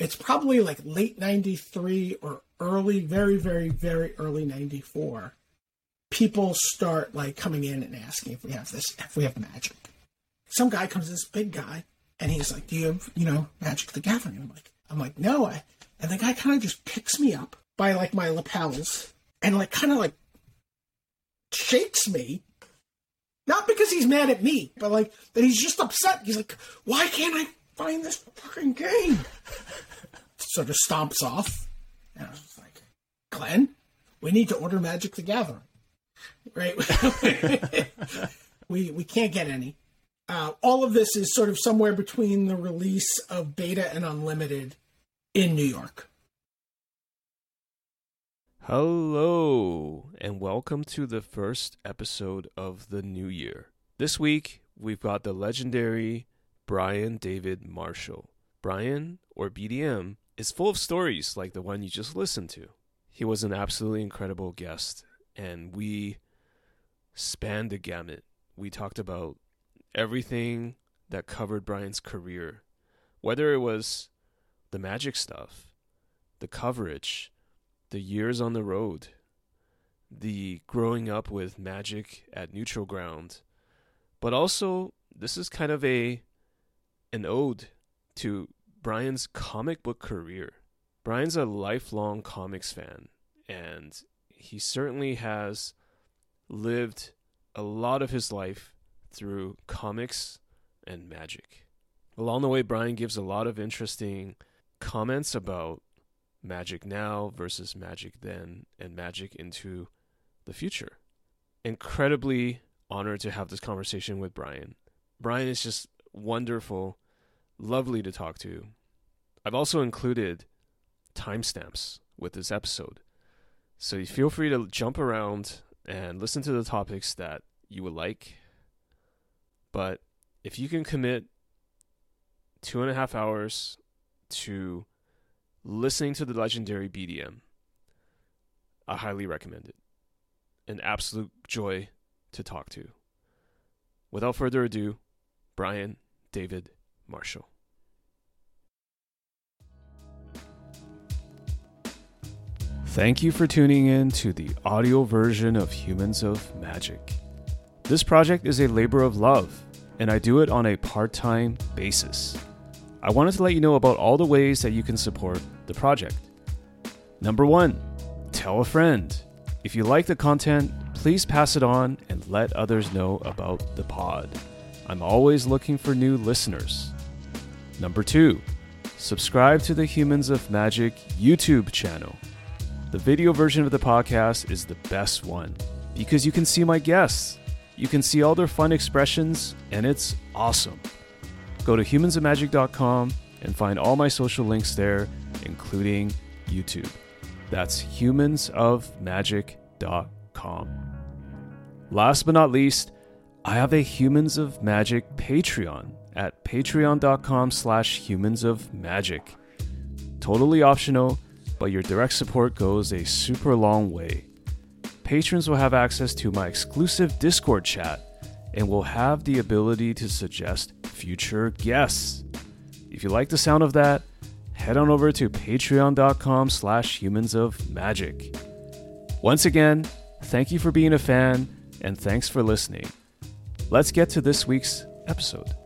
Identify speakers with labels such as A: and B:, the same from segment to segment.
A: it's probably like late 93 or early, very, very, very early 94. People start like coming in and asking if we have this, if we have magic. Some guy comes, this big guy, and he's like, Do you have, you know, Magic the Gathering? I'm like, I'm like, no. I, and the guy kind of just picks me up by like my lapels and like kind of like shakes me. Not because he's mad at me, but like that he's just upset. He's like, why can't I find this fucking game? sort of stomps off. And I was like, Glenn, we need to order Magic the Gathering. Right? we we can't get any. Uh, all of this is sort of somewhere between the release of Beta and Unlimited in New York.
B: Hello, and welcome to the first episode of the new year. This week, we've got the legendary Brian David Marshall. Brian, or BDM, is full of stories like the one you just listened to. He was an absolutely incredible guest, and we spanned the gamut. We talked about everything that covered Brian's career, whether it was the magic stuff, the coverage, the years on the road, the growing up with magic at neutral ground, but also this is kind of a an ode to Brian's comic book career. Brian's a lifelong comics fan and he certainly has lived a lot of his life through comics and magic. Along the way, Brian gives a lot of interesting comments about magic now versus magic then and magic into the future. Incredibly honored to have this conversation with Brian. Brian is just wonderful, lovely to talk to. I've also included timestamps with this episode. So you feel free to jump around and listen to the topics that you would like. But if you can commit two and a half hours to listening to the legendary BDM, I highly recommend it. An absolute joy to talk to. Without further ado, Brian David Marshall. Thank you for tuning in to the audio version of Humans of Magic. This project is a labor of love, and I do it on a part time basis. I wanted to let you know about all the ways that you can support the project. Number one, tell a friend. If you like the content, please pass it on and let others know about the pod. I'm always looking for new listeners. Number two, subscribe to the Humans of Magic YouTube channel. The video version of the podcast is the best one because you can see my guests, you can see all their fun expressions, and it's awesome. Go to humansofmagic.com and find all my social links there, including YouTube. That's humansofmagic.com. Last but not least, I have a Humans of Magic Patreon at patreon.com slash humans of magic. Totally optional, but your direct support goes a super long way. Patrons will have access to my exclusive Discord chat and will have the ability to suggest future guests. If you like the sound of that, head on over to patreon.com slash humans of magic. Once again, thank you for being a fan and thanks for listening. Let's get to this week's episode.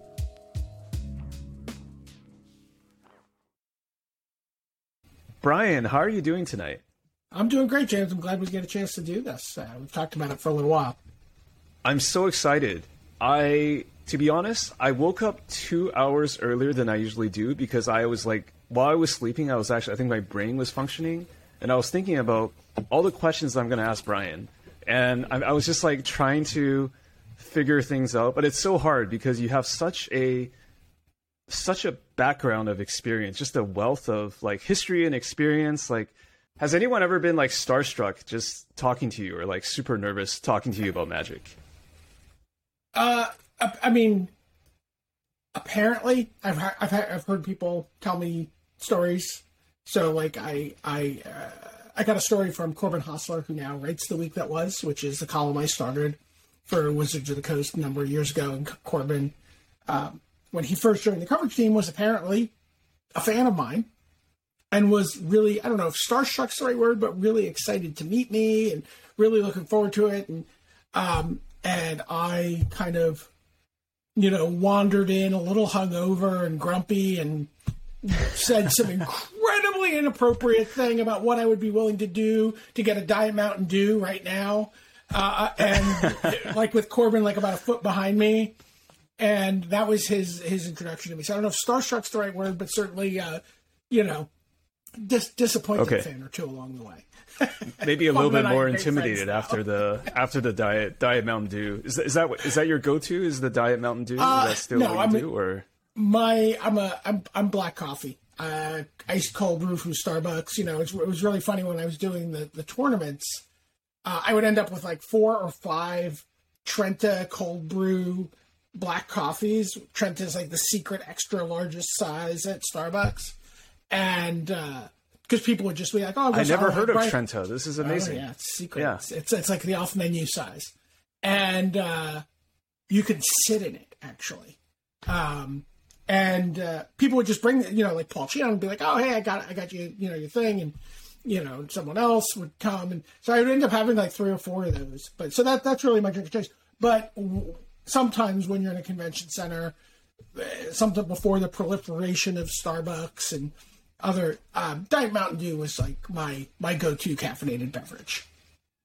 B: Brian, how are you doing tonight?
A: I'm doing great, James. I'm glad we get a chance to do this. Uh, we've talked about it for a little while.
B: I'm so excited. I, to be honest, I woke up two hours earlier than I usually do because I was like, while I was sleeping, I was actually, I think my brain was functioning, and I was thinking about all the questions I'm going to ask Brian, and I, I was just like trying to figure things out, but it's so hard because you have such a such a background of experience, just a wealth of like history and experience. Like, has anyone ever been like starstruck just talking to you, or like super nervous talking to you about magic?
A: Uh, I mean, apparently, I've I've I've heard people tell me stories. So like I I uh, I got a story from Corbin Hosler, who now writes the week that was, which is the column I started for Wizards of the Coast a number of years ago. And Corbin, um, when he first joined the coverage team, was apparently a fan of mine and was really I don't know if starstruck's the right word, but really excited to meet me and really looking forward to it. And um, and I kind of you know wandered in a little hungover and grumpy and said some incredibly inappropriate thing about what I would be willing to do to get a Diet Mountain Dew right now. Uh, and like with Corbin, like about a foot behind me, and that was his his introduction to me. So I don't know if starstruck's the right word, but certainly, uh, you know, dis- disappointed
B: Okay.
A: fan or two along the way.
B: Maybe a little bit more intimidated after the after the diet diet Mountain Dew. Is that, is that is that your go to? Is the diet Mountain Dew?
A: Uh,
B: is that still
A: no,
B: what you
A: I'm-
B: do? Or
A: my I'm a I'm I'm black coffee. Uh, ice cold brew from Starbucks. You know, it was really funny when I was doing the the tournaments. Uh, I would end up with like four or five Trenta cold brew black coffees. Trent is like the secret extra largest size at Starbucks, and because people would just be like, "Oh,
B: I never heard of Trenta. This is
A: Oh,
B: amazing.
A: yeah, it's secret.
B: Yeah.
A: It's, it's it's like the off menu size, and uh, you can sit in it actually. Um, and uh, people would just bring, you know, like Paul Cheon would be like, "Oh, hey, I got I got you, you know, your thing," and you know, someone else would come, and so I would end up having like three or four of those. But so that that's really my drink of choice. But w- sometimes when you're in a convention center, uh, something before the proliferation of Starbucks and other um, Diet Mountain Dew was like my my go-to caffeinated beverage.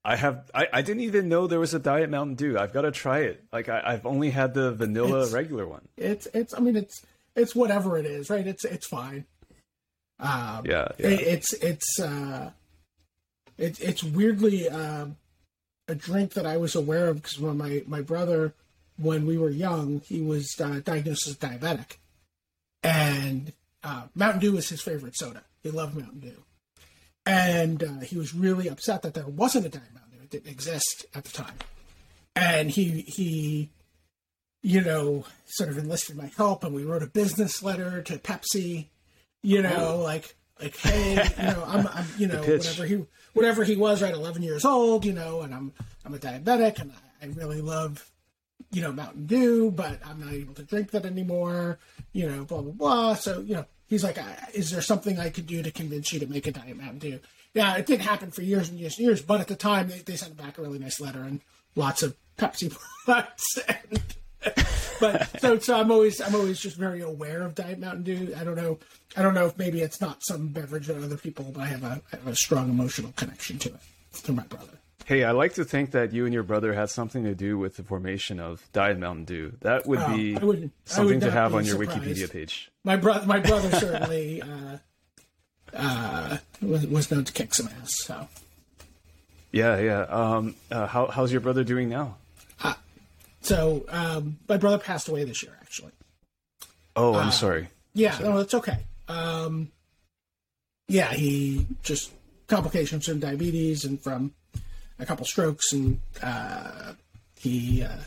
B: I have. I, I didn't even know there was a diet Mountain Dew. I've got to try it. Like I, I've only had the vanilla
A: It's-
B: regular one.
A: It's it's I mean it's it's whatever it is, right? It's it's fine. Um,
B: Yeah, yeah.
A: It, it's it's uh, it, it's weirdly um, a drink that I was aware of because when my my brother, when we were young, he was uh, diagnosed as diabetic, and uh, Mountain Dew was his favorite soda. He loved Mountain Dew, and uh, he was really upset that there wasn't a Diet Mountain Dew. It didn't exist at the time, and he he you know, sort of enlisted my help, and we wrote a business letter to Pepsi. You know, like like hey, you know, I'm, I'm you know whatever he whatever he was, right, 11 years old, you know, and I'm I'm a diabetic, and I, I really love you know Mountain Dew, but I'm not able to drink that anymore. You know, blah blah blah. So you know, he's like, is there something I could do to convince you to make a diet Mountain Dew? Yeah, it didn't happen for years and years and years, but at the time they, they sent back a really nice letter and lots of Pepsi products. And, but so so I'm always I'm always just very aware of Diet Mountain Dew. I don't know I don't know if maybe it's not some beverage that other people, but I have a, I have a strong emotional connection to it through my brother.
B: Hey, I like to think that you and your brother had something to do with the formation of Diet Mountain Dew. That would
A: Oh,
B: be
A: I wouldn't-
B: something
A: would
B: to have on your
A: surprised.
B: Wikipedia page.
A: My brother my brother certainly uh, uh, was, was known to kick some ass. So
B: Yeah, yeah. Um, uh, how, how's your brother doing now?
A: so um, my brother passed away this year actually.
B: Oh,
A: Uh,
B: I'm sorry.
A: Yeah, no, that's okay. Um, yeah, he just complications from diabetes and from a couple strokes, and uh, he uh,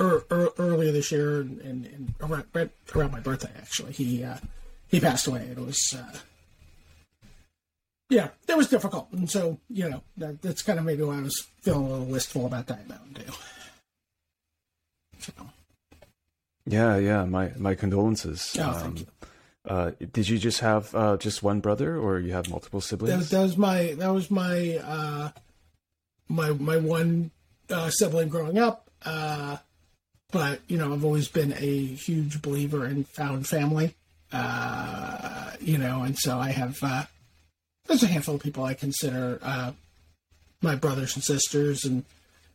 A: er, er, earlier this year, and, and, and around, right around my birthday, actually, he uh, he passed away. It was uh, yeah, that was difficult, and so you know that, that's kind of maybe why I was feeling a little wistful about Diet Mountain Dew. So,
B: Yeah, yeah. My my condolences.
A: Oh, thank you.
B: Uh, did you just have uh, just one brother, or you have multiple
A: that,
B: siblings?
A: that was my that was my uh my my one uh, sibling growing up uh but you know i've always been a huge believer in found family uh you know and so i have uh there's a handful of people i consider uh my brothers and sisters and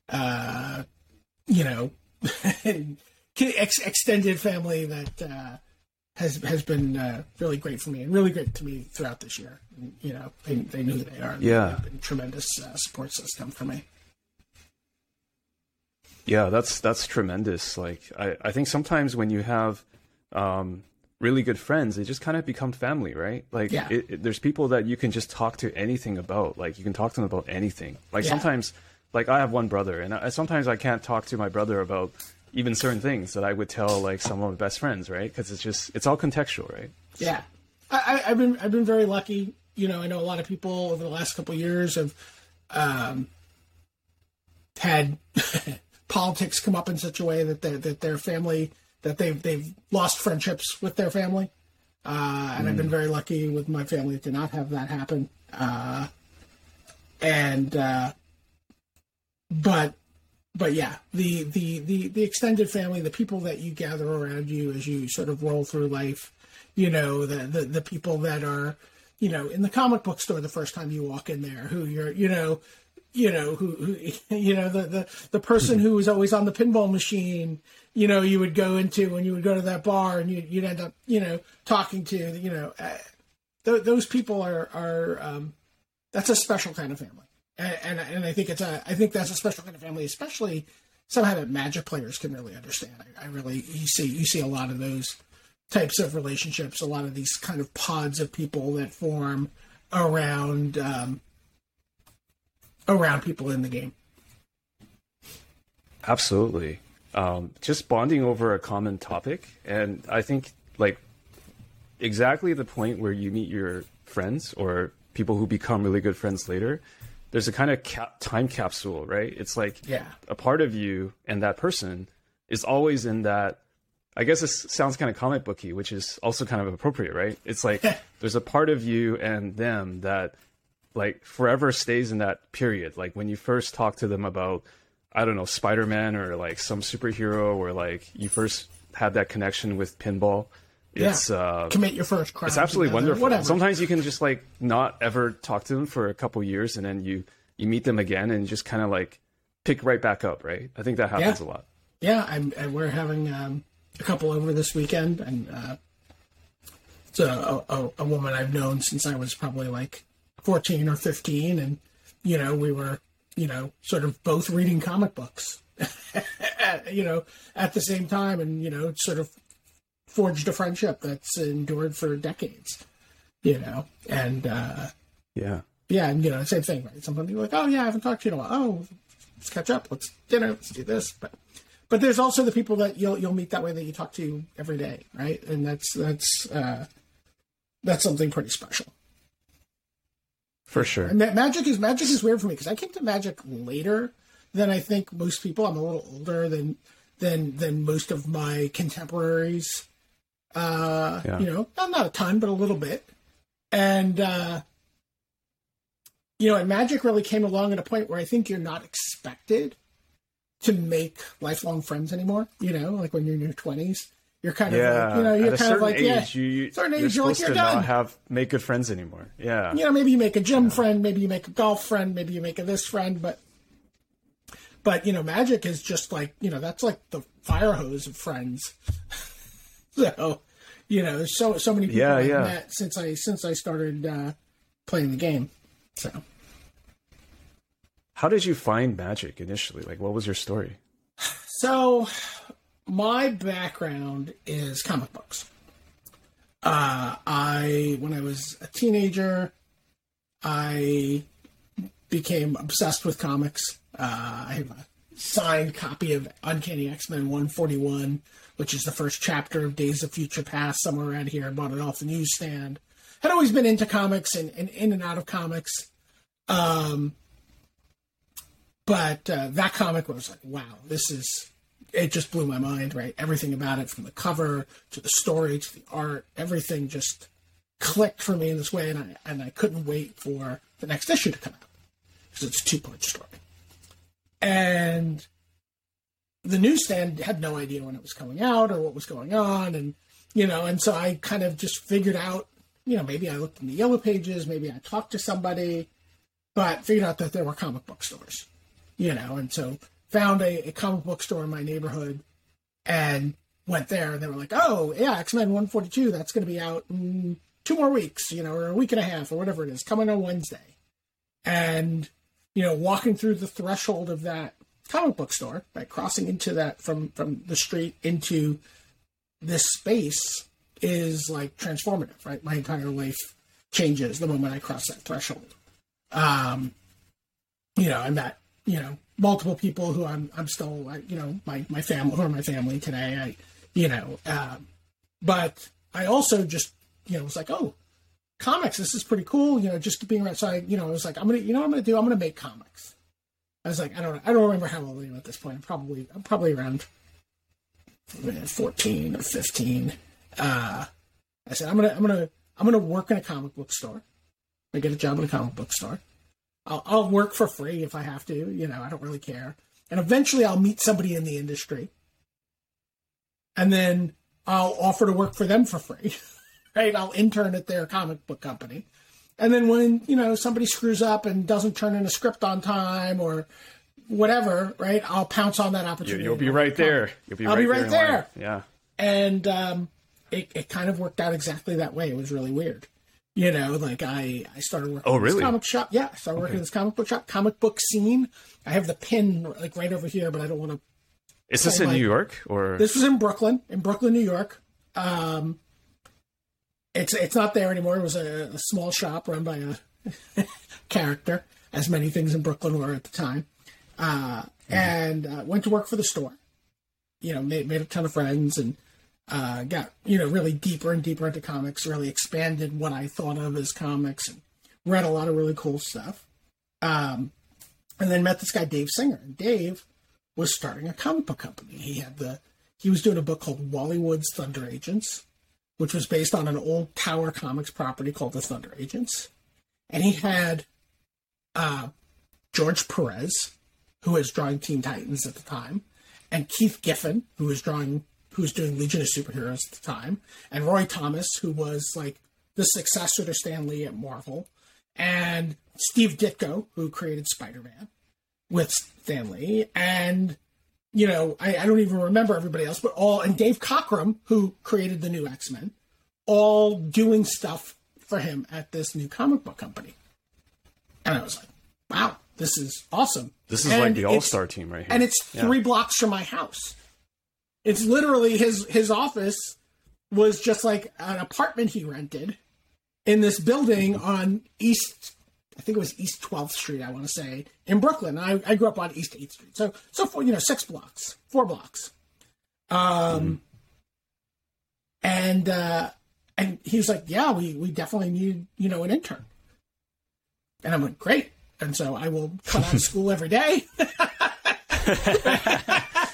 A: uh you know ex- extended family that has has been uh, really great for me and really great to me throughout this year. And, you know, they, they knew who they are.
B: Yeah.
A: they've been a tremendous uh, support system for me.
B: Yeah, that's that's tremendous. Like I, I think sometimes when you have um, really good friends, they just kind of become family, right? Like
A: Yeah.
B: it, it- there's people that you can just talk to anything about. Like you can talk to them about anything. Like
A: Yeah.
B: sometimes, like I have one brother, and I, sometimes I can't talk to my brother about even certain things that I would tell like some of my best friends, right? Because it's just it's all contextual, right?
A: Yeah, I, I've been I've been very lucky. You know, I know a lot of people over the last couple of years have um, had politics come up in such a way that their that their family that they've they've lost friendships with their family. uh, and I've been very lucky with my family to not have that happen. Uh, and uh, but but yeah, the, the the the extended family, the people that you gather around you as you sort of roll through life, you know, the the, the people that are you know in the comic book store the first time you walk in there, who you're you know you know who, who you know the the the person who was always on the pinball machine you know you would go into when you would go to that bar and you'd, you'd end up you know talking to you know uh, th- those people are are um, that's a special kind of family and, and I think it's a I think that's a special kind of family especially somehow that magic players can really understand I, I really you see you see a lot of those types of relationships a lot of these kind of pods of people that form around um, around people in the game.
B: Absolutely. Um, just bonding over a common topic. And I think, like, exactly the point where you meet your friends or people who become really good friends later, there's a kind of cap- time capsule, right? It's like
A: yeah.
B: a part of you and that person is always in that. I guess this sounds kind of comic booky, which is also kind of appropriate, right? It's like there's a part of you and them that like forever stays in that period. Like when you first talk to them about, I don't know, Spider Man or like some superhero, or like you first had that connection with pinball. It's
A: yeah.
B: uh,
A: commit your first crime.
B: It's absolutely
A: together,
B: wonderful.
A: Whatever.
B: Sometimes you can just like not ever talk to them for a couple years, and then you you meet them again, and just kind of like pick right back up. Right? I think that happens
A: Yeah.
B: a lot.
A: Yeah, I'm, we're having um, a couple over this weekend, and uh, it's a, a, a woman I've known since I was probably like 14 or 15, and you know we were you know sort of both reading comic books, you know, at the same time, and you know sort of forged a friendship that's endured for decades, you know, and uh,
B: Yeah.
A: yeah, and you know, same thing, right? Somebody like, oh yeah, I haven't talked to you in a while. Oh, let's catch up. Let's dinner. Let's do this. But but there's also the people that you'll you'll meet that way that you talk to every day, right? And that's that's uh, that's something pretty special.
B: For sure.
A: And ma- magic is magic is weird for me because I came to magic later than I think most people. I'm a little older than than than most of my contemporaries. Uh,
B: Yeah.
A: You know, not, not a ton, but a little bit. And uh, you know, and magic really came along at a point where I think you're not expected to make lifelong friends anymore. You know, like when you're in your twenties, you're kind of
B: Yeah.
A: like, you know, you're kind of like,
B: age,
A: yeah,
B: you,
A: certain
B: you're
A: age, you're like,
B: supposed
A: you're
B: to
A: done.
B: not have make good friends anymore. Yeah.
A: you know, maybe you make a gym friend, maybe you make a golf friend, maybe you make a this friend, but but you know, magic is just like you know, that's like the fire hose of friends. so, you know, so so many people
B: Yeah,
A: I've
B: yeah.
A: met since I since I started uh, playing the game. So
B: How did you find magic initially? Like, what was your story?
A: So, my background is comic books. Uh, I, when I was a teenager, I became obsessed with comics. Uh, I have a signed copy of Uncanny X Men 141, which is the first chapter of Days of Future Past, somewhere around here. I bought it off the newsstand. Had always been into comics and, and in and out of comics. Um, but uh, that comic was like, wow, this is. It just blew my mind, right? Everything about it, from the cover to the story to the art, everything just clicked for me in this way, and I and I couldn't wait for the next issue to come out because it's a two part story. And the newsstand had no idea when it was coming out or what was going on, and you know, and so I kind of just figured out, you know, maybe I looked in the yellow pages, maybe I talked to somebody, but figured out that there were comic book stores, you know, and so found a, a comic book store in my neighborhood and went there and they were like, oh yeah, X Men 142, that's going to be out in two more weeks, you know, or a week and a half or whatever it is, coming on Wednesday. And you know, walking through the threshold of that comic book store, by crossing into that from from the street into this space is like transformative, right? My entire life changes the moment I cross that threshold. Um, you know, I met you know multiple people who I'm I'm still you know my my family who are my family today. I you know, um, but I also just you know was like oh comics this is pretty cool you know just being around so I you know I was like I'm gonna you know what I'm gonna do I'm gonna make comics. I was like I don't I don't remember how old I am at this point. I'm probably I'm probably around uh, 14 or 15. Uh, I said, I'm gonna, I'm gonna, I'm gonna work in a comic book store. I get a job in a comic book store. I'll, I'll work for free if I have to. You know, I don't really care. And eventually, I'll meet somebody in the industry, and then I'll offer to work for them for free. right? I'll intern at their comic book company. And then when, you know, somebody screws up and doesn't turn in a script on time or whatever, right? I'll pounce on that opportunity.
B: You, will be right there. You'll be
A: I'll
B: right
A: be right
B: there.
A: there.
B: Yeah.
A: And um, it, it kind of worked out exactly that way. It was really weird. You know, like I, I started working
B: Oh,
A: in this
B: really?
A: comic shop. Yeah, I started working in this comic book shop, comic book scene. I have the pin like right over here, but I don't want to.
B: Is this in New York or?
A: This was in Brooklyn, in Brooklyn, New York. Um, it's it's not there anymore. It was a, a small shop run by a character, as many things in Brooklyn were at the time. Uh, and uh, went to work for the store. You know, made made a ton of friends and uh, got you know really deeper and deeper into comics. Really expanded what I thought of as comics and read a lot of really cool stuff. Um, and then met this guy Dave Singer. And Dave was starting a comic book company. He had the he was doing a book called Wally Wood's Thunder Agents, which was based on an old Tower Comics property called the Thunder Agents. And he had uh, George Perez, who was drawing Teen Titans at the time, and Keith Giffen, who was drawing who was doing Legion of Superheroes at the time, and Roy Thomas, who was like the successor to Stan Lee at Marvel, and Steve Ditko, who created Spider Man with Stan Lee, and you know, I, I don't even remember everybody else, but all and Dave Cockrum, who created the new X Men, all doing stuff for him at this new comic book company. And I was like, wow, this is awesome.
B: this is
A: And
B: like the All Star team right here.
A: and it's
B: Yeah.
A: three blocks from my house. It's literally his his office was just like an apartment he rented in this building on East. I think it was East 12th Street. I want to say in Brooklyn. I, I grew up on East 8th Street, so so for you know six blocks, four blocks. Um, and uh, and he was like, "Yeah, we we definitely need you know an intern." And I went, "Great." And so I will come out of school every day.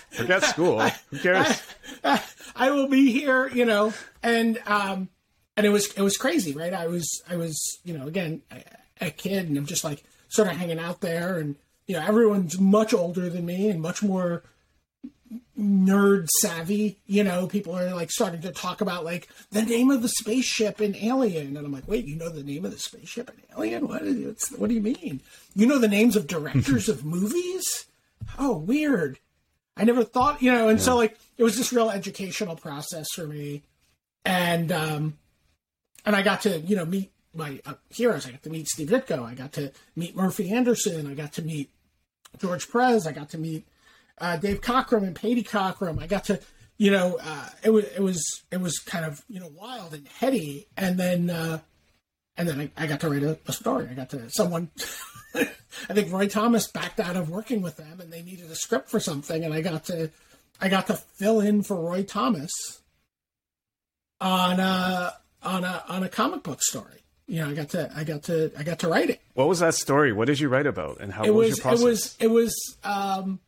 B: Forget school. Who cares?
A: I will be here, you know, and um, and it was it was crazy, right? I was I was you know again a, a kid, and I'm just like sort of hanging out there, and you know everyone's much older than me and much more nerd savvy. You know, people are like starting to talk about like the name of the spaceship in Alien, and I'm like, wait, you know the name of the spaceship in Alien? What? Is, it's, what do you mean? You know the names of directors of movies? Oh, weird. I never thought, you know, and so like it was this real educational process for me, and um, and I got to you know meet my uh, heroes. I got to meet Steve Ditko. I got to meet Murphy Anderson. I got to meet George Perez. I got to meet uh, Dave Cockrum and Paty Cockrum. I got to, you know, uh, it was it was it was kind of you know wild and heady, and then uh, and then I, I got to write a, a story. I got to someone. I think Roy Thomas backed out of working with them, and they needed a script for something, and I got to I got to fill in for Roy Thomas on a on a on a comic book story. You know, I got to I got to I got to write it
B: What was that story? What did you write about? And how
A: it was,
B: was your process?
A: it was it was um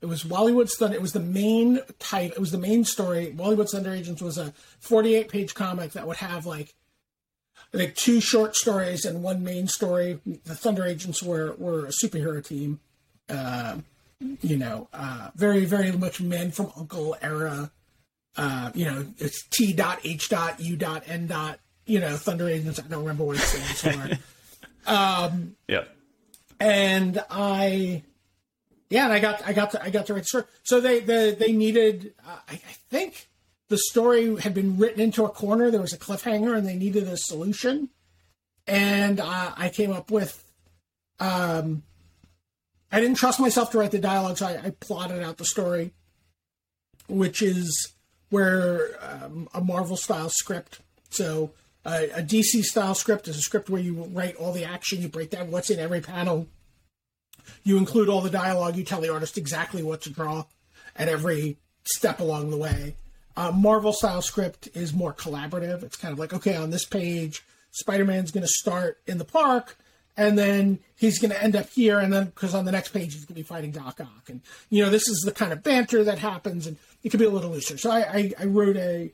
A: it was Wally Wood's Thunder. It was the main type. It was the main story. Wally Wood's Thunder Agents was a 48 page comic that would have like like two short stories and one main story. The Thunder Agents were were a superhero team. Uh, you know, uh, very very much men from Uncle era. Uh, you know, it's T dot H dot U dot N dot. You know, Thunder Agents. I don't remember what it stands for.
B: yeah.
A: and I, yeah, and I got I got to I got to write the story. So they they they needed uh, I, I think the story had been written into a corner. There was a cliffhanger, and they needed a solution. And uh, I came up with, um, I didn't trust myself to write the dialogue, so I, I plotted out the story, which is where um, a Marvel style script. So a DC style script is a script where you write all the action, you break down what's in every panel, you include all the dialogue, you tell the artist exactly what to draw at every step along the way. Uh, Marvel style script is more collaborative. It's kind of like, okay, on this page, Spider Man's going to start in the park, and then he's going to end up here, and then because on the next page he's going to be fighting Doc Ock, and you know this is the kind of banter that happens, and it can be a little looser. So I, I, I wrote a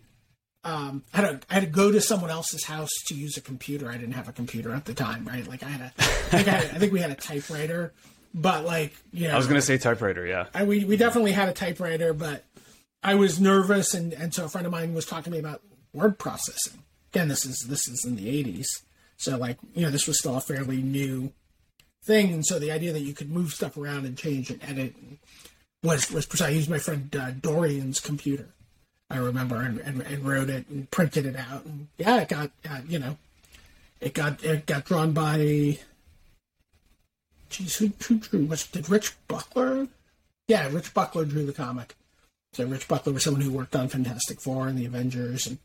A: um, I had, to, I had to go to someone else's house to use a computer. I didn't have a computer at the time, right? Like I had a, I think, I, had, I think we had a typewriter, but like you know,
B: I was gonna say typewriter. Yeah.
A: I, we we definitely had a typewriter, but I was nervous, and and so a friend of mine was talking to me about word processing. Again, this is this is in the '80s, so like you know this was still a fairly new thing, and so the idea that you could move stuff around and change and edit was was precise. I used my friend uh, Dorian's computer. I remember and, and, and, wrote it and printed it out, and yeah, it got uh, you know, it got it got drawn by. Geez, who, who drew? Was did Rich Buckler? Yeah, Rich Buckler drew the comic. So Rich Buckler was someone who worked on Fantastic Four and the Avengers, and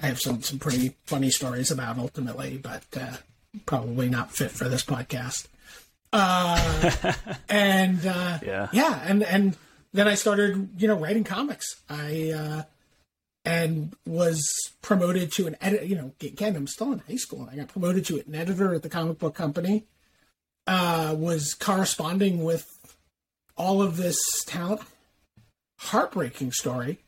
A: I have some some pretty funny stories about ultimately, but uh, probably not fit for this podcast. Uh, and uh,
B: Yeah.
A: yeah, and and then I started, you know, writing comics. I uh, and was promoted to an edit. You know, again, I'm still in high school, and I got promoted to an editor at the comic book company. Uh, was corresponding with all of this talent. Heartbreaking story.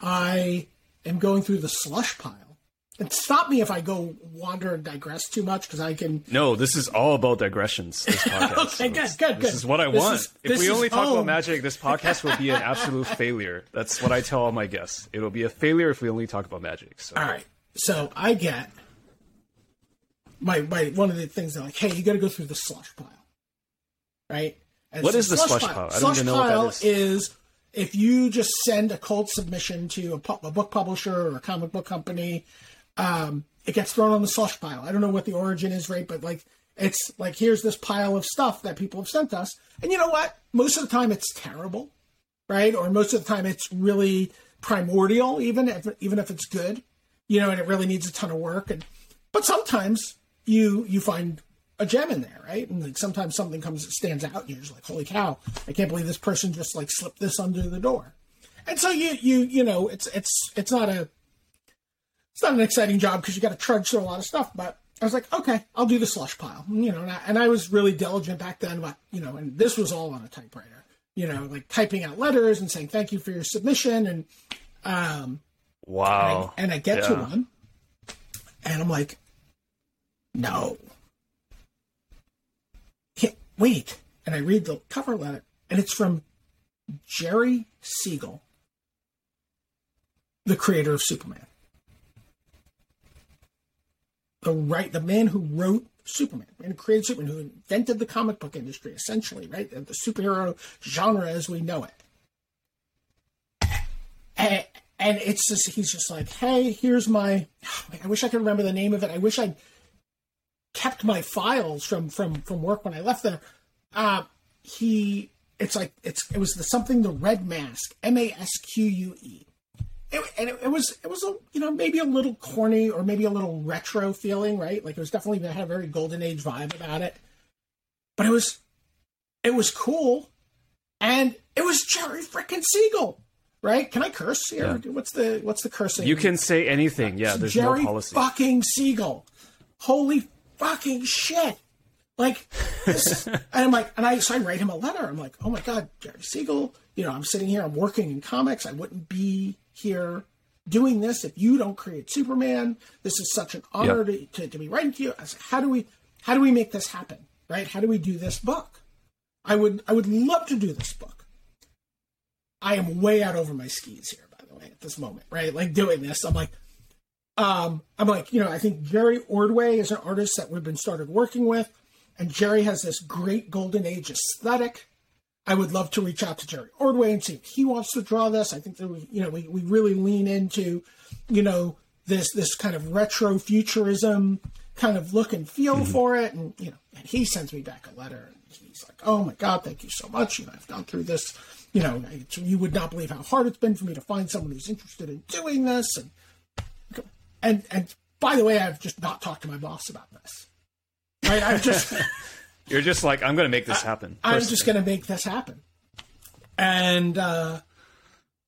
A: I am going through the slush pile. And stop me if I go wander and digress too much because I can.
B: No, this is all about digressions. This podcast.
A: Okay, good, good,
B: This
A: good.
B: is what I
A: This
B: want.
A: is-
B: if we only talk
A: home.
B: about magic, this podcast will be an absolute failure. That's what I tell all my guests. It'll be a failure if we only talk about magic. So
A: All right. So I get my my one of the things they're like, hey, you got to go through the slush pile, right? And
B: What is the slush pile? I don't
A: slush
B: even know what that
A: pile
B: is.
A: is if you just send a cold submission to a, pu- a book publisher or a comic book company, um, it gets thrown on the slush pile. I don't know what the origin is, right? But like, it's like here's this pile of stuff that people have sent us, and you know what? Most of the time, it's terrible, right? Or most of the time, it's really primordial, even if even if it's good, you know, and it really needs a ton of work. And but sometimes you you find a gem in there, right? And like sometimes something comes that stands out, and you're just like, holy cow, I can't believe this person just like slipped this under the door. And so you you you know, it's it's it's not a it's not an exciting job because you got to trudge through a lot of stuff. But I was like, okay, I'll do the slush pile, you know. And I, and I was really diligent back then, but you know, and this was all on a typewriter, you know, like typing out letters and saying thank you for your submission, and um,
B: wow.
A: and I get to one, and I'm like, no. Yeah, wait. And I read the cover letter, and it's from Jerry Siegel, the creator of Superman. The right, the man who wrote Superman, and created Superman, who invented the comic book industry, essentially, right? The superhero genre as we know it. And, and it's just he's just like hey here's my i wish i could remember the name of it. I wish i'd kept my files from from from work when i left there. Uh he it's like it's it was the something the red mask m-a-s-q-u-e it, and it, it was it was a you know maybe a little corny or maybe a little retro feeling right like it was definitely it had a very golden age vibe about it but it was it was cool and it was jerry frickin' siegel right can i curse here what's the what's the cursing
B: You can say anything. Yeah, there's
A: Jerry
B: no policy.
A: fucking Siegel. Holy fucking shit. Like, this, and I'm like, and I, so I write him a letter. I'm like, oh my God, Jerry Siegel, you know, I'm sitting here, I'm working in comics. I wouldn't be here doing this if you don't create Superman. This is such an honor to, to, to be writing to you. How do we, how do we make this happen? Right? How do we do this book? I would, I would love to do this book. I am way out over my skis here, by the way, at this moment, right? Like doing this, I'm like, um, I'm like, you know, I think Jerry Ordway is an artist that we've been started working with, and Jerry has this great golden age aesthetic. I would love to reach out to Jerry Ordway and see if he wants to draw this. I think that we, you know, we, we really lean into, you know, this this kind of retro futurism kind of look and feel mm-hmm. for it, and you know, and he sends me back a letter, and he's like, "Oh my God, thank you so much. You know, I've gone through this. You know, you would not believe how hard it's been for me to find someone who's interested in doing this." And and and by the way, I've just not talked to my boss about this. Right? I've just
B: You're just like, I'm going to make this happen.
A: I'm just going to make this happen. And uh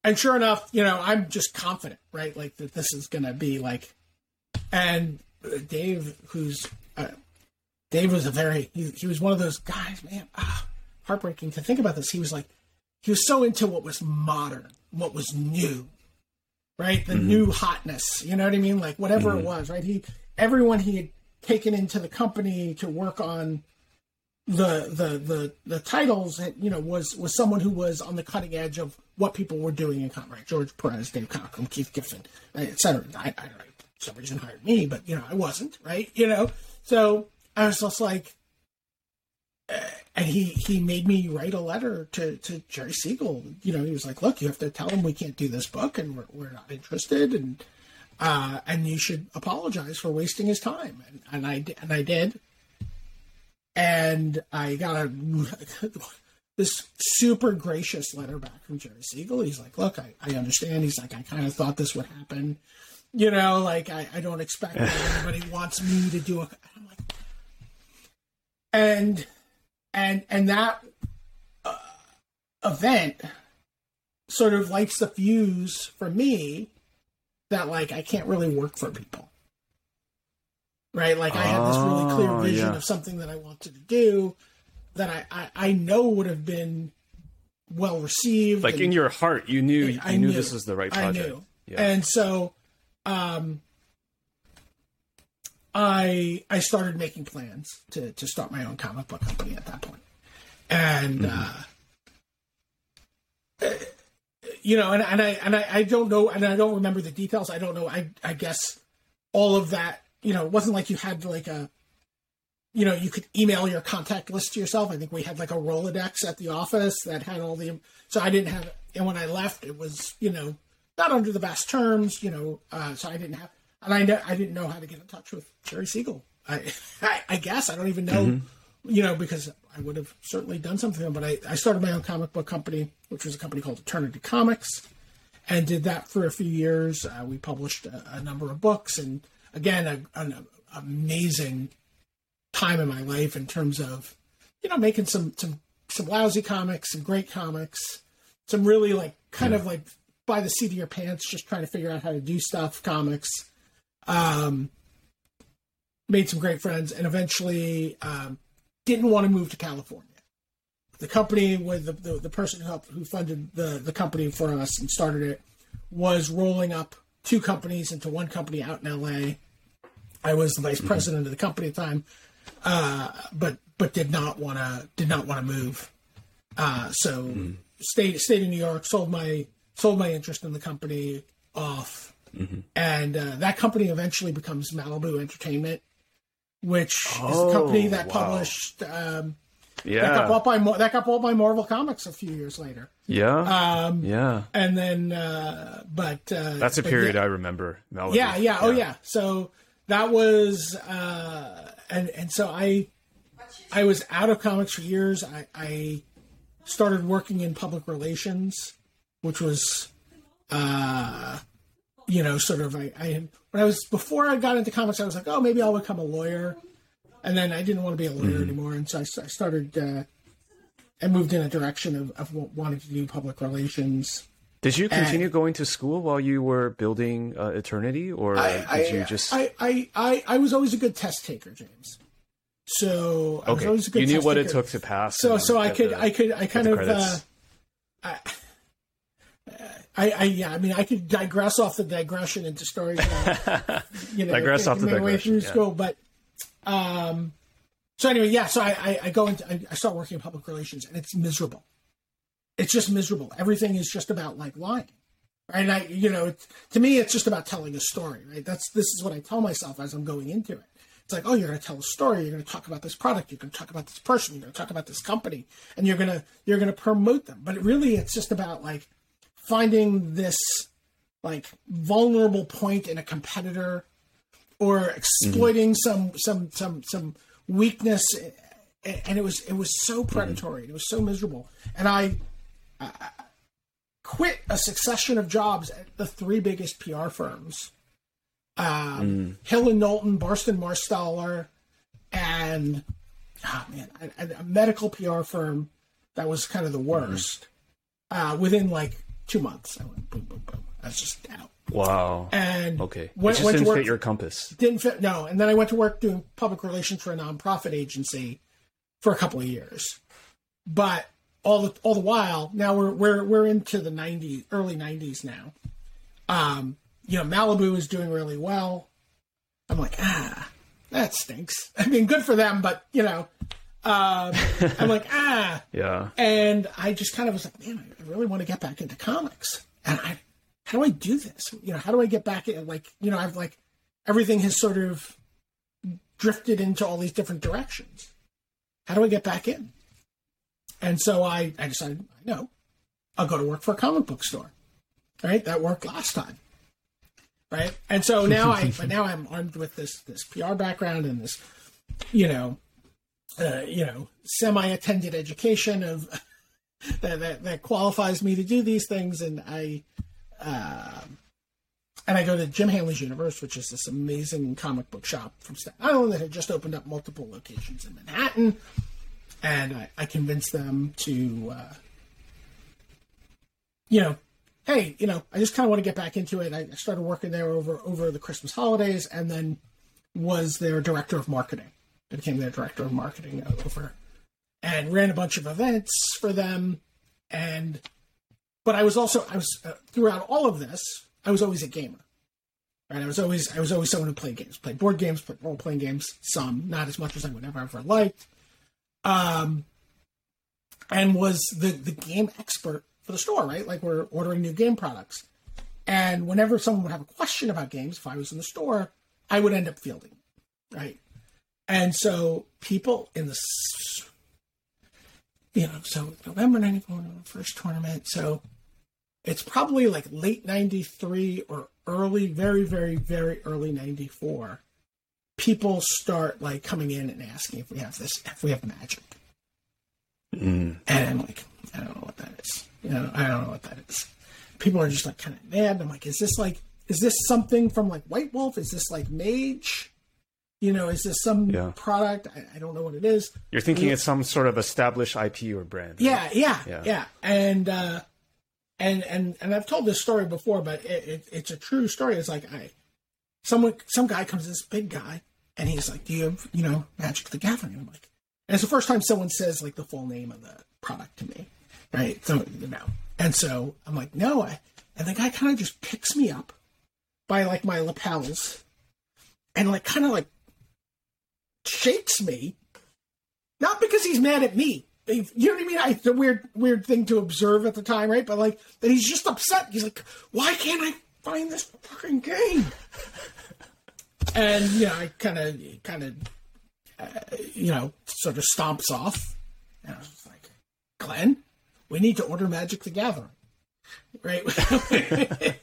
A: and sure enough, you know, I'm just confident, right? Like that this is going to be like and uh, Dave who's uh, Dave was a very he, he was one of those guys, man, ah, heartbreaking to think about this. He was like he was so into what was modern, what was new. right? The new hotness, you know what I mean? Like whatever it was, right? He everyone he had taken into the company to work on the the the the titles, you know, was was someone who was on the cutting edge of what people were doing in comic. George Perez, Dave Cockrum, Keith Giffen, et cetera. I, don't I, for some reason hired me, but you know, I wasn't, right? You know, so I was just like, uh, and he he made me write a letter to to Jerry Siegel. You know, he was like, "Look, you have to tell him we can't do this book, and we're we're not interested, and uh, and you should apologize for wasting his time." And, and I and I did, and I got a this super gracious letter back from Jerry Siegel. He's like, "Look, I, I understand." He's like, "I kind of thought this would happen." You know, like I, I don't expect anybody wants me to do a. I'm like, and and and that uh, event sort of lights the fuse for me that like I can't really work for people. Right? Like I had this really clear
B: Oh,
A: vision
B: yeah.
A: of something that I wanted to do that I, I, I know would have been well received.
B: Like in your heart, you knew you
A: I
B: knew
A: knew.
B: this was the right project.
A: I knew.
B: Yeah.
A: And so um I I started making plans to to start my own comic book company at that point. And
B: Mm-hmm.
A: uh you know, and, and I and I, I don't know and I don't remember the details. I don't know. I I guess all of that, you know, it wasn't like you had like a you know, you could email your contact list to yourself. I think we had like a Rolodex at the office that had all the. So I didn't have, and when I left, it was you know not under the best terms, you know. Uh, so I didn't have, and I know I didn't know how to get in touch with Jerry Siegel. I, I, I guess I don't even know, you know, because I would have certainly done something. But I, I started my own comic book company, which was a company called Eternity Comics, and did that for a few years. Uh, we published a, a number of books, and again, a, an amazing time in my life in terms of you know making some some some lousy comics some great comics some really like kind of like by the seat of your pants just trying to figure out how to do stuff comics. Um made some great friends and eventually um didn't want to move to california. The company with the, the, the person who helped who funded the the company for us and started it was rolling up two companies into one company out in la i was the vice president of the company at the time uh, but but did not want to did not want to move. Uh, so stayed stayed in New York. Sold my sold my interest in the company off, and uh, that company eventually becomes Malibu Entertainment, which is the company
B: Oh,
A: that
B: wow.
A: published um, that got
B: yeah.
A: bought by that got bought by Marvel Comics a few years later.
B: Yeah.
A: Um,
B: yeah.
A: and then uh, but uh,
B: That's a
A: but
B: period
A: yeah.
B: I remember. Malibu.
A: Yeah, yeah, oh yeah. So that was, uh, and and so I, I was out of comics for years. I, I started working in public relations, which was, uh, you know, sort of I, I when I was before I got into comics, I was like, oh, maybe I'll become a lawyer, and then I didn't want to be a lawyer anymore, and so I, I started. Uh, I moved in a direction of, of wanting to do public relations.
B: Did you continue going to school while you were building uh, Eternity, or did you just?
A: I, I, I, I was always a good test taker, James. So I was
B: okay,
A: always a good
B: you knew what it took to pass.
A: So so I could
B: the-
A: I could I kind of uh. I, I I yeah I mean I could digress off the digression into stories. You know,
B: Digress off the
A: my way
B: digression,
A: through
B: yeah.
A: school, but um. So anyway, yeah. So I, I, I go into I, I start working in public relations, and it's miserable. It's just miserable. Everything is just about like lying, right? And I, you know, to me, it's just about telling a story, right? That's this is what I tell myself as I'm going into it. It's like, oh, you're going to tell a story. You're going to talk about this product. You're going to talk about this person. You're going to talk about this company, and you're going to you're going to promote them. But really, it's just about like finding this like vulnerable point in a competitor or mm-hmm. exploiting some some some some weakness and it was it was so mm-hmm. predatory it was so miserable. And i, I quit a succession of jobs at the three biggest pr firms. Um, mm. hill and knowlton burson marsteller and oh man a, a medical pr firm that was kind of the mm-hmm. worst. Uh, within like two months i went boom boom boom. I was just out
B: Wow.
A: and
B: Okay.
A: went,
B: it just didn't
A: work
B: fit your compass.
A: didn't fit no and then i went to work doing public relations for a nonprofit agency for a couple of years but all the all the while now we're we're we're into the 90s early 90s now Um, you know, Malibu is doing really well. I'm like, ah, that stinks. I mean, good for them, but you know, um, I'm like, ah,
B: Yeah.
A: and I just kind of was like, man, I really want to get back into comics. And I, how do I do this? You know, how do I get back in? Like, you know, I've like, everything has sort of drifted into all these different directions. How do I get back in? And so I, I decided, I know, I'll go to work for a comic book store. Right? That worked last time. Right? And so now I, but now I'm armed with this, this PR background and this, you know, uh, you know, semi-attended education of that, that that qualifies me to do these things, and I, um, and I go to Jim Hanley's Universe, which is this amazing comic book shop from Staten Island that had just opened up multiple locations in Manhattan, and I, I convinced them to, uh, you know, hey, you know, I just kind of want to get back into it. I I started working there over over the Christmas holidays, and then was their director of marketing. I became their director of marketing over and ran a bunch of events for them and but i was also i was uh, throughout all of this i was always a gamer. Right? I was always i was always someone who played games played board games played role-playing games some not as much as i would ever ever liked. Um and was the the game expert for the store right? Like we're ordering new game products. And whenever someone would have a question about games if i was in the store i would end up fielding right? And so people in the, you know, so November 94, first tournament. So it's probably like late 93 or early, very, very, very early 94. People start like coming in and asking if we have this, if we have magic.
B: Mm.
A: And I'm like, I don't know what that is. You know, I don't know what that is. People are just like kind of mad. I'm like, is this like, is this something from like White Wolf? Is this like Mage? You know, is this some
B: Yeah.
A: product? I, I don't know what it is.
B: You're thinking it's some sort of established IP or brand. right?
A: Yeah, yeah,
B: Yeah.
A: yeah, And uh, and and and I've told this story before, but it, it, it's a true story. It's like I, someone, some guy comes, this big guy, and he's like, "Do you have, you know, Magic the Gathering?" And I'm like, and it's the first time someone says like the full name of the product to me, right? So you know, and so I'm like, "No," I, and the guy kind of just picks me up by like my lapels, and like kind of like shakes me not because he's mad at me. You know what I mean? I, it's a weird, weird thing to observe at the time, right? But like that he's just upset. He's like, "Why can't I find this fucking game?" and you know, I kind of, kind of, uh, you know, sort of stomps off. And I was like, "Glenn, we need to order Magic the Gathering, right?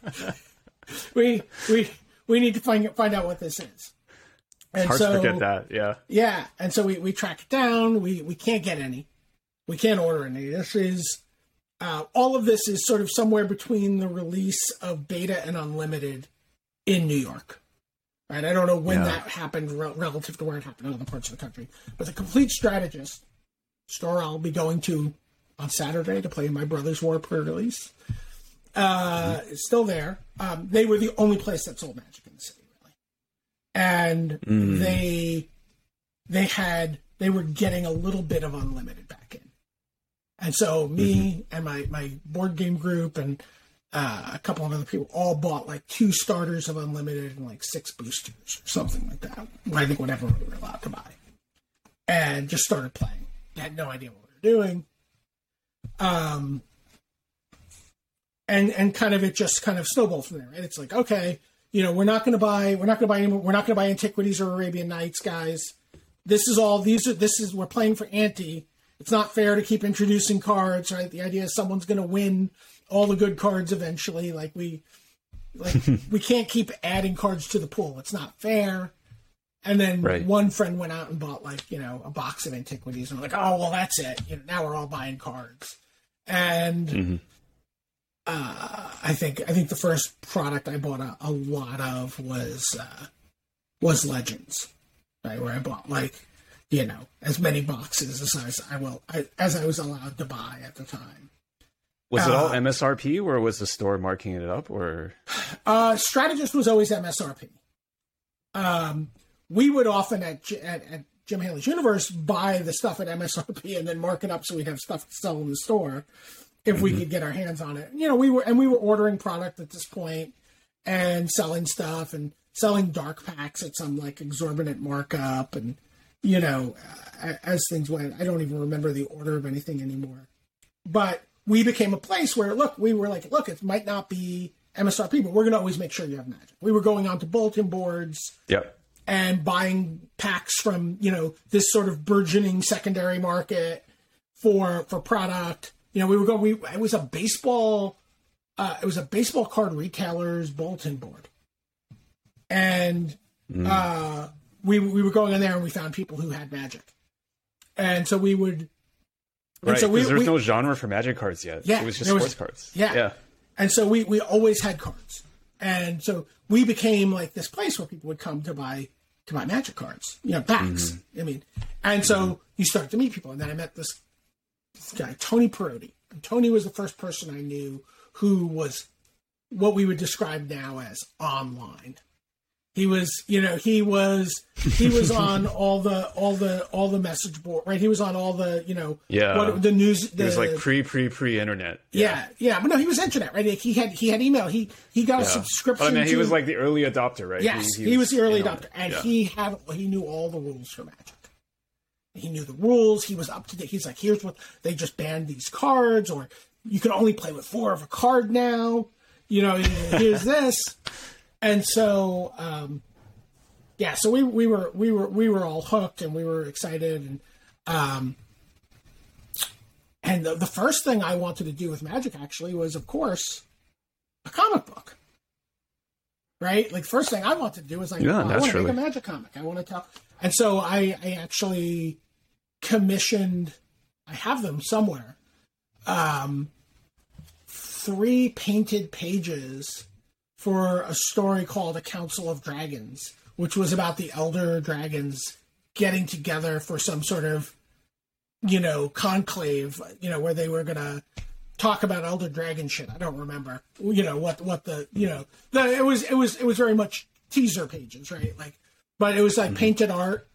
A: we we we need to find find out what this is." And
B: Hard to forget that. Yeah.
A: yeah, and so we, we track it down. We we can't get any. We can't order any. This is uh, all of this is sort of somewhere between the release of Beta and Unlimited in New York. Right, I don't know when
B: Yeah.
A: that happened re- relative to where it happened in other parts of the country. But the Complete Strategist store I'll be going to on Saturday to play my Brothers' War pre-release. Uh, is still there. Um, they were the only place that sold Magic in the city, really, and they they had they were getting a little bit of unlimited back in, and so me and my my board game group and uh, a couple of other people all bought like two starters of unlimited and like six boosters or something like that. I think whatever we were allowed to buy, and just started playing. Had no idea what we were doing. Um, and and kind of it just kind of snowballed from there. Right? It's like okay, you know, we're not going to buy we're not going to buy any we're not going to buy Antiquities or Arabian Nights, guys. This is all these are this is we're playing for ante. It's not fair to keep introducing cards, right? The idea is someone's going to win all the good cards eventually. Like we like we can't keep adding cards to the pool. It's not fair. And then
B: Right.
A: one friend went out and bought like you know a box of antiquities, and we're like, oh well, that's it. You know, now we're all buying cards. And uh, I think I think the first product I bought a, a lot of was uh, was Legends, right? Where I bought like you know as many boxes as I was, I will I, as I was allowed to buy at the time.
B: Was it all
A: Uh,
B: MSRP, or was the store marking it up, or
A: Uh, Strategist was always MSRP. Um, we would often at, at at Jim Hanley's Universe buy the stuff at MSRP and then mark it up so we'd have stuff to sell in the store if we could get our hands on it. You know, we were and we were ordering product at this and selling stuff and selling dark packs at some like exorbitant markup and you know as things went i don't even remember the order of anything anymore but we became a place where look we were like look it might not be msrp but we're going to always make sure you have magic we were going on to bulletin boards
B: Yep.
A: and buying packs from you know this sort of burgeoning secondary market for for product. You know, we were going. We it was a baseball. Uh, it was a baseball card retailer's bulletin board, and uh, we we were going in there and we found people who had magic, and so we would.
B: Right.
A: so we,
B: Because there was
A: we-
B: no genre for magic cards yet.
A: Yeah,
B: It was just
A: there was-
B: sports cards.
A: yeah.
B: Yeah.
A: And so we, we always had cards. And so we became like this place where people would come to buy to buy magic cards, you know, packs. Mm-hmm. I mean, and so mm-hmm. you start to meet people. And then I met this, this guy, Tony Perotti. And Tony was the first person I knew who was what we would describe now as online. He was, you know, he was he was on all the all the all the message board, right? He was on all the, you know,
B: Yeah.
A: what the news the,
B: It was like pre, pre, pre internet.
A: yeah, yeah, but no, he was internet, right? Like he had he had email. He he got a subscription.
B: But I mean, he
A: to-
B: was like the early adopter, right?
A: yes, he, was the early adopter, and
B: Yeah.
A: he had he knew all the rules for Magic. He knew the rules. He was up to date. He's like, here's what they just banned these cards, or you can only play with four of a card now. You know, here's this, and so um, yeah, so we we were we were we were all hooked and we were excited and um, and the, the first thing I wanted to do with Magic actually was, of course, a comic book. Right? Like, first thing I wanted to do was like,
B: Yeah,
A: oh, I want to make a Magic comic. I want to tell. And so I, I actually commissioned, I have them somewhere, um, three painted pages for a story called A Council of Dragons, which was about the Elder Dragons getting together for some sort of you know, conclave, you know, where they were gonna talk about Elder Dragon shit. I don't remember, you know, what what the you know, the, it was it was it was very much teaser pages, right? Like, but it was like painted art,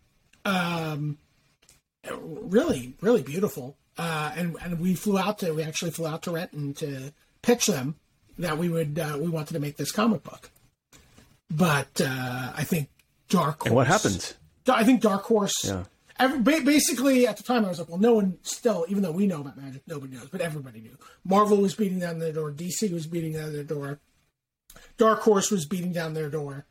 A: um, really really beautiful. Uh, and and we flew out to we actually flew out to Renton to pitch them that we would uh, we wanted to make this comic book, but uh, I think Dark Horse.
B: And what happened?
A: I think Dark Horse.
B: Yeah.
A: Every, basically, at the time, I was like, well, no one still, even though we know about magic, nobody knows, but everybody knew. Marvel was beating down their door. DC was beating down their door. Dark Horse was beating down their door.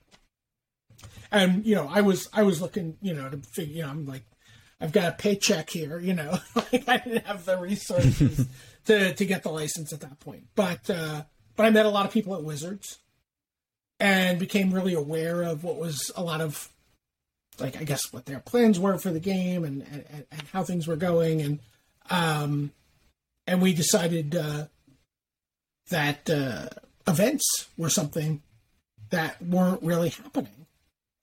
A: And you know, I was I was looking, you know, to figure, you know, I'm like, I've got a paycheck here, you know, like I didn't have the resources to to get the license at that point. But uh, but I met a lot of people at Wizards, and became really aware of what was a lot of like I guess what their plans were for the game and and, and how things were going and um and we decided uh, that uh, events were something that weren't really happening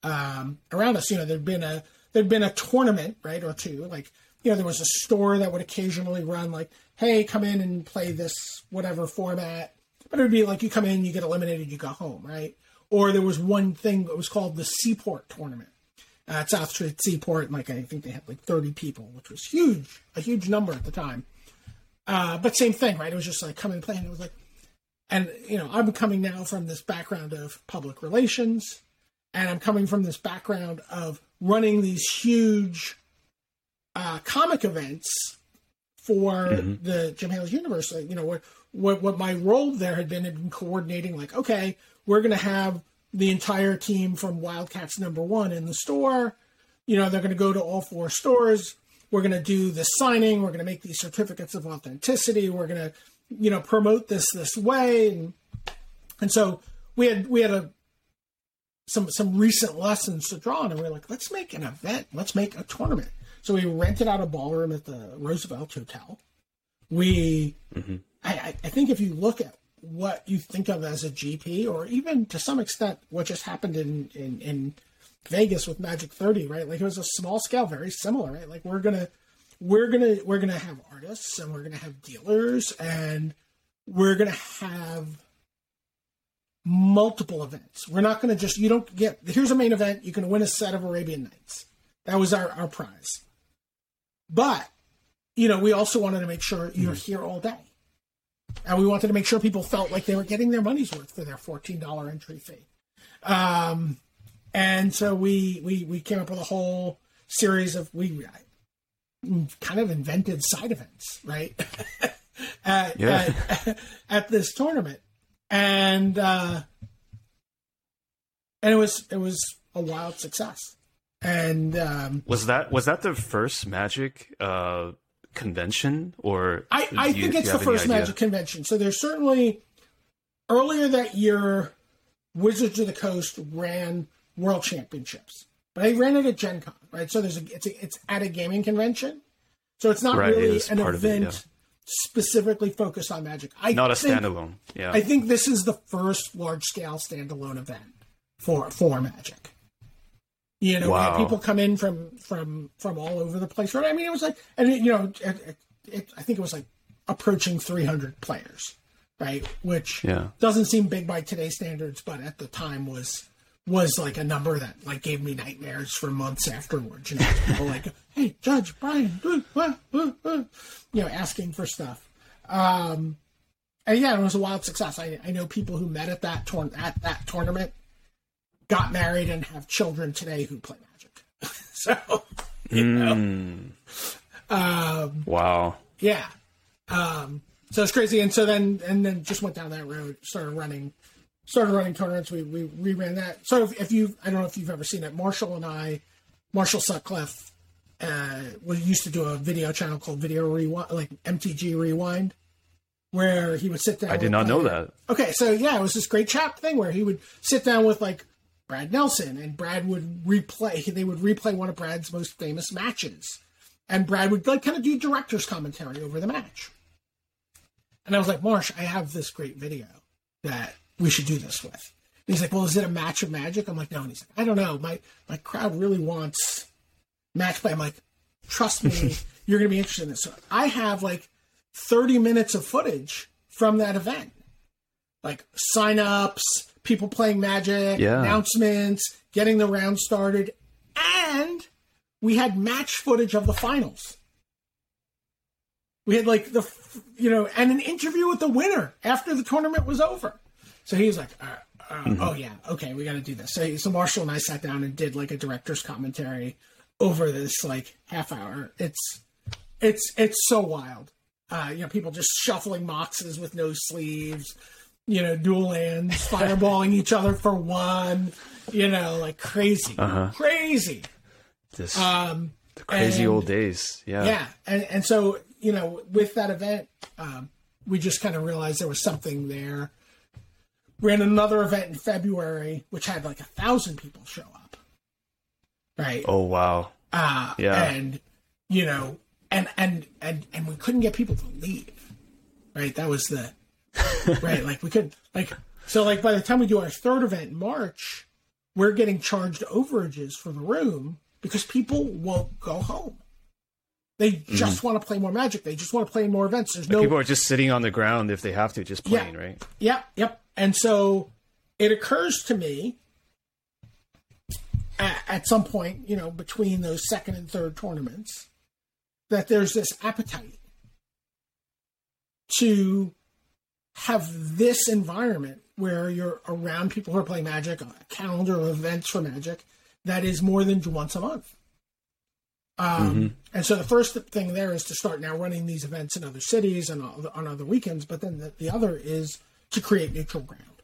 A: um, around us. You know, there'd been a there'd been a tournament right or two. Like you know, there was a store that would occasionally run like, hey, come in and play this whatever format. It would be like you come in, you get eliminated, you go home, right? Or there was one thing that was called the Seaport tournament uh, at South Street Seaport, and like I think they had like 30 people, which was huge, a huge number at the time. Uh, but same thing, right? It was just like come and play, and it was like, and you know, I'm coming now from this background of public relations, and I'm coming from this background of running these huge uh, comic events for the Jim Hanley's universe. You know, what, what what my role there had been had been coordinating. Like, okay, we're going to have the entire team from Wildcats number one in the store. You know, they're going to go to all four stores. We're going to do the signing. We're going to make these certificates of authenticity. We're going to, you know, promote this this way. And, and so we had we had a some some recent lessons to draw on, and we are like, let's make an event. Let's make a tournament. So we rented out a ballroom at the Roosevelt Hotel. We, I, I I think if you look at what you think of as a GP, or even to some extent what just happened in in, in Vegas with Magic 30, right? Like it was a small scale, very similar, right? Like we're gonna we're gonna we're gonna have artists and we're gonna have dealers and we're gonna have multiple events. We're not gonna just you don't get here's a main event, you can win a set of Arabian Nights. That was our, our prize. But, you know, we also wanted to make sure you're mm-hmm. here all day. And we wanted to make sure people felt like they were getting their money's worth for their fourteen dollar entry fee. Um, and so we we we came up with a whole series of we kind of invented side events, right? at,
C: Yeah.
A: at, at this tournament, and uh, and it was it was a wild success. And um,
B: Was that was that the first Magic uh, convention, or
A: I, I
B: you-
A: think it's the first
B: idea?
A: Magic convention. So there's certainly earlier that year, Wizards of the Coast ran World Championships, but they ran it at Gen Con, right? So there's a it's a, it's at a gaming convention, so it's not
B: Right,
A: really
B: is
A: an
B: of it,
A: event
B: yeah.
A: specifically focused on Magic. I
B: Not a standalone. Yeah.
A: I think this is the first large scale standalone event for for Magic. You know,
B: Wow.
A: people come in from from from all over the place. Right? I mean, it was like, and it, you know, it, it, it, I think it was like approaching 300 players, right? Which
B: Yeah.
A: doesn't seem big by today's standards, but at the time was was like a number that like gave me nightmares for months afterwards. You know, people like, "Hey, Judge Brian," uh, uh, uh, uh," you know, asking for stuff. Um, and yeah, it was a wild success. I, I know people who met at that tour- at that tournament, got married, and have children today who play Magic. so
B: Mm.
A: um,
B: Wow.
A: yeah, um, so it's crazy. And so then and then just went down that road, started running, started running tournaments. We we reran that. So if, if you, I don't know if you've ever seen it. Marshall and I, Marshall Sutcliffe, uh, we used to do a video channel called Video Rewind, like MTG Rewind, where he would sit down.
B: I did
A: with
B: not know that.
A: Okay, so yeah, it was this great chat thing where he would sit down with like Brad Nelson, and Brad would replay. They would replay one of Brad's most famous matches, and Brad would like kind of do director's commentary over the match. And I was like, Marsh, I have this great video that we should do this with. And he's like, Well, is it a match of magic? I'm like, No. And he's like, I don't know. My my crowd really wants match play. I'm like, trust me, you're gonna be interested in this. So I have like 30 minutes of footage from that event. Like sign-ups, people playing magic,
B: Yeah.
A: announcements, getting the round started, and we had match footage of the finals. We had like the, you know, and an interview with the winner after the tournament was over. So he was like, uh, uh, "Oh yeah, okay, we got to do this." So, so Marshall and I sat down and did like a director's commentary over this like half hour. It's it's it's so wild. Uh, you know, people just shuffling boxes with no sleeves. You know, dual lands, fireballing each other for one. You know, like crazy,
B: Uh-huh.
A: crazy.
B: This
A: Um,
B: the crazy
A: and-
B: old days. Yeah.
A: yeah, and and so you know, with that event, um, we just kind of realized there was something there. Ran another event in February, which had like a thousand people show up. Right.
B: Oh wow.
A: Uh,
B: Yeah.
A: And you know, and and and and we couldn't get people to leave. Right. That was the right. Like we could like so like by the time we do our third event in March, we're getting charged overages for the room because people won't go home. They mm-hmm. just want to play more Magic. They just want to play more events. There's no
B: People are just sitting on the ground if they have to, just
A: Yeah.
B: playing, right?
A: Yep, yep. And so it occurs to me at, at some point, you know, between those second and third tournaments, that there's this appetite to have this environment where you're around people who are playing Magic, a calendar of events for Magic that is more than once a month. Um, And so the first thing there is to start now running these events in other cities and on other weekends. But then the, the other is to create neutral ground,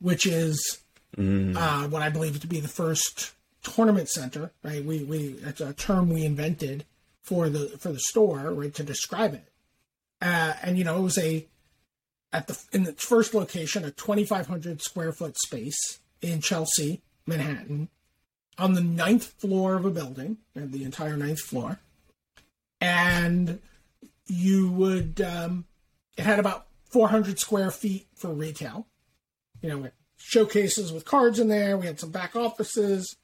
A: which is uh, what I believe to be the first tournament center. Right? We we it's a term we invented for the for the store right to describe it. Uh, and you know it was a at the in the first location a 2,500 square foot space in Chelsea, Manhattan, on the ninth floor of a building, and the entire ninth floor, and you would um, it had about 400 square feet for retail. You know, showcases with cards in there. We had some back offices.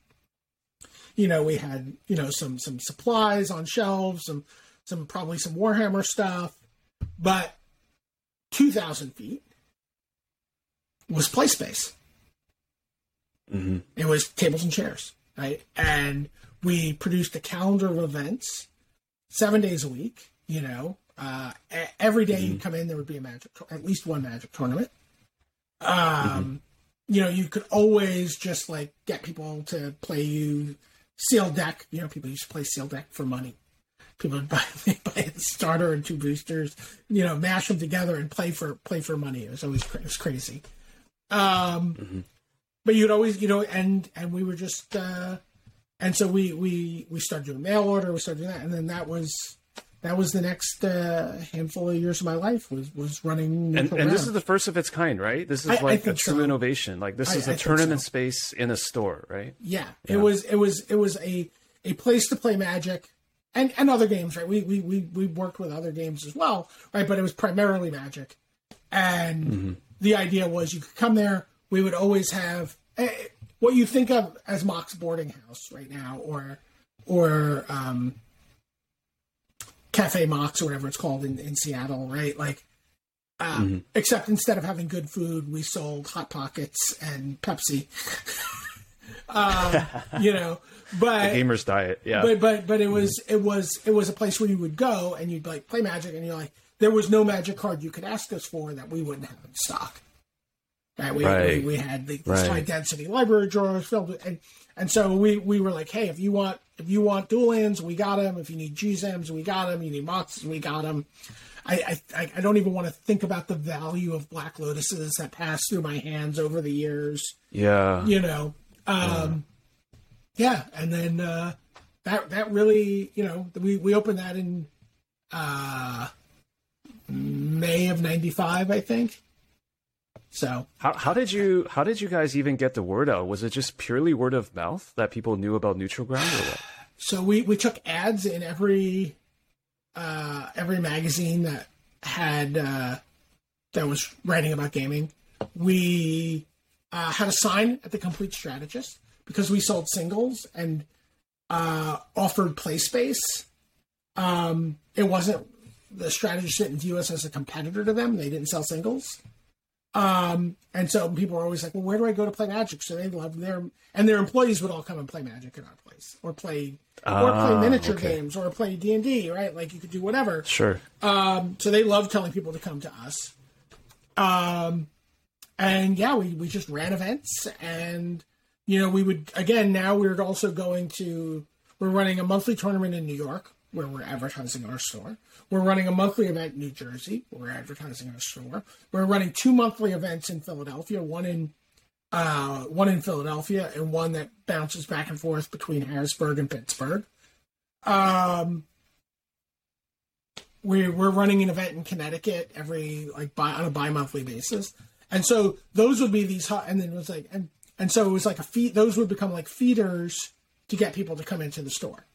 A: You know, we had you know some some supplies on shelves, some some probably some Warhammer stuff, but 2,000 feet was play space.
B: hmm
A: It was tables and chairs, right? And we produced a calendar of events seven days a week, you know, Uh, every day you come in, there would be a magic, at least one magic tournament. Um, mm-hmm. you know, you could always just like get people to play you sealed deck. You know, people used to play sealed deck for money. People would buy, buy a starter and two boosters, you know, mash them together and play for play for money. It was always it was crazy. Um, mm-hmm. But you'd always, you know, and and we were just, uh, and so we we we started doing mail order. We started doing that, and then that was that was the next uh, handful of years of my life was was running.
B: And, and, this is the first of its kind, right? This is I, like I a true so. innovation. Like this I, is a tournament so. space in a store, right?
A: Yeah, yeah, it was. It was. It was a a place to play Magic, and and other games, right? We we we we worked with other games as well, right? But it was primarily Magic, and mm-hmm. the idea was you could come there. We would always have eh, what you think of as Mox boarding house right now, or or um, Cafe Mox or whatever it's called in, in Seattle, right? Like, um, mm-hmm. except instead of having good food, we sold hot pockets and Pepsi. um, you know, but
B: the gamer's diet, yeah.
A: But but but it was mm-hmm. it was it was a place where you would go and you'd like play Magic, and you're like, there was no Magic card you could ask us for that we wouldn't have in stock. Right? We, right. we, we had the, right. high density library drawers filled with, and and so we we were like, hey, if you want if you want dual lands, we got them. If you need Juzams, we got them. You need Moxes, we got them. I, I I don't even want to think about the value of Black Lotuses that passed through my hands over the years.
B: Yeah,
A: you know, um, yeah. yeah, and then uh, that that really, you know, we we opened that in uh, May of '95, I think. So
B: how how did you how did you guys even get the word out? Was it just purely word of mouth that people knew about Neutral Ground or what?
A: So we we took ads in every uh, every magazine that had uh, that was writing about gaming. We uh, had a sign at the Complete Strategist because we sold singles and uh, offered play space. Um, it wasn't the strategist didn't view us as a competitor to them. They didn't sell singles. Um, and so people were always like, well, where do I go to play Magic? So they loved their, and their employees would all come and play Magic at our place or play, uh, or play ah, miniature okay. games or play D and D, right? Like you could do whatever.
B: Sure.
A: Um, so they loved telling people to come to us. Um, and yeah, we, we just ran events and, you know, we would, again, now we're also going to, we're running a monthly tournament in New York where we're advertising our store. We're running a monthly event in New Jersey. Where we're advertising our store. We're running two monthly events in Philadelphia, one in uh, one in Philadelphia and one that bounces back and forth between Harrisburg and Pittsburgh. Um, we, we're running an event in Connecticut every like by on a bi-monthly basis, and so those would be these hot. And then it was like and and so it was like a feed. Those would become like feeders to get people to come into the store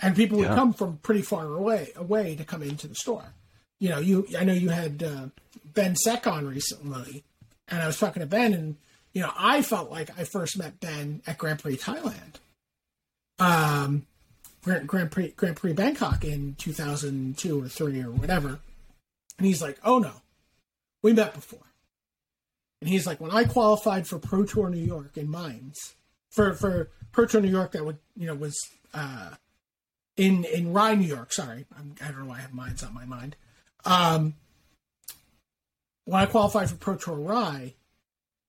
A: and people would yeah. come from pretty far away away to come into the store. You know, you I know you had uh, Ben Seck on recently, and I was talking to Ben, and you know, I felt like I first met Ben at Grand Prix Thailand, um, Grand, Grand Prix Grand Prix Bangkok in two thousand two or three or whatever, and he's like, "Oh no, we met before." And he's like, when I qualified for Pro Tour New York in Mainz, for for Pro Tour New York, that would you know was uh, in in Rye, New York. Sorry, I'm, I do not know why I have Mainz on my mind. Um, when I qualified for Pro Tour Rye,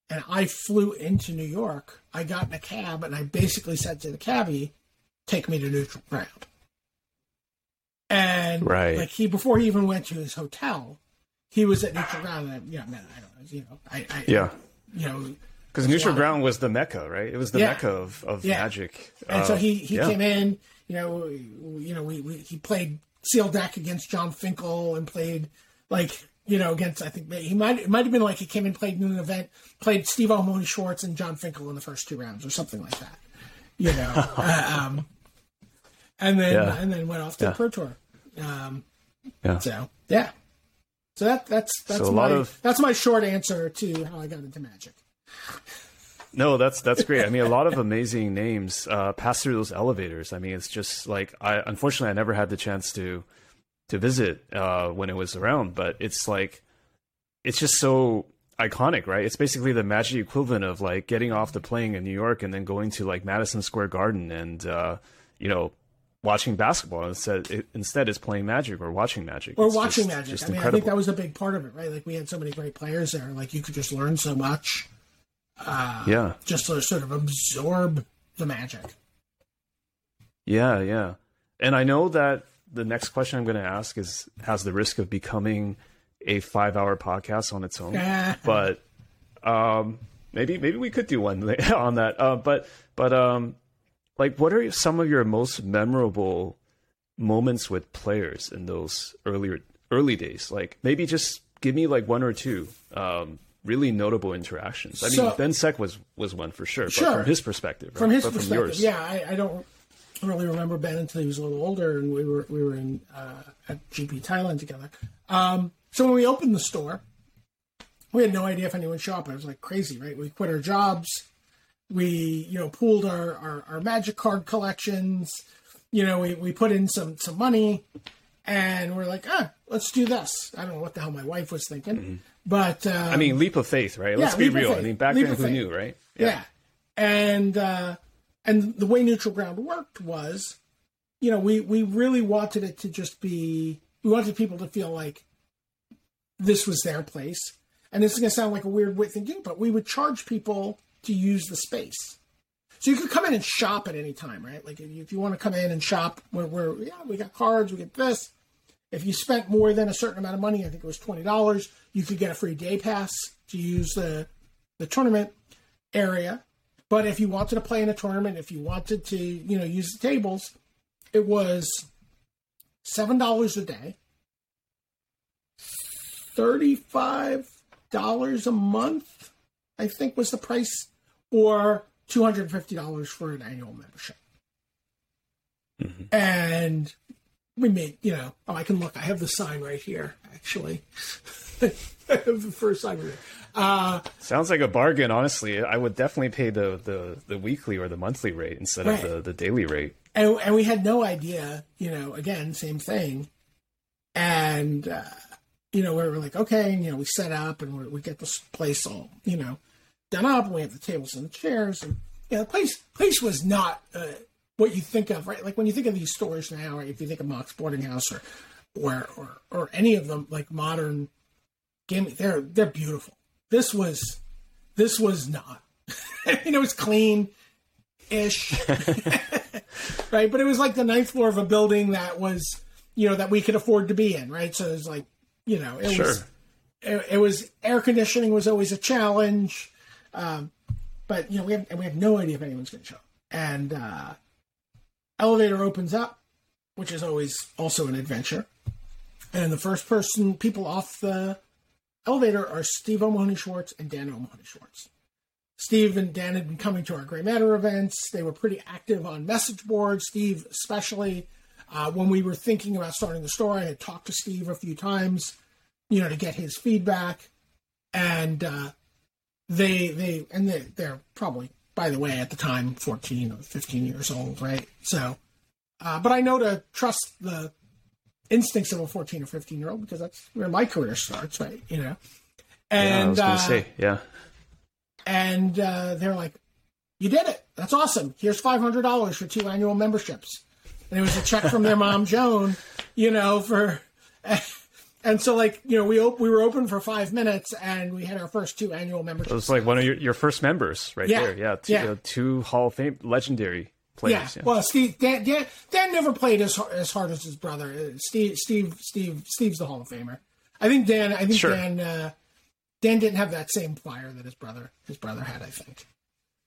A: and I flew into New York, I got in a cab and I basically said to the cabbie, "Take me to neutral ground." And right. like he before he even went to his hotel, he was at neutral ground. And I, yeah, man, I don't know, you know, I, I
B: yeah,
A: you know,
B: because neutral ground was the mecca, right? It was the yeah. mecca of, of yeah. magic.
A: And uh, so he he yeah. came in you know, you know, we, we he played sealed deck against Jon Finkel and played like you know against I think he might it might have been like he came and played in an event played Steve O'Mahony Schwartz and Jon Finkel in the first two rounds or something like that, you know, uh, um, and then and then went off to the Pro Tour. Um, yeah. So yeah. So that that's that's so my of... that's my short answer to how I got into Magic.
B: No, that's that's great. I mean, a lot of amazing names uh, pass through those elevators. I mean, it's just like I unfortunately I never had the chance to to visit uh, when it was around, but it's like it's just so iconic, right? It's basically the magic equivalent of like getting off the plane in New York and then going to like Madison Square Garden and uh, you know watching basketball instead it, instead is playing magic or watching magic
A: or
B: It's
A: watching
B: just-
A: magic.
B: just
A: I mean, I think that was a big part of it, right? Like we had so many great players there. Like you could just learn so much, uh,
B: yeah
A: just to sort of absorb the magic.
B: Yeah, yeah. And I know that the next question I'm going to ask is has the risk of becoming a 5-hour podcast on its own. but um maybe maybe we could do one on that. Uh, but but um like what are some of your most memorable moments with players in those earlier early days? Like maybe just give me like one or two um really notable interactions. I mean,
A: So-
B: Ben Seck was was one for sure,
A: Sure.
B: but from his perspective, right?
A: From his
B: But
A: perspective,
B: yours.
A: yeah, I, I don't really remember Ben until he was a little older, and we were we were in uh, at GP Thailand together. Um, so when we opened the store, we had no idea if anyone up. It was like crazy, right? We quit our jobs, we you know pooled our our, our magic card collections. You know, we, we put in some some money, and we're like, ah, let's do this. I don't know what the hell my wife was thinking, but uh,
B: I mean, leap of faith, right? Let's
A: Yeah,
B: be real. I mean, back
A: Leap
B: then, who
A: faith.
B: knew, right?
A: yeah. And uh, and the way neutral ground worked was, you know, we we really wanted it to just be we wanted people to feel like this was their place. And this is going to sound like a weird thing to do, but we would charge people to use the space. So you could come in and shop at any time, right? Like if you want to come in and shop, where yeah, we got cards, we get this. If you spent more than a certain amount of money, I think it was twenty dollars, you could get a free day pass to use the the tournament area. But if you wanted to play in a tournament, if you wanted to, you know, use the tables, it was seven dollars a day, thirty-five dollars a month, I think was the price, or two hundred and fifty dollars for an annual membership. And we made, you know, oh, I can look. I have the sign right here, actually. The first sign right here. Uh,
B: Sounds like a bargain, honestly. I would definitely pay the, the, the weekly or the monthly rate instead
A: Right.
B: of the, the daily rate.
A: and, and we had no idea, you know, again, same thing. And, uh, you know, we were like, okay, and, you know, we set up and we we get this place all, you know, done up and we have the tables and the chairs. And, you know, the place, place was not uh, what you think of, right? Like when you think of these stores now, right? If you think of Mox Boarding House or, or, or, or any of them like modern gaming, they're, they're beautiful. This was, this was not, you know, it was clean ish. right? But it was like the ninth floor of a building that was, you know, that we could afford to be in, right? So it was like, you know, it
B: Sure.
A: was, it, it was air conditioning was always a challenge, um, but you know, we have and we have no idea if anyone's going to show. up. And uh, elevator opens up, which is always also an adventure. And the first person, people off the elevator are Steve O'Mahony Schwartz and Dan O'Mahony Schwartz. Steve and Dan had been coming to our Gray Matter events. They were pretty active on message boards. Steve, especially uh, when we were thinking about starting the store, I had talked to Steve a few times, you know, to get his feedback. And uh, they they and they they're probably by the way at the time 14 or 15 years old, right? So, uh, but I know to trust the instincts of a 14 or 15 year old because that's where my career starts, right? You know. And
B: yeah, I was to
A: uh,
B: say, yeah.
A: and uh, they're like, "You did it! That's awesome! Here's five hundred dollars for two annual memberships." And it was a check from their mom, Joan, you know, for. And so, like you know, we op- we were open for five minutes, and we had our first two annual memberships.
B: It was like one of your, your first members right
A: Yeah,
B: there. Yeah. Two,
A: yeah.
B: uh, two Hall of Fame legendary players. Yeah.
A: Well, Steve Dan, Dan Dan never played as hard, as hard as his brother. Uh, Steve Steve Steve Steve's the Hall of Famer. I think Dan. I think
B: Sure.
A: Dan. Uh, Dan didn't have that same fire that his brother his brother had. I think.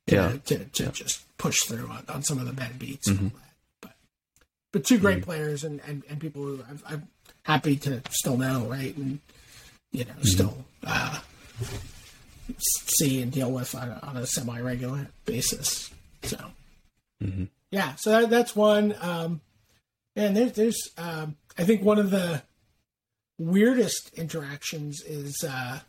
B: Yeah.
A: to, to just push through on, on some of the bad beats
B: Mm-hmm.
A: and all that. But but two great players and, and, and people who I've, I'm happy to still know, right? And you
B: Mm-hmm.
A: know, still uh, see and deal with on a, on a semi regular basis. So
B: Mm-hmm.
A: yeah, so that, that's one. Um, and there's there's um, I think one of the weirdest interactions is uh,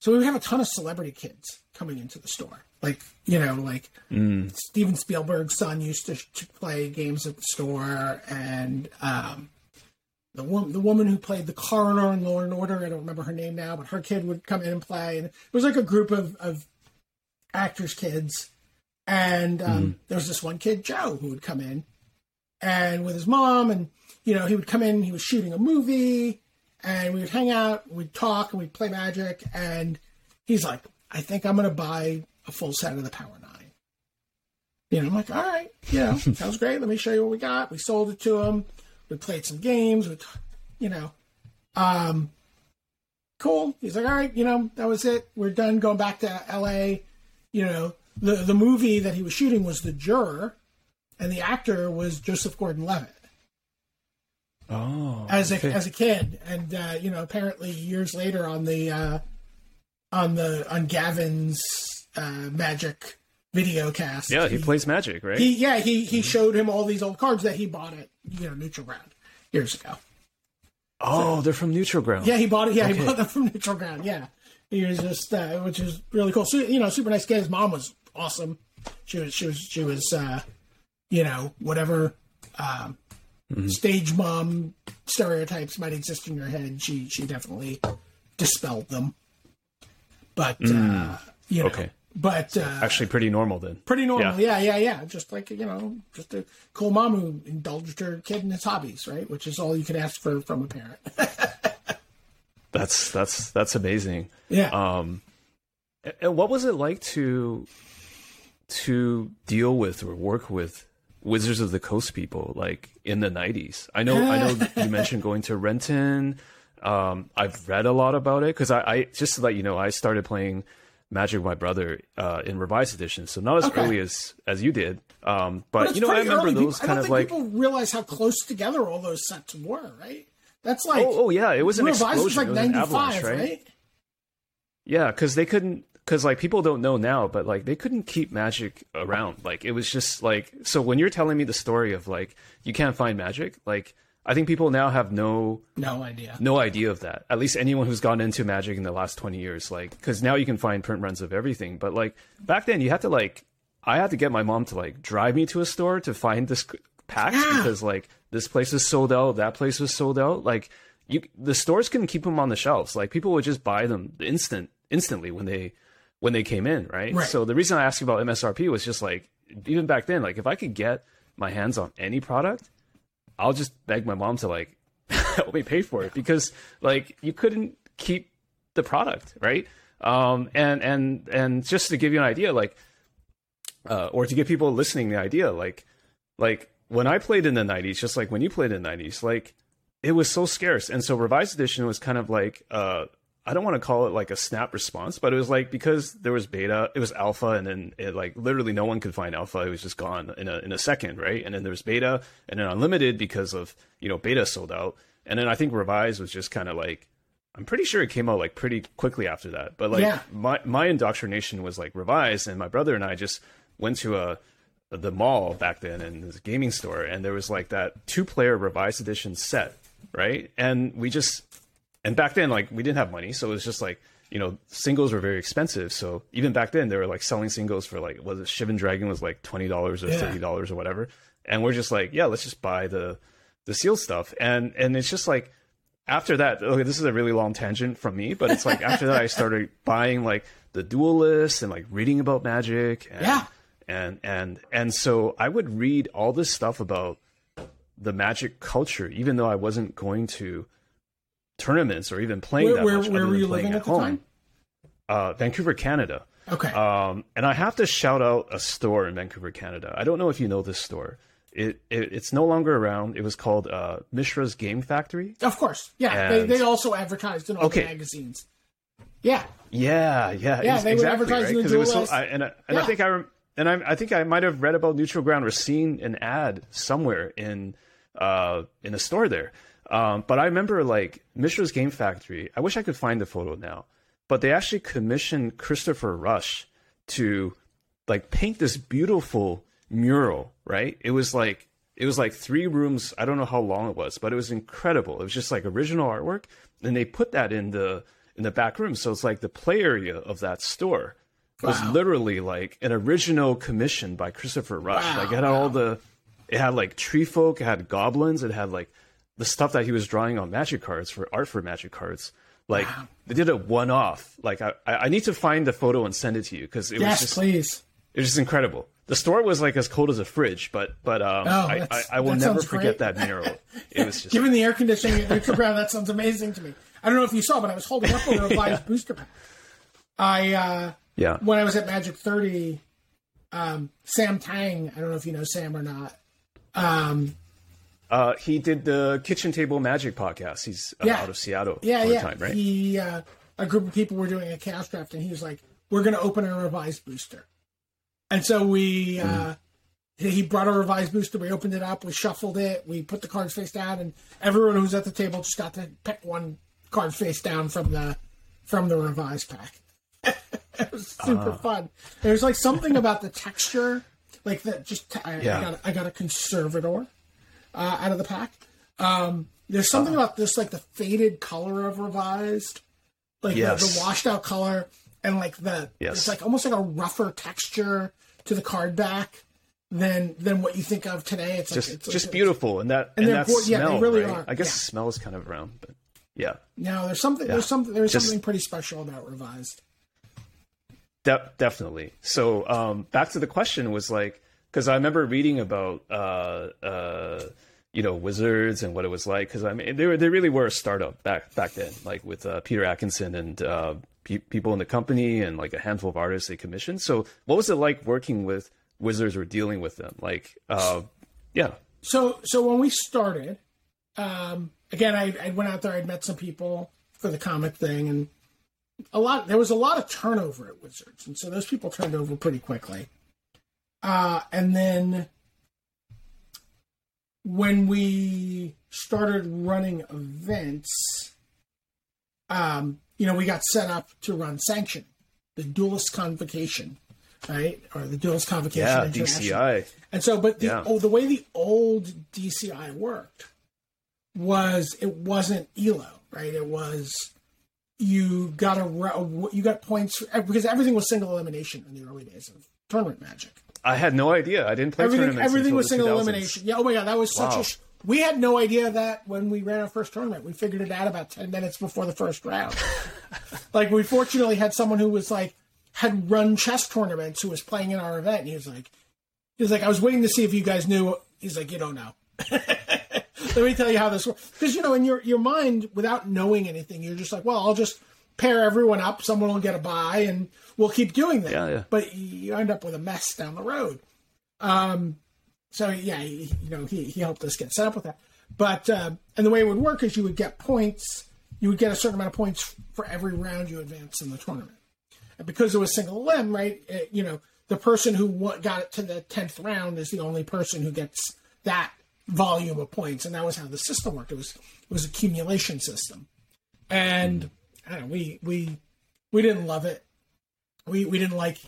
A: so we have a ton of celebrity kids coming into the store. Like, you know, like
B: Mm.
A: Steven Spielberg's son used to, to play games at the store, and um, the wo- the woman who played the coroner in Law and Order, I don't remember her name now, but her kid would come in and play, and it was like a group of, of actors' kids And um, there was this one kid, Joe, who would come in and with his mom, and you know, he would come in. He was shooting a movie, and we would hang out, we'd talk, and we'd play Magic. And he's like, "I think I'm going to buy a full set of the Power Nine. You know, I'm like, "All right, you know, sounds great. Let me show you what we got." We sold it to him. We played some games. We, you know, um, cool. He's like, "All right, you know, that was it. We're done. Going back to L.A." You know, the the movie that he was shooting was The Juror, and the actor was Joseph Gordon-Levitt
B: Oh,
A: as a
B: okay.
A: as a kid, and uh, you know, apparently years later on the uh, on the on Gavin's uh, Magic video cast,
B: yeah, he plays Magic, right?
A: he yeah he he showed him all these old cards that he bought at you know Neutral Ground years ago.
B: oh, they're from Neutral Ground.
A: Yeah, he bought it. Yeah, he bought them from Neutral Ground. Yeah, he was just uh, which is really cool. So you know, super nice kid. His mom was awesome. She was she was she was uh, you know whatever um,
B: Mm-hmm.
A: stage mom stereotypes might exist in your head. She she definitely dispelled them. But uh, you know,
B: Mm. Okay.
A: But uh,
B: Actually, pretty normal then.
A: pretty normal. Yeah. yeah, yeah, Just like you know, just a cool mom who indulged her kid in his hobbies, right? Which is all you could ask for from a parent.
B: That's that's that's amazing.
A: yeah.
B: Um, and what was it like to to deal with or work with Wizards of the Coast people like in the '90s? I know I know you mentioned going to Renton. Um, I've read a lot about it because I, I just to let you know I started playing Magic with my brother uh, in revised edition, so not as
A: Okay.
B: early as as you did. Um, but,
A: it's
B: you know I remember
A: early.
B: those
A: People-
B: kind of like
A: people realize how close together all those sets were, right? That's like
B: oh, oh yeah, it was an
A: Revised
B: explosion.
A: was like
B: it was an
A: ninety five,
B: right?
A: right?
B: Yeah, because they couldn't. Because like people don't know now, but like they couldn't keep magic around. Like it was just like so. When you're telling me the story of like you can't find magic, like I think people now have no
A: No idea.
B: no idea of that. At least anyone who's gone into magic in the last 20 years, like because now you can find print runs of everything. But like back then, you had to like I had to get my mom to like drive me to a store to find this packs
A: Yeah.
B: because like this place is sold out, that place was sold out. Like you, the stores couldn't keep them on the shelves. Like people would just buy them instant instantly when they when they came in, right?
A: Right.
B: So the reason I asked you about MSRP was just like even back then, like if I could get my hands on any product, I'll just beg my mom to like help me pay for it because like you couldn't keep the product, right? Um, and and and just to give you an idea, like, uh, or to give people listening the idea, like, like when I played in the '90s, just like when you played in the '90s, like it was so scarce, and so revised edition was kind of like uh, I don't want to call it like a snap response, but it was like because there was beta, it was alpha, and then it like literally no one could find alpha. It was just gone in a in a second, right? And then there was beta, and then unlimited because of you know beta sold out, and then I think revised was just kind of like I'm pretty sure it came out like pretty quickly after that. But like
A: Yeah.
B: my my indoctrination was like revised, and my brother and I just went to a the mall back then and this gaming store, and there was like that two player revised edition set, right? And we just and back then like we didn't have money, so it was just like you know singles were very expensive. So even back then they were like selling singles for like was it Shivan Dragon was like twenty dollars or
A: Yeah.
B: thirty dollars or whatever, and we're just like yeah let's just buy the the seal stuff, and and it's just like after that, okay, this is a really long tangent from me, but it's like after that, I started buying like the duelists and like reading about magic. And,
A: Yeah.
B: And, and, and so I would read all this stuff about the magic culture, even though I wasn't going to tournaments or even playing
A: Where,
B: that
A: where,
B: much.
A: where were you living
B: at
A: at the
B: home.
A: time?
B: Uh, Vancouver, Canada.
A: Okay.
B: Um, and I have to shout out a store in Vancouver, Canada. I don't know if you know this store. It, it it's no longer around. It was called uh, Mishra's Game Factory.
A: of course. Yeah. They,
B: and-
A: they also advertised in all
B: Okay.
A: the magazines. Yeah.
B: Yeah, yeah,
A: Yeah, they would
B: exactly,
A: advertise
B: right?
A: the
B: 'Cause it was so, I, and I, and
A: Yeah.
B: I think I rem- and I, I think I might have read about Neutral Ground or seen an ad somewhere in uh in a store there. Um, but I remember like Mishra's Game Factory. I wish I could find the photo now, but they actually commissioned Christopher Rush to like paint this beautiful mural. Right? It was like it was like three rooms. I don't know how long it was, but it was incredible. It was just like original artwork, and they put that in the in the back room. So it's like the play area of that store was literally like an original commission by Christopher Rush.
A: Wow,
B: like it had all the, it had like tree folk, it had goblins, it had like the stuff that he was drawing on magic cards for art for magic cards. Like they did a one off. Like I, I need to find the photo and send it to you because it was just
A: please.
B: it was just incredible. the store was like as cold as a fridge, but but um,
A: Oh,
B: I, I, I will never forget
A: great.
B: that mural. It was just
A: Given the air conditioning at neutral ground, that sounds amazing to me. I don't know if you saw, but I was holding up a revised booster pack. I uh,
B: yeah.
A: when I was at Magic 30, um, Sam Tang, I don't know if you know Sam or not. Um,
B: Uh, he did the Kitchen Table Magic podcast. He's uh,
A: Yeah.
B: out of Seattle
A: yeah, yeah.
B: the time, right?
A: He, uh, a group of people were doing a chaos draft, and he was like, "We're going to open a revised booster." And so we, uh, he brought a revised booster. We opened it up. We shuffled it. We put the cards face down, and everyone who was at the table just got to pick one card face down from the from the revised pack. it was super fun. There's like something about the texture, like that. Just I,
B: Yeah.
A: I got I got a conservator uh, out of the pack. Um, there's something about this, like the faded color of revised, like the,
B: Yes.
A: the washed out color, and like the
B: Yes.
A: it's like almost like a rougher texture to the card back than than what you think of today. It's
B: just
A: like, it's
B: just
A: like,
B: beautiful, and that
A: And
B: and, that
A: gor- yeah, they really
B: right?
A: are.
B: I guess
A: Yeah.
B: the smell is kind of around, but yeah,
A: No, there's something. There's something. There's
B: Just-
A: something pretty special about revised.
B: de- definitely. So um, back to the question was like because I remember reading about uh, uh, you know wizards and what it was like because I mean they were they really were a startup back back then, like with uh, Peter Adkison and uh, pe- people in the company and like a handful of artists they commissioned. So what was it like working with wizards or dealing with them? Like uh, yeah,
A: So so when we started, um, again, I, I went out there. I'd met some people for the comic thing, and a lot. There was a lot of turnover at Wizards, and so those people turned over pretty quickly. Uh, and then when we started running events, um, you know, we got set up to run Sanction, the Duelist Convocation, right, or the Duelist Convocation.
B: yeah, DCI.
A: And so, but the
B: Yeah.
A: oh, the way the old DCI worked was it wasn't Elo, right? It was you got a you got points because everything was single elimination in the early days of tournament magic.
B: I had no idea. I didn't play
A: Everything
B: tournaments
A: everything was single
B: 2000s.
A: elimination. Yeah. Oh my god, that was such
B: Wow.
A: a. sh- We had no idea that when we ran our first tournament. We figured it out about ten minutes before the first round. like we fortunately had someone who was like had run chess tournaments who was playing in our event, and he was like, he was like, I was waiting to see if you guys knew. He's like, you don't know. Let me tell you how this works. Because you know, in your your mind, without knowing anything, you're just like, well, I'll just pair everyone up. Someone will get a buy, and we'll keep doing that.
B: Yeah, yeah.
A: But you end up with a mess down the road. Um, so yeah, he, you know, he he helped us get set up with that. But uh, and the way it would work is you would get points. You would get a certain amount of points for every round you advance in the tournament. And because it was single elim, right? It, you know, the person who got it to the tenth round is the only person who gets that volume of points, and that was how the system worked. It was it was accumulation system, and don't know, we we we didn't love it. We we didn't like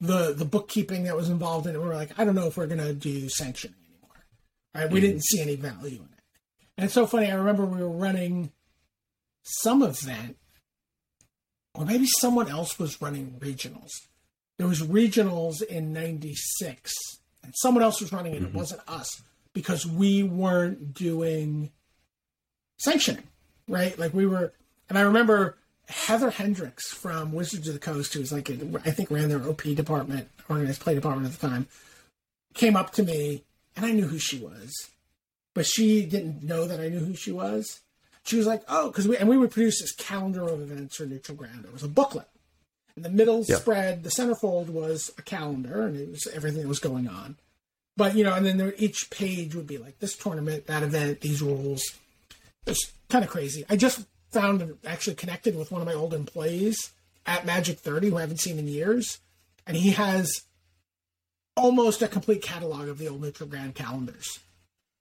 A: the the bookkeeping that was involved in it. We were like, I don't know if we're gonna do sanctioning anymore. Right? We mm-hmm. didn't see any value in it. And it's so funny. I remember we were running some event, or maybe someone else was running regionals. There was regionals in '96, and someone else was running it. It wasn't us because we weren't doing sanctioning, right? Like we were, and I remember Heather Hendricks from Wizards of the Coast, who was like, I think ran their OP department, organized play department at the time, came up to me, and I knew who she was, but she didn't know that I knew who she was. She was like, "Oh, because we and we would produce this calendar of events for Neutral Ground. It was a booklet. In the middle
B: Yeah.
A: spread, the centerfold was a calendar, and it was everything that was going on. But you know, and then there, each page would be like this tournament, that event, these rules. It's kind of crazy. I just found and actually connected with one of my old employees at Magic 30 who I haven't seen in years, and he has almost a complete catalog of the old Neutral Ground calendars,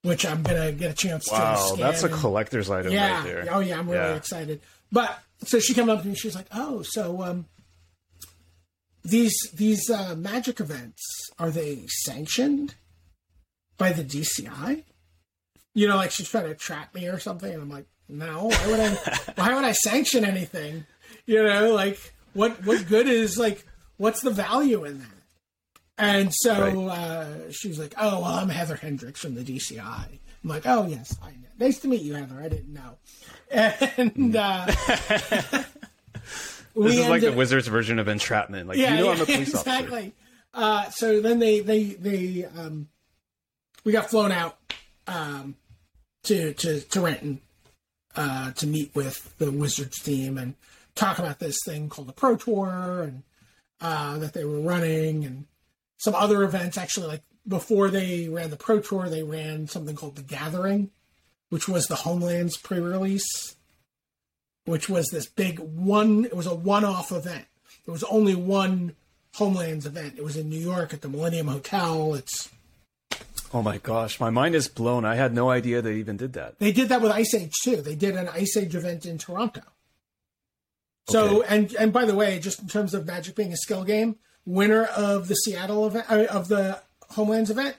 A: which I'm gonna get a chance to
B: Wow, that's a
A: and-
B: collector's item
A: yeah.
B: right there.
A: Oh yeah, I'm really
B: Yeah.
A: excited. But so she came up to me. She was like, "Oh, so um, these these uh, magic events are they sanctioned by the DCI? You know, like she's trying to trap me or something." And I'm like, "No. Why would I? why would I sanction anything? You know, like what what good is like what's the value in that?" And so uh, she was like, "Oh, well, I'm Heather Hendricks from the DCI." I'm like, "Oh yes, I know. Nice to meet you, Heather. I didn't know." And uh,
B: This
A: we
B: is like the wizard's version of entrapment. Like
A: yeah,
B: you know, I'm a police officer.
A: exactly. uh, so then they they they um, we got flown out um, to to to Renton uh, to meet with the Wizards team and talk about this thing called the Pro Tour and uh, that they were running and some other events. Actually, like before they ran the Pro Tour, they ran something called the Gathering, which was the Homelands pre-release, which was this big one. It was a one-off event. There was only one Homelands event. It was in New York at the Millennium Hotel. It's
B: Oh my gosh, my mind is blown. I had no idea they even did that.
A: They did that with Ice Age too. They did an Ice Age event in Toronto. So
B: Okay.
A: and and by the way, just in terms of Magic being a skill game, winner of the Seattle event uh, of the Homelands event,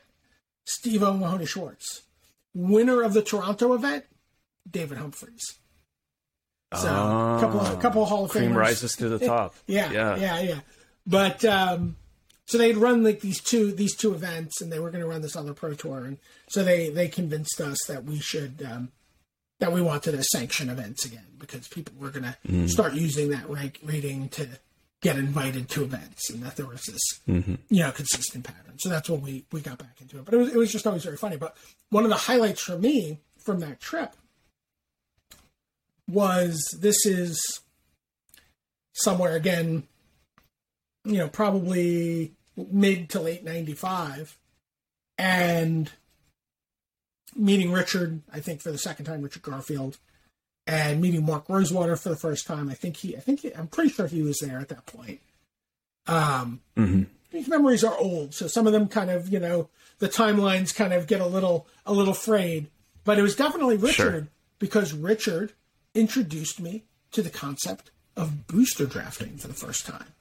A: Steve O'Mahony Schwartz. Winner of the Toronto event, David Humphreys. So a couple of, a couple of Hall of
B: Ah.
A: Famers.
B: rises to the top.
A: Yeah,
B: yeah.
A: yeah, yeah, But um, so they'd run like these two these two events, and they were going to run this other pro tour, and so they they convinced us that we should um, that we wanted to sanction events again because people were going to
B: Mm-hmm.
A: start using that rank rating to get invited to events, and that there was this
B: Mm-hmm.
A: you know consistent pattern. So that's when we we got back into it. But it was it was just always very funny. But one of the highlights for me from that trip was this is somewhere again, you know, probably mid to late 95. And meeting Richard, I think for the second time, Richard Garfield, and meeting Mark Rosewater for the first time. I think he, I think he, I'm pretty sure he was there at that point. Um,
B: Mhm.
A: these memories are old, so some of them kind of, you know, the timelines kind of get a little, a little frayed. But it was definitely Richard
B: Sure.
A: because Richard introduced me to the concept of booster drafting for the first time.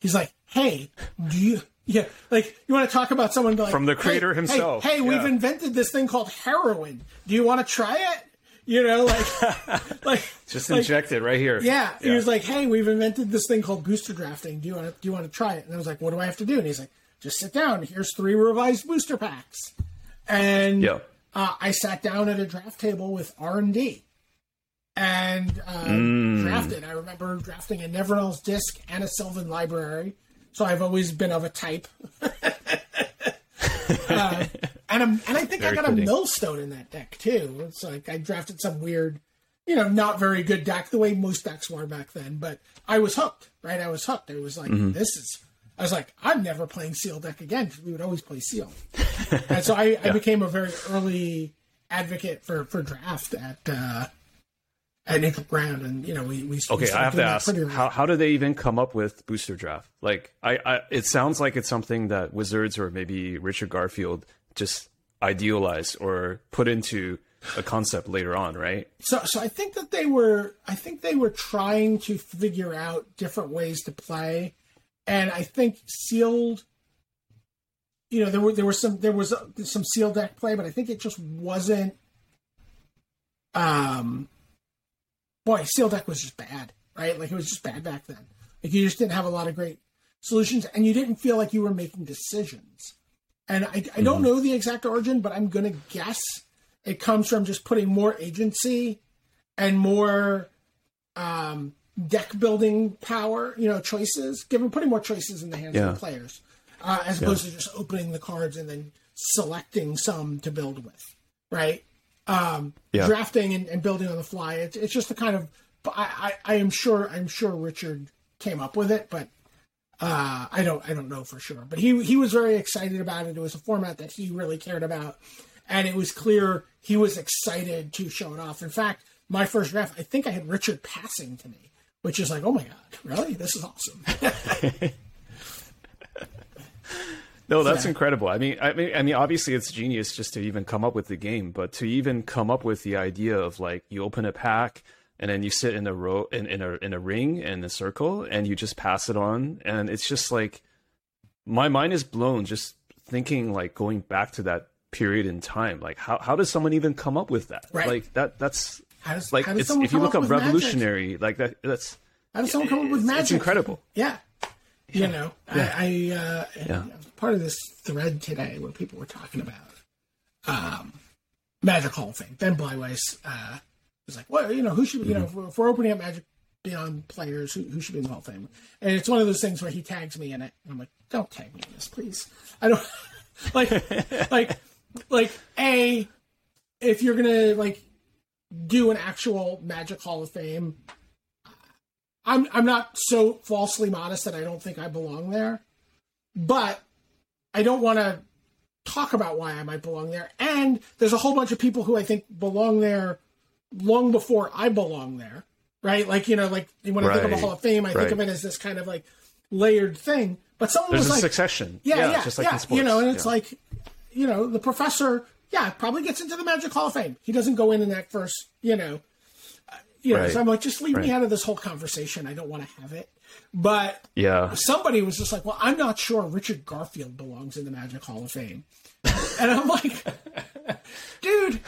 A: He's like, "Hey, do you?" Yeah, like you want to talk about someone like
B: From the creator
A: hey,
B: himself,
A: Hey, we've invented this thing called heroin. Do you want to try it? You know, like, like
B: Just
A: like,
B: inject it right here.
A: yeah, he was like, "Hey, we've invented this thing called booster drafting. Do you want to do you want to try it?" And I was like, "What do I have to do?" And he's like, "Just sit down. Here's three revised booster packs." And
B: Yeah.
A: uh, I sat down at a draft table with R and D, and uh,
B: Mm.
A: drafted. I remember drafting a Nevinyrral's Disk and a Sylvan library. So I've always been of a type. uh, and I'm, and I think I got
B: fitting.
A: a millstone in that deck too. It's like I drafted some weird, you know, not very good deck the way most decks were back then. But I was hooked, right? I was hooked. I was like,
B: Mm-hmm.
A: this is. I was like, I'm never playing seal deck again because we would always play seal. and so I, I became a very early advocate for for draft at uh, at Neutral Ground, and you know we we
B: Okay, I have to ask, how, how did they even come up with booster draft? Like, I, I, it sounds like it's something that Wizards or maybe Richard Garfield just idealized or put into a concept later on, right?
A: So, so I think that they were, I think they were trying to figure out different ways to play, and I think sealed. You know, there were there was some there was some sealed deck play, but I think it just wasn't. Um, boy, sealed deck was just bad, right? Like it was just bad back then. Like you just didn't have a lot of great solutions, and you didn't feel like you were making decisions. And I, I don't know the exact origin, but I'm gonna guess it comes from just putting more agency and more um, deck building power, you know, choices, giving putting more choices in the hands
B: Yeah.
A: of the players, uh, as opposed to just opening the cards and then selecting some to build with, right? Um,
B: Yeah.
A: Drafting and, and building on the fly. It's, it's just the kind of I, I, I am sure I'm sure Richard came up with it, but uh, I don't I don't know for sure. But he he was very excited about it. It was a format that he really cared about, and it was clear he was excited to show it off. In fact, my first draft, I think I had Richard passing to me, which is like, oh my god, really? This is awesome.
B: No, that's
A: Yeah.
B: incredible. I mean, I mean, I mean, obviously it's genius just to even come up with the game, but to even come up with the idea of like you open a pack and then you sit in a row in, in a in a ring in a circle and you just pass it on, and it's just like my mind is blown just thinking like going back to that period in time. Like how how does someone even come up with that?
A: Right.
B: Like that that's
A: How does,
B: like
A: how does
B: it's, if you look
A: up
B: up
A: with magic?
B: revolutionary like that that's
A: How does someone come up with magic?
B: it's incredible.
A: Yeah. You know, I, I uh,
B: Yeah.
A: Part of this thread today where people were talking about um, Magic Hall of Fame. Ben Bleiweiss uh, was like, well, you know, who should, be you know, if we're, if we're opening up Magic beyond players who, who should be in the Hall of Fame. And it's one of those things where he tags me in it. And I'm like, don't tag me in this, please. I don't like like like a if you're gonna like do an actual Magic Hall of Fame. I'm I'm not so falsely modest that I don't think I belong there, but I don't want to talk about why I might belong there. And there's a whole bunch of people who I think belong there long before I belong there, right? Like you know, like you when I think of a Hall of Fame, I think of it as this kind of like layered thing. But someone
B: There's
A: was
B: a
A: like,
B: succession.
A: yeah, yeah,
B: just like
A: yeah.
B: in sports.
A: You know, and it's
B: Yeah.
A: like, you know, the professor, yeah, probably gets into the Magic Hall of Fame. He doesn't go in in that first, you know, you know.
B: Right.
A: So I'm like, just leave me out of this whole conversation. I don't want to have it. But
B: yeah,
A: somebody was just like, well, I'm not sure Richard Garfield belongs in the Magic Hall of Fame, and I'm like, dude,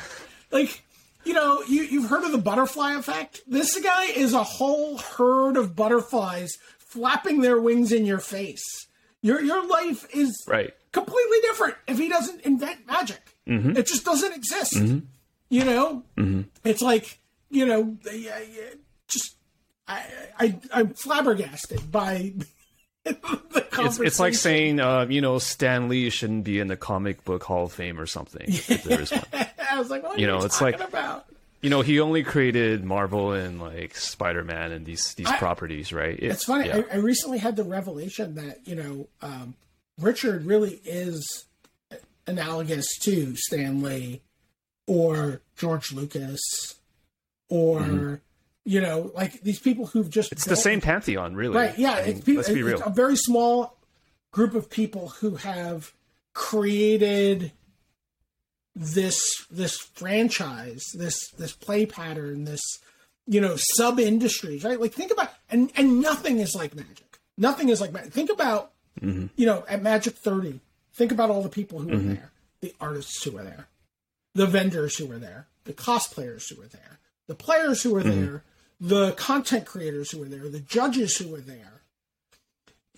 A: like. You know, you, you've heard of the butterfly effect. This guy is a whole herd of butterflies flapping their wings in your face. Your your life is
B: right.
A: completely different if he doesn't invent magic. Mm-hmm. It just doesn't exist. Mm-hmm. You know, mm-hmm. it's like you know, just I, I I'm flabbergasted by the
B: It's, it's like saying, uh, you know, Stan Lee shouldn't be in the comic book Hall of Fame or something. If there is one.
A: I was like, what are
B: you
A: you,
B: know, it's like-
A: about?
B: You know, he only created Marvel and like Spider Man and these these
A: I-
B: properties, right? It-
A: It's funny.
B: yeah.
A: I, I recently had the revelation that you know um, Richard really is analogous to Stan Lee or George Lucas or you know like these people who've just
B: Mm-hmm. it's the same pantheon, really.
A: right yeah
B: I mean,
A: it's, people,
B: let's be real.
A: a very small group of people who have created this this franchise this this play pattern this you know sub industries right like think about and and nothing is like magic nothing is like magic think about
B: Mm-hmm.
A: you know at magic 30 think about all the people who were there the artists who were there the vendors who were there the cosplayers who were there the players who were
B: Mm-hmm.
A: there the content creators who were there the judges who were there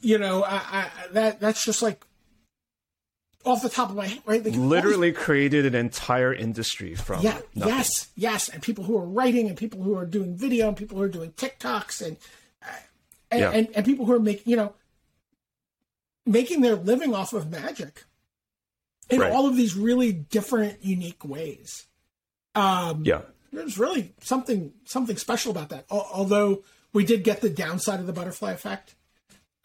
A: you know I, I that that's just like off the top of my head right like all these
B: Literally created an entire industry from
A: yeah,
B: nothing.
A: yes, yes, and people who are writing, and people who are doing video, and people who are doing TikToks, and uh, and,
B: Yeah.
A: and and people who are making you know making their living off of magic in
B: Right.
A: all of these really different, unique ways. Um,
B: Yeah.
A: There's really something something special about that. Although we did get the downside of the butterfly effect.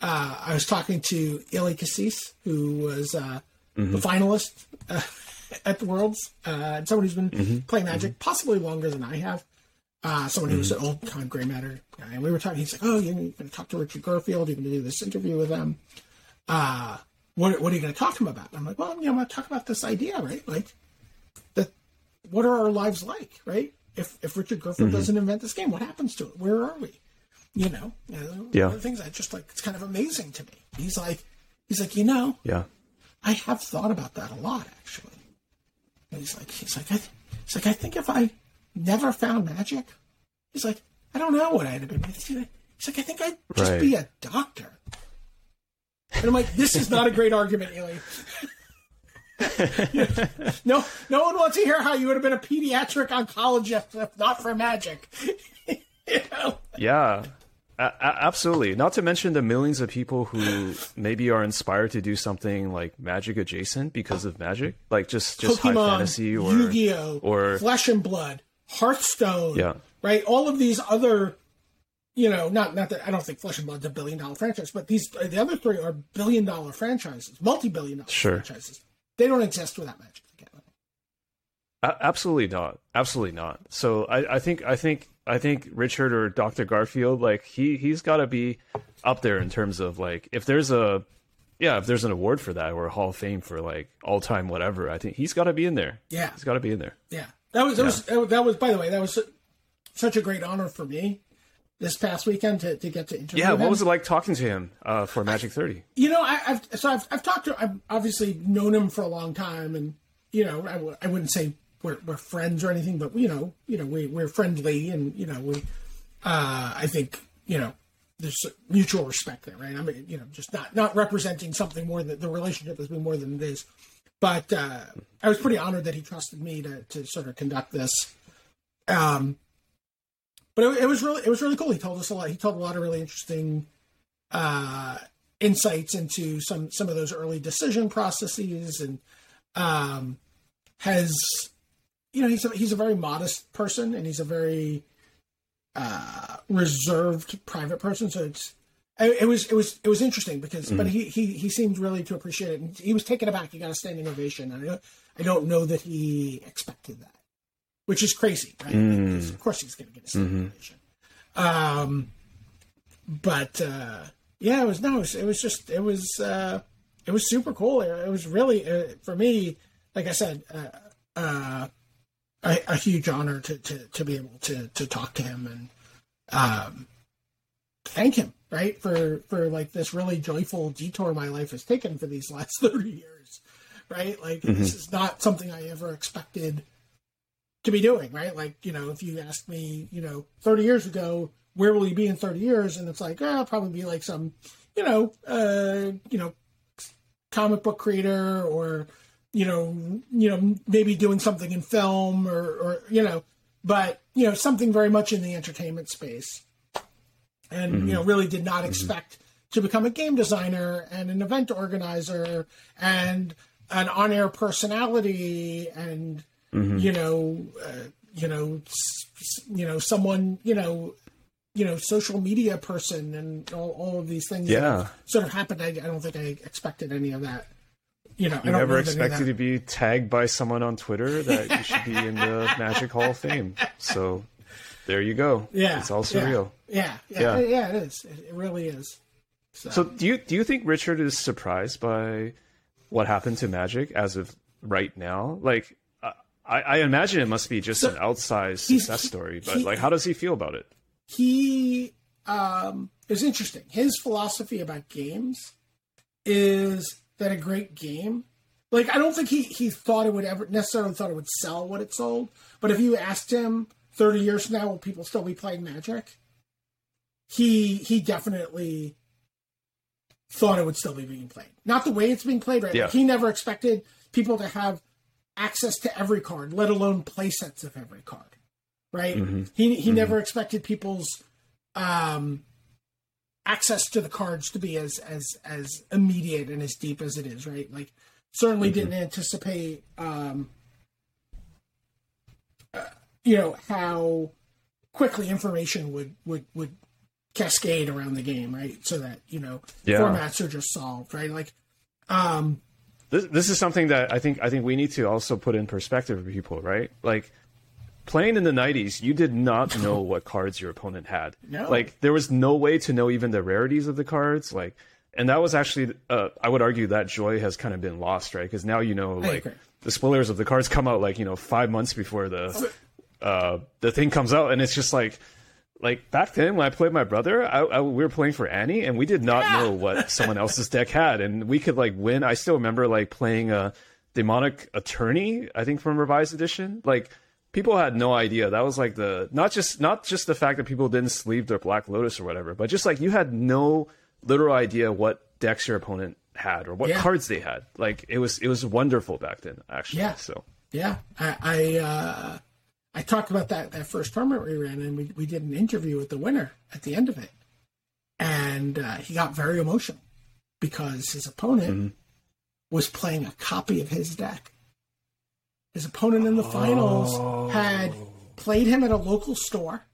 A: Uh, I was talking to Eli Kassis, who was uh, the finalist uh, at the Worlds, uh, and someone who's been playing Magic possibly longer than I have. Uh, someone who was an old time gray matter guy, and we were talking. He's like, "Oh, you're going to talk to Richard Garfield. You're going to do this interview with them. Uh, what What are you going to talk to him about?" I'm like, "Well, you know, I'm going to talk about this idea, right? Like, that what are our lives like, right? If if Richard Garfield mm-hmm. doesn't invent this game, what happens to it? Where are we? You know, uh, you
B: Yeah.
A: one of the things I just like it's kind of amazing to me. He's like, he's like, you know,
B: Yeah.
A: I have thought about that a lot actually. And he's like, he's like, I, he's like, I think if I never found magic, he's like, I don't know what I'd have been. He's like, I think I'd just
B: Right.
A: be a doctor. And I'm like, this is not a great argument, Eli. no, no one wants to hear how you would have been a pediatric oncologist if not for magic. you know?
B: Yeah. A- absolutely. Not to mention the millions of people who maybe are inspired to do something like magic adjacent because of magic, like just just high
A: Pokemon,
B: fantasy or
A: Yu-Gi-Oh,
B: or-
A: Flesh and Blood, Hearthstone,
B: Yeah.
A: right? All of these other, you know, not not that I don't think Flesh and Blood's a billion dollar franchise, but these the other three are billion dollar franchises, multi billion dollar
B: Sure.
A: franchises. They don't exist without Magic the Gathering.
B: Absolutely not. Absolutely not. So I, I think I think I think Richard or Dr. Garfield, like he he's got to be up there in terms of like if there's a yeah if there's an award for that or a Hall of Fame for like all time whatever, I think he's got to be in there.
A: Yeah,
B: He's got to be in there.
A: yeah. That was that was that was by the way that was such a great honor for me this past weekend to, to get to interview
B: Yeah.
A: him.
B: What was it like talking to him uh, for Magic Thirty?
A: You know, I, I've so I've, I've talked to I've obviously known him for a long time, and you know, I, w- I wouldn't say we're, we're friends or anything, but you know, you know, we we're friendly, and you know, we, uh, I think you know, there's mutual respect there, right? I mean, you know, just not not representing something more than the relationship has been more than it is, but uh, I was pretty honored that he trusted me to to sort of conduct this. Um, but it, it was really it was really cool. He told us a lot. He told a lot of really interesting uh, insights into some some of those early decision processes, and um, has you know he's a, he's a very modest person, and he's a very uh, reserved private person. So it's it was it was it was interesting because mm-hmm. but he, he he seemed really to appreciate it and he was taken aback he got a standing ovation and I, I don't know that he expected that which is crazy right mm. of course he's going to get a standing mm-hmm. ovation um but uh yeah it was no it was, it was just it was uh it was super cool it, it was really uh, for me like i said uh, uh a, a, huge honor to, to to be able to to talk to him and um thank him right for for like this really joyful detour my life has taken for these last 30 years right like mm-hmm. this is not something i ever expected to be doing right like you know if you asked me you know 30 years ago where will you be in 30 years and it's like oh, i'll probably be like some you know uh you know comic book creator or you know you know maybe doing something in film or or you know but you know something very much in the entertainment space and mm-hmm. you know really did not mm-hmm. expect mm-hmm. to become a game designer and an event organizer and an on-air personality and mm-hmm. you know uh, you know you know someone you know you know social media person and all, all of these things
B: yeah
A: sort of happened I, I don't think i expected any of that you know,
B: you never expected to be tagged by someone on Twitter that you should be in the Magic Hall of Fame. So there you go.
A: Yeah,
B: it's all surreal.
A: Yeah, yeah, yeah, yeah, yeah it is. It really is.
B: So. so, do you do you think Richard is surprised by what happened to Magic as of right now? Like, I, I imagine it must be just so an outsized success story, but he, like, how does he feel about it?
A: He um, is interesting. His philosophy about games is that a great game like I don't think he he thought it would ever necessarily thought it would sell what it sold. But if you asked him 30 years from now, will people still be playing Magic? He he definitely thought it would still be being played. Not the way it's being played right yeah. He never expected people to have access to every card, let alone play sets of every card. Right? Mm-hmm. He he mm-hmm. never expected people's um access to the cards to be as as as immediate and as deep as it is, right? Like certainly mm-hmm. didn't anticipate um you know how quickly information would would would cascade around the game, right? So that you know yeah. formats are just solved, right? Like, um,
B: this this is something that I think I think we need to also put in perspective for people, right? Like playing in the 90s you did not know what cards your opponent had
A: no.
B: like there was no way to know even the rarities of the cards like and that was actually uh, i would argue that joy has kind of been lost right because now you know like the spoilers of the cards come out like you know five months before the uh, the thing comes out, and it's just like, like back then when I played my brother, I, I, we were playing for ante, and we did not yeah. know what someone else's deck had, and we could like win. I still remember like playing a demonic attorney, I think from revised edition, like. People had no idea. That was like the not just not just the fact that people didn't sleeve their Black Lotus or whatever, but just like you had no literal idea what decks your opponent had or what yeah. cards they had. Like it was it was wonderful back then, actually.
A: Yeah.
B: So
A: yeah, I, I uh, I talked about that that first tournament we ran, and we we did an interview with the winner at the end of it, and uh, he got very emotional because his opponent mm-hmm. was playing a copy of his deck. His opponent in the finals oh. had played him at a local store,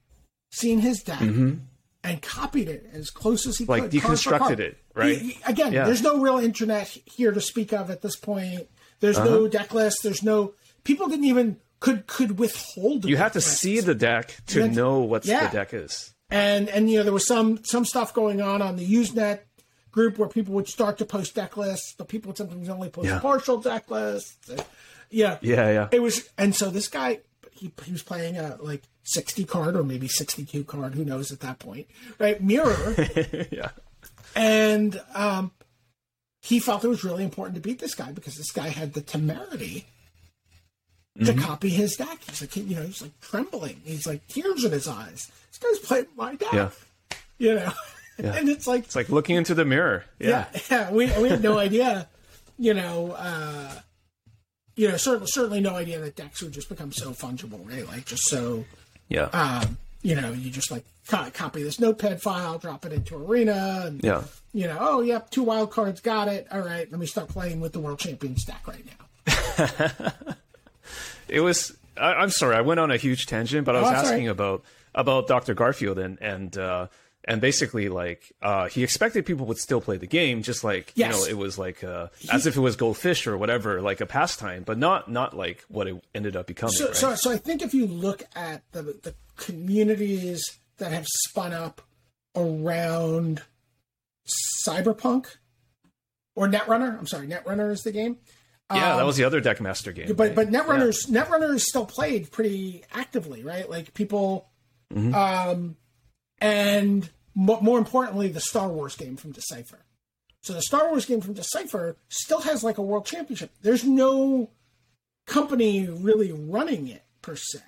A: seen his deck, mm-hmm. and copied it as close as he
B: like
A: could.
B: Like deconstructed it, right? He,
A: he, again, yeah. there's no real internet here to speak of at this point. There's uh-huh. no deck list. There's no people didn't even could could withhold.
B: You have to see the deck to know what yeah. the deck is.
A: And and you know there was some some stuff going on on the Usenet group where people would start to post deck lists, but people would sometimes only post yeah. partial deck lists. yeah,
B: yeah, yeah.
A: It was, and so this guy he he was playing a like sixty card or maybe sixty two card, who knows at that point, right? Mirror,
B: yeah.
A: And um, he felt it was really important to beat this guy because this guy had the temerity to mm-hmm. copy his deck. He's like, you know, he's like trembling. He's like tears in his eyes. This guy's playing my deck. Yeah. You know, yeah. and it's like
B: it's like looking into the mirror.
A: Yeah, yeah. yeah. We we had no idea. You know, uh, you know, certainly certainly no idea that decks would just become so fungible, right? Like just so
B: yeah.
A: Um, you know, you just like copy this notepad file, drop it into Arena, and
B: Yeah.
A: you know, oh yep, two wild cards, got it. All right, let me start playing with the world champion stack right now.
B: It was. I, I'm sorry, I went on a huge tangent, but I was
A: Oh,
B: asking
A: right.
B: about about Dr. Garfield and and uh, and basically like uh, he expected people would still play the game, just like
A: Yes.
B: you know it was like uh, as if it was goldfish or whatever, like a pastime, but not not like what it ended up becoming.
A: So,
B: right?
A: so, so I think if you look at the the communities that have spun up around Cyberpunk or Netrunner, I'm sorry, Netrunner is the game.
B: Yeah, that was the other Deckmaster game.
A: But
B: right?
A: but Netrunners Netrunner is still played pretty actively, right? Like people,
B: Mm-hmm.
A: um, and mo- more importantly, the Star Wars game from Decipher. So the Star Wars game from Decipher still has like a world championship. There's no company really running it per se,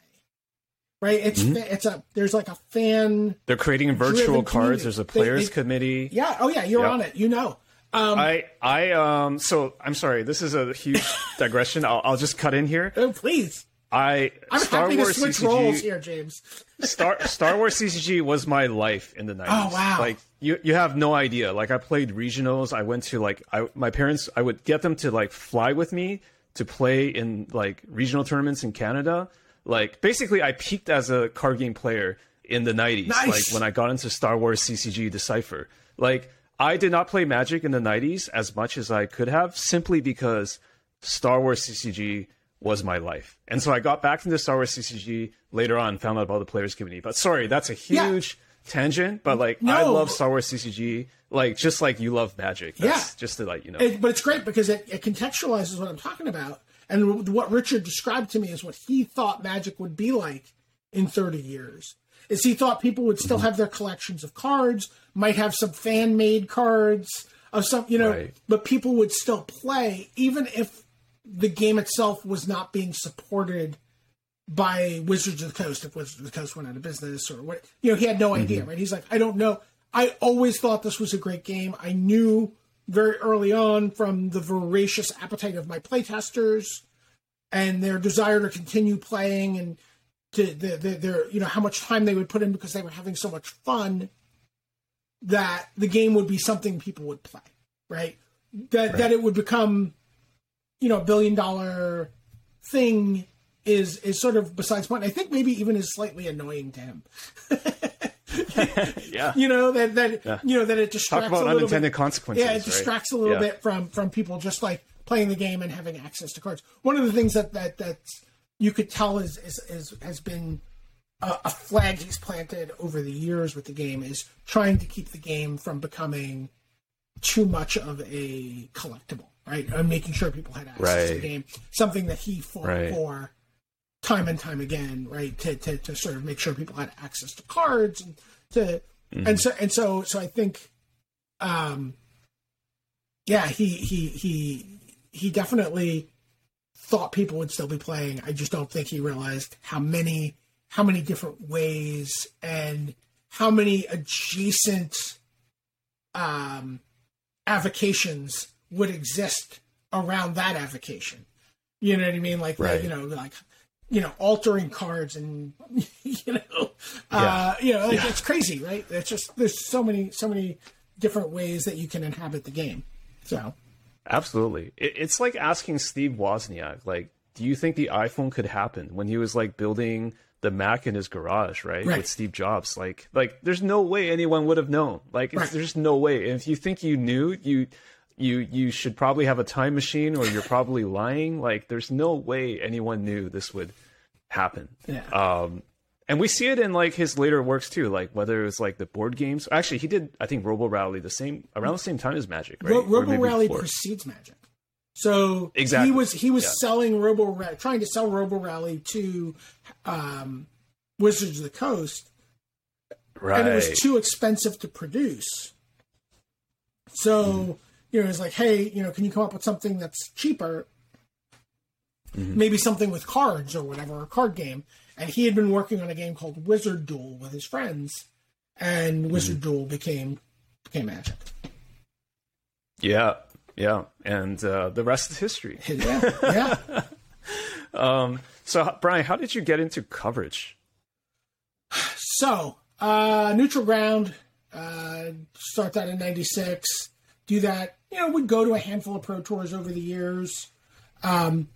A: right? It's
B: Mm-hmm.
A: it's a there's like a fan.
B: they're creating virtual cards.
A: community.
B: There's a
A: They-
B: players
A: they-
B: committee.
A: Yeah. Oh yeah, you're
B: Yep.
A: on it. You know. Um,
B: I I um so I'm sorry. This is a huge digression. I'll, I'll just cut in here.
A: oh, please.
B: I
A: I'm
B: Star
A: happy
B: Wars
A: to switch
B: CCG,
A: roles here, James.
B: Star Star Wars CCG was my life in the 90s.
A: Oh, wow.
B: Like you you have no idea. Like I played regionals. I went to like I my parents I would get them to like fly with me to play in like regional tournaments in Canada. Like basically I peaked as a card game player in the 90s
A: Nice.
B: like when I got into Star Wars CCG Decipher. Like I did not play Magic in the 90s as much as I could have simply because Star Wars CCG was my life. And so I got back into Star Wars CCG later on, found out about the players community. But sorry, that's a
A: Yeah.
B: huge tangent. But like, I love Star Wars CCG, like just like you love Magic. That's
A: Yeah.
B: just to like you know.
A: It, but it's great because it, it contextualizes what I'm talking about. And what Richard described to me is what he thought Magic would be like in 30 years. Is he thought people would still mm-hmm. have their collections of cards, might have some fan made cards of some, you know,
B: Right.
A: but people would still play even if the game itself was not being supported by Wizards of the Coast if Wizards of the Coast went out of business or what you know, he had no mm-hmm. idea, right? He's like, I don't know. I always thought this was a great game. I knew very early on from the voracious appetite of my playtesters and their desire to continue playing and to the, the, their you know how much time they would put in because they were having so much fun that the game would be something people would play right that that it would become you know a billion dollar thing is is sort of besides point i think maybe even is slightly annoying to him
B: yeah.
A: you know that that you know that it distracts
B: Talk about
A: a little
B: unintended
A: bit.
B: consequences.
A: Yeah, it
B: right?
A: distracts a little
B: Yeah.
A: bit from from people just like playing the game and having access to cards. One of the things that that that you could tell is is, is has been a, a flag he's planted over the years with the game is trying to keep the game from becoming too much of a collectible, right? And making sure people had access to the game, something that he fought
B: Right.
A: for time and time again, right? To, to, to sort of make sure people had access to cards and to and so and so so I think um yeah, he he he he definitely thought people would still be playing. I just don't think he realized how many how many different ways and how many adjacent um avocations would exist around that avocation. You know what I mean? Like
B: Right.
A: you know, like you know, altering cards and you know, uh, you know, like, it's crazy, right? It's just there's so many so many different ways that you can inhabit the game. So
B: Absolutely. It, it's like asking Steve Wozniak, like, do you think the iPhone could happen when he was like building the Mac in his garage, right?
A: Right.
B: With Steve Jobs. Like, like there's no way anyone would have known. Like,
A: Right.
B: there's no way. And if you think you knew, you you you should probably have a time machine or you're probably lying. Like, there's no way anyone knew this would happen.
A: yeah.
B: Um, and we see it in like his later works too, like whether it was like the board games. Actually, he did I think Robo Rally the same around the same time as Magic, right?
A: Ro- Robo Rally
B: before.
A: precedes Magic. So
B: Exactly.
A: he was he was
B: Yeah.
A: selling Robo trying to sell Robo Rally to um, Wizards of the Coast,
B: right.
A: and it was too expensive to produce. So
B: Mm-hmm.
A: you know, it's like, hey, you know, can you come up with something that's cheaper?
B: Mm-hmm.
A: Maybe something with cards or whatever, a card game. And he had been working on a game called Wizard Duel with his friends, and Wizard
B: Mm-hmm.
A: Duel became became Magic.
B: Yeah, yeah, and uh, the rest is history.
A: Yeah, yeah.
B: Um, so Brian, how did you get into coverage?
A: So, uh, neutral ground, uh, start that in 96. Do that, you know, we'd go to a handful of pro tours over the years. Um,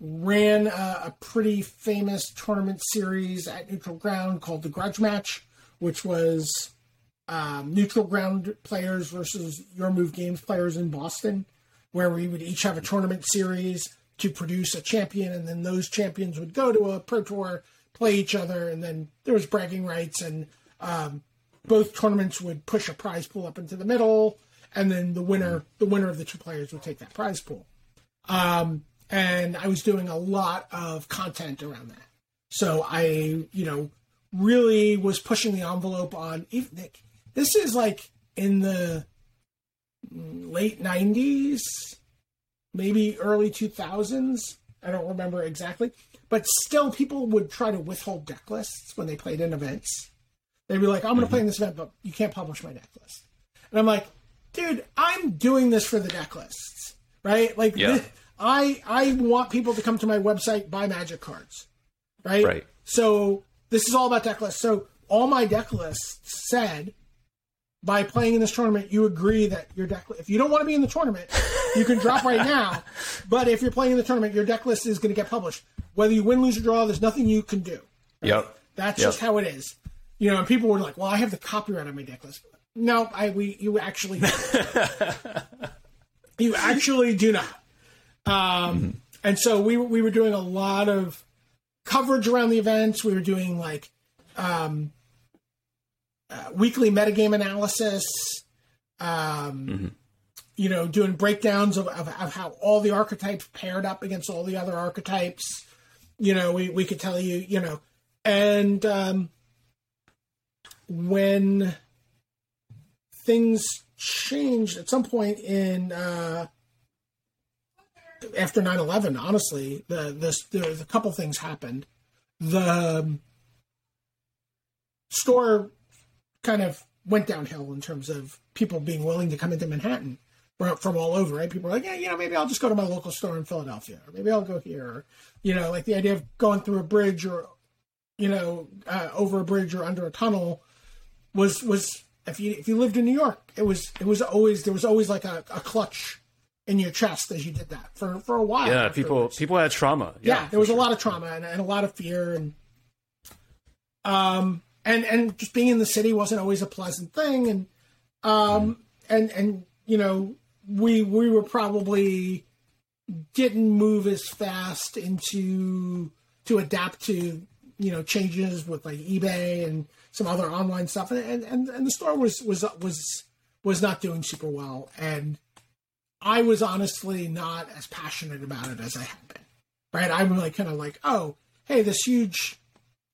A: ran a, a pretty famous tournament series at neutral ground called the Grudge Match, which was um, neutral ground players versus your move games players in Boston, where we would each have a tournament series to produce a champion, and then those champions would go to a pro tour, play each other, and then there was bragging rights, and um, both tournaments would push a prize pool up into the middle, and then the winner, the winner of the two players, would take that prize pool. Um, and I was doing a lot of content around that. So I, you know, really was pushing the envelope on. Even this is like in the late '90s, maybe early 2000s. I don't remember exactly, but still, people would try to withhold deck lists when they played in events. They'd be like, "I'm going to mm-hmm. play in this event, but you can't publish my deck list." And I'm like, "Dude, I'm doing this for the deck lists, right? Like, yeah. I I want people to come to my website buy Magic cards, right?
B: Right.
A: So this is all about deck lists. So all my deck lists said by playing in this tournament, you agree that your deck. If you don't want to be in the tournament, you can drop right now. But if you're playing in the tournament, your deck list is going to get published. Whether you win, lose, or draw, there's nothing you can do.
B: Right? Yep.
A: That's
B: yep.
A: just how it is. You know, and people were like, "Well, I have the copyright on my deck list." No, I we you actually you actually do not. Um, mm-hmm. And so we we were doing a lot of coverage around the events. We were doing like um, uh, weekly metagame analysis. Um, mm-hmm. You know, doing breakdowns of, of, of, how all the archetypes paired up against all the other archetypes. You know, we, we could tell you, you know, and um, when things changed at some point in uh, after 9-11 honestly the this the, couple things happened. The um, store kind of went downhill in terms of people being willing to come into manhattan from all over right? People are like yeah you know maybe i'll just go to my local store in philadelphia. Or maybe i'll go here. Or, you know like the idea of going through a bridge or you know uh, over a bridge or under a tunnel was was if you if you lived in new york it was it was always there was always like a, a clutch in your chest as you did that for for a while.
B: Yeah, people people had trauma.
A: Yeah, yeah there was sure. a lot of trauma and, and, a lot of fear and um and and just being in the city wasn't always a pleasant thing and um mm. and and you know we we were probably didn't move as fast into to adapt to you know changes with like eBay and some other online stuff and and, and the store was was was was not doing super well and I was honestly not as passionate about it as I had been. Right? I'm like kind of like, oh, hey, this huge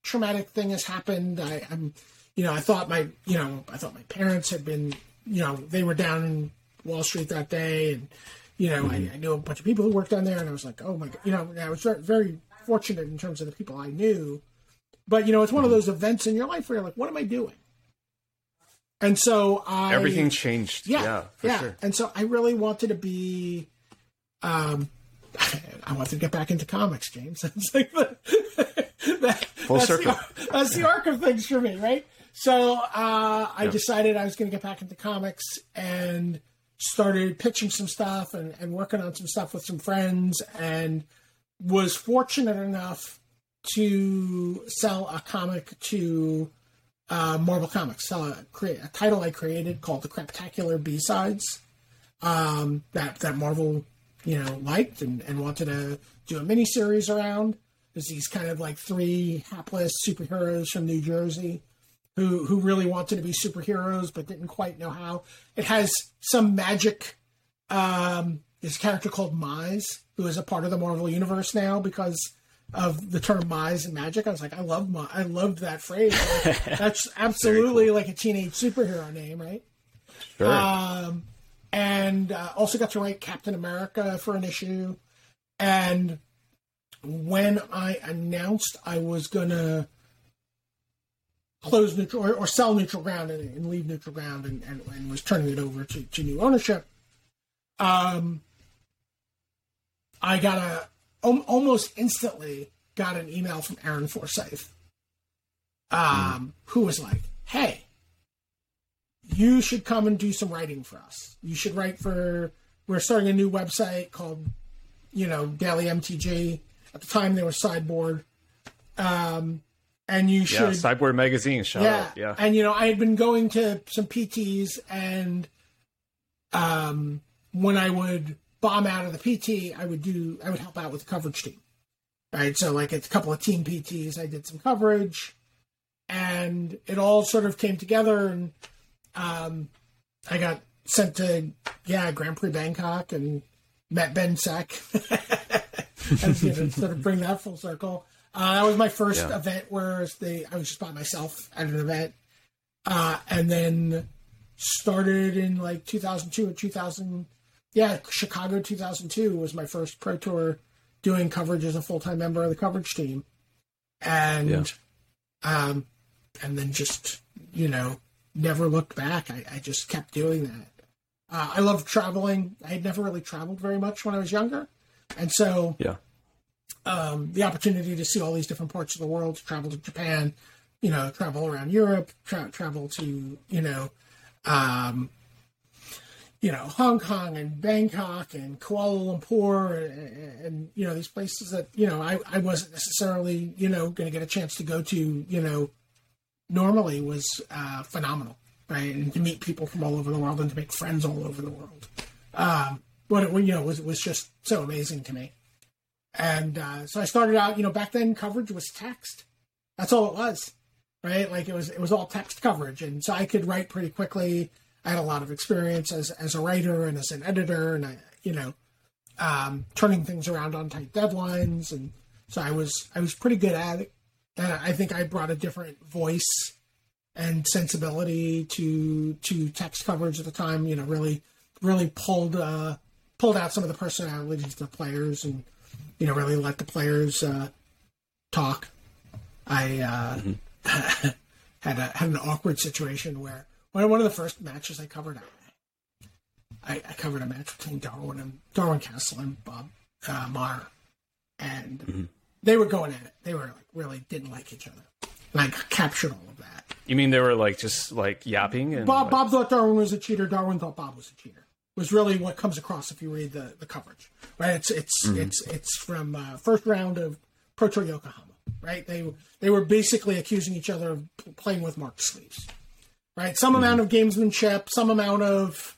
A: traumatic thing has happened. I, am you know, I thought my, you know, I thought my parents had been, you know, they were down in Wall Street that day, and you know, mm-hmm. I, I, knew a bunch of people who worked down there, and I was like, oh my god, you know, I was very, very fortunate in terms of the people I knew. But you know, it's one of those events in your life where you're like, what am I doing? And so I
B: everything changed. Yeah, yeah, yeah. Sure.
A: And so I really wanted to be. Um, I wanted to get back into comics, James. It's like the,
B: that, Full
A: that's
B: circle.
A: The, that's the arc of things for me, right? So uh, I yeah. decided I was going to get back into comics and started pitching some stuff and, and working on some stuff with some friends and was fortunate enough to sell a comic to uh, Marvel Comics, uh, create a title I created called the Craptacular B Sides. Um, that that Marvel, you know, liked and, and wanted to do a mini series around. There's these kind of like three hapless superheroes from New Jersey who who really wanted to be superheroes but didn't quite know how. It has some magic. Um, a character called Mize who is a part of the Marvel universe now because of the term Mize and magic. I was like, I love my, I loved that phrase. Like, that's absolutely cool. like a teenage superhero name, right? Sure. Um, and uh, also got to write Captain America for an issue. And when I announced I was gonna close neutral or, or sell neutral ground and, and leave neutral ground and, and, and, was turning it over to, to new ownership, um, I got a almost instantly got an email from Aaron Forsythe um, who was like, "Hey, you should come and do some writing for us. You should write for. We're starting a new website called, you know, Daily MTG. At the time, there was Sideboard, um, and you
B: Yeah,
A: should
B: Cyborg Magazine. Shout
A: yeah.
B: out. Yeah.
A: And you know, I had been going to some PTs and um when I would bomb out of the PT, I would do I would help out with the coverage team. Right. So like it's a couple of team PTs, I did some coverage and it all sort of came together and um I got sent to yeah, Grand Prix Bangkok and met Ben Seck. and you know, sort of bring that full circle. Uh, that was my first
B: Yeah.
A: event where they I was just by myself at an event, uh, and then started in like 2002 or 2000. Yeah, Chicago 2002 was my first pro tour doing coverage as a full time member of the coverage team, and
B: Yeah.
A: um, and then just you know never looked back. I, I just kept doing that. Uh, I love traveling. I had never really traveled very much when I was younger, and so
B: Yeah.
A: um, the opportunity to see all these different parts of the world, to travel to Japan, you know, travel around Europe, tra- travel to, you know, um, you know, Hong Kong and Bangkok and Kuala Lumpur and, and you know, these places that, you know, I, I wasn't necessarily, you know, going to get a chance to go to, you know, normally was uh, phenomenal, right? And to meet people from all over the world and to make friends all over the world. Um, what it, you know, was, was just so amazing to me. And uh, so I started out, you know, back then coverage was text. That's all it was, right? Like it was it was all text coverage, and so I could write pretty quickly. I had a lot of experience as as a writer and as an editor, and I, you know, um, turning things around on tight deadlines, and so I was I was pretty good at it. And I think I brought a different voice and sensibility to to text coverage at the time. You know, really really pulled uh, pulled out some of the personalities of the players and you know, really let the players uh, talk. I uh, had a had an awkward situation where one of the first matches I covered, I, I covered a match between Darwin and Darwin Kastle and Bob uh, Maher, and they were going at it. They were like really didn't like each other. And I captured all of that.
B: You mean they were like just like yapping and
A: Bob
B: like-
A: Bob thought Darwin was a cheater. Darwin thought Bob was a cheater. Was really what comes across if you read the, the coverage, right? It's it's it's it's from uh, first round of Pro Tour Yokohama, right? They they were basically accusing each other of playing with marked sleeves, right? Some amount of gamesmanship, some amount of,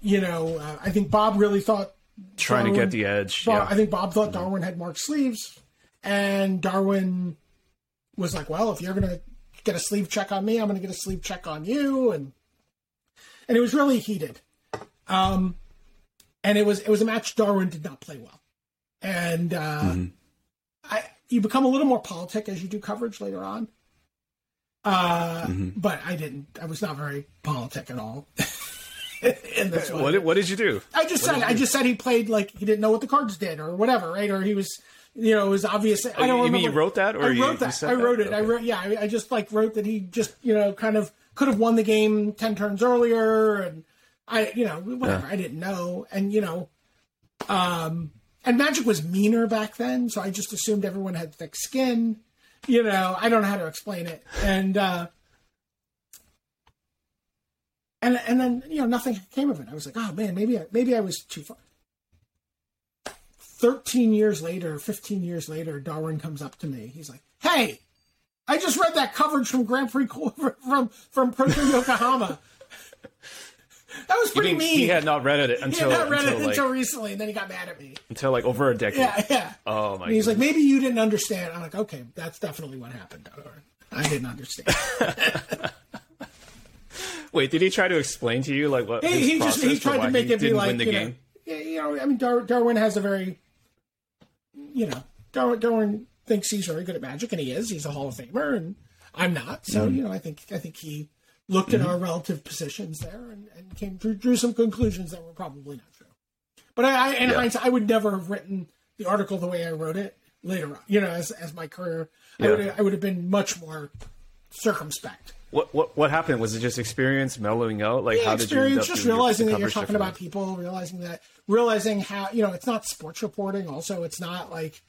A: you know, uh, I think Bob really thought
B: trying to get the edge.
A: Bar-
B: yeah.
A: I think Bob thought Darwin had marked sleeves, and Darwin was like, "Well, if you're gonna get a sleeve check on me, I'm gonna get a sleeve check on you," and and it was really heated. Um, and it was it was a match Darwin did not play well, and uh, I you become a little more politic as you do coverage later on. Uh, but I didn't. I was not very politic at all. in this one.
B: what did, what did you do?
A: I just said I just said he played like he didn't know what the cards did or whatever, right? Or he was, you know, it was obvious. I don't
B: Oh, you mean
A: remember.
B: you wrote that, or
A: I
B: you-
A: wrote
B: you
A: that.
B: said
A: I
B: that?
A: wrote it. I wrote. Yeah, I, I just like wrote that he just, you know, kind of could have won the game ten turns earlier, and I, you know, whatever. I didn't know, and you know, um, and Magic was meaner back then, so I just assumed everyone had thick skin. You know, I don't know how to explain it, and. uh and and then you know nothing came of it. I was like, oh man, maybe I, maybe I was too far. Thirteen years later, fifteen years later, Darwin comes up to me. He's like, "Hey, I just read that coverage from Grand Prix from from Pro Yokohama. That was pretty
B: mean
A: mean.
B: he had not read it
A: He
B: until
A: had not read
B: until,
A: it
B: like,
A: until recently, and then he got mad at me.
B: until like over a decade.
A: Yeah, yeah.
B: Oh my.
A: And he's
B: goodness.
A: like, maybe you didn't understand. I'm like, okay, that's definitely what happened, I didn't understand.
B: Wait, did he try to explain to you like what
A: he, he just he tried to make
B: he
A: it be like you know, you know, I mean, Dar- Darwin has a very, you know, Darwin, Darwin thinks he's very good at magic, and he is. He's a Hall of Famer, and I'm not. So
B: Mm-hmm.
A: you know, I think I think he looked at mm-hmm. our relative positions there and, and came drew, drew some conclusions that were probably not true. But I, I in
B: Yeah.
A: hindsight, I would never have written the article the way I wrote it later on. You know, as as my career, I
B: Yeah.
A: would I would have been much more circumspect.
B: What what what happened? Was it just experience mellowing out? Like
A: yeah,
B: how did you
A: experience, just realizing that you're talking about people, realizing that, realizing how, you know, it's not sports reporting. Also, it's not like,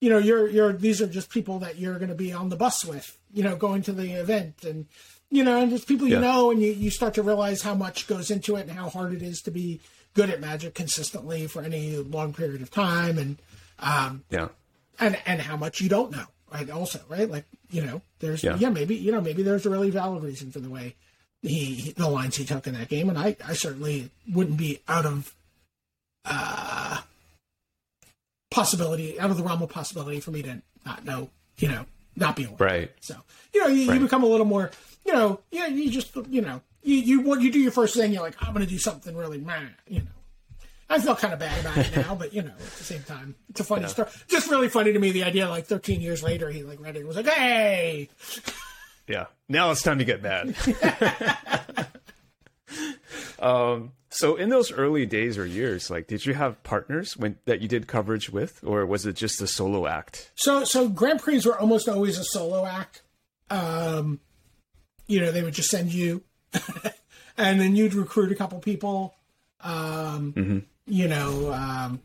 A: you know, you're you're these are just people that you're going to be on the bus with, you know, going to the event, and you know, and just people you
B: Yeah.
A: know, and you you start to realize how much goes into it and how hard it is to be good at Magic consistently for any long period of time, and um,
B: Yeah.
A: and and how much you don't know, right? Also, right? Like you know, there's
B: Yeah.
A: yeah, maybe you know maybe there's a really valid reason for the way he, he the lines he took in that game, and I I certainly wouldn't be out of uh possibility out of the realm of possibility for me to not know, you know, not be aware.
B: Right.
A: So you know, you, you become a little more, you know, yeah, you just you know, you you what you do your first thing, you're like, I'm going to do something really meh, you know. I feel kind of bad about it now, but you know, at the same time, it's a funny story. Just really funny to me the idea. Like 13 years later, he like read it and was like, "Hey,
B: Yeah. Now it's time to get mad. um, so in those early days or years, like, did you have partners when that you did coverage with, or was it just a solo act?
A: So so Grand Prix were almost always a solo act. Um, you know, they would just send you, and then you'd recruit a couple people. Um, You know, um,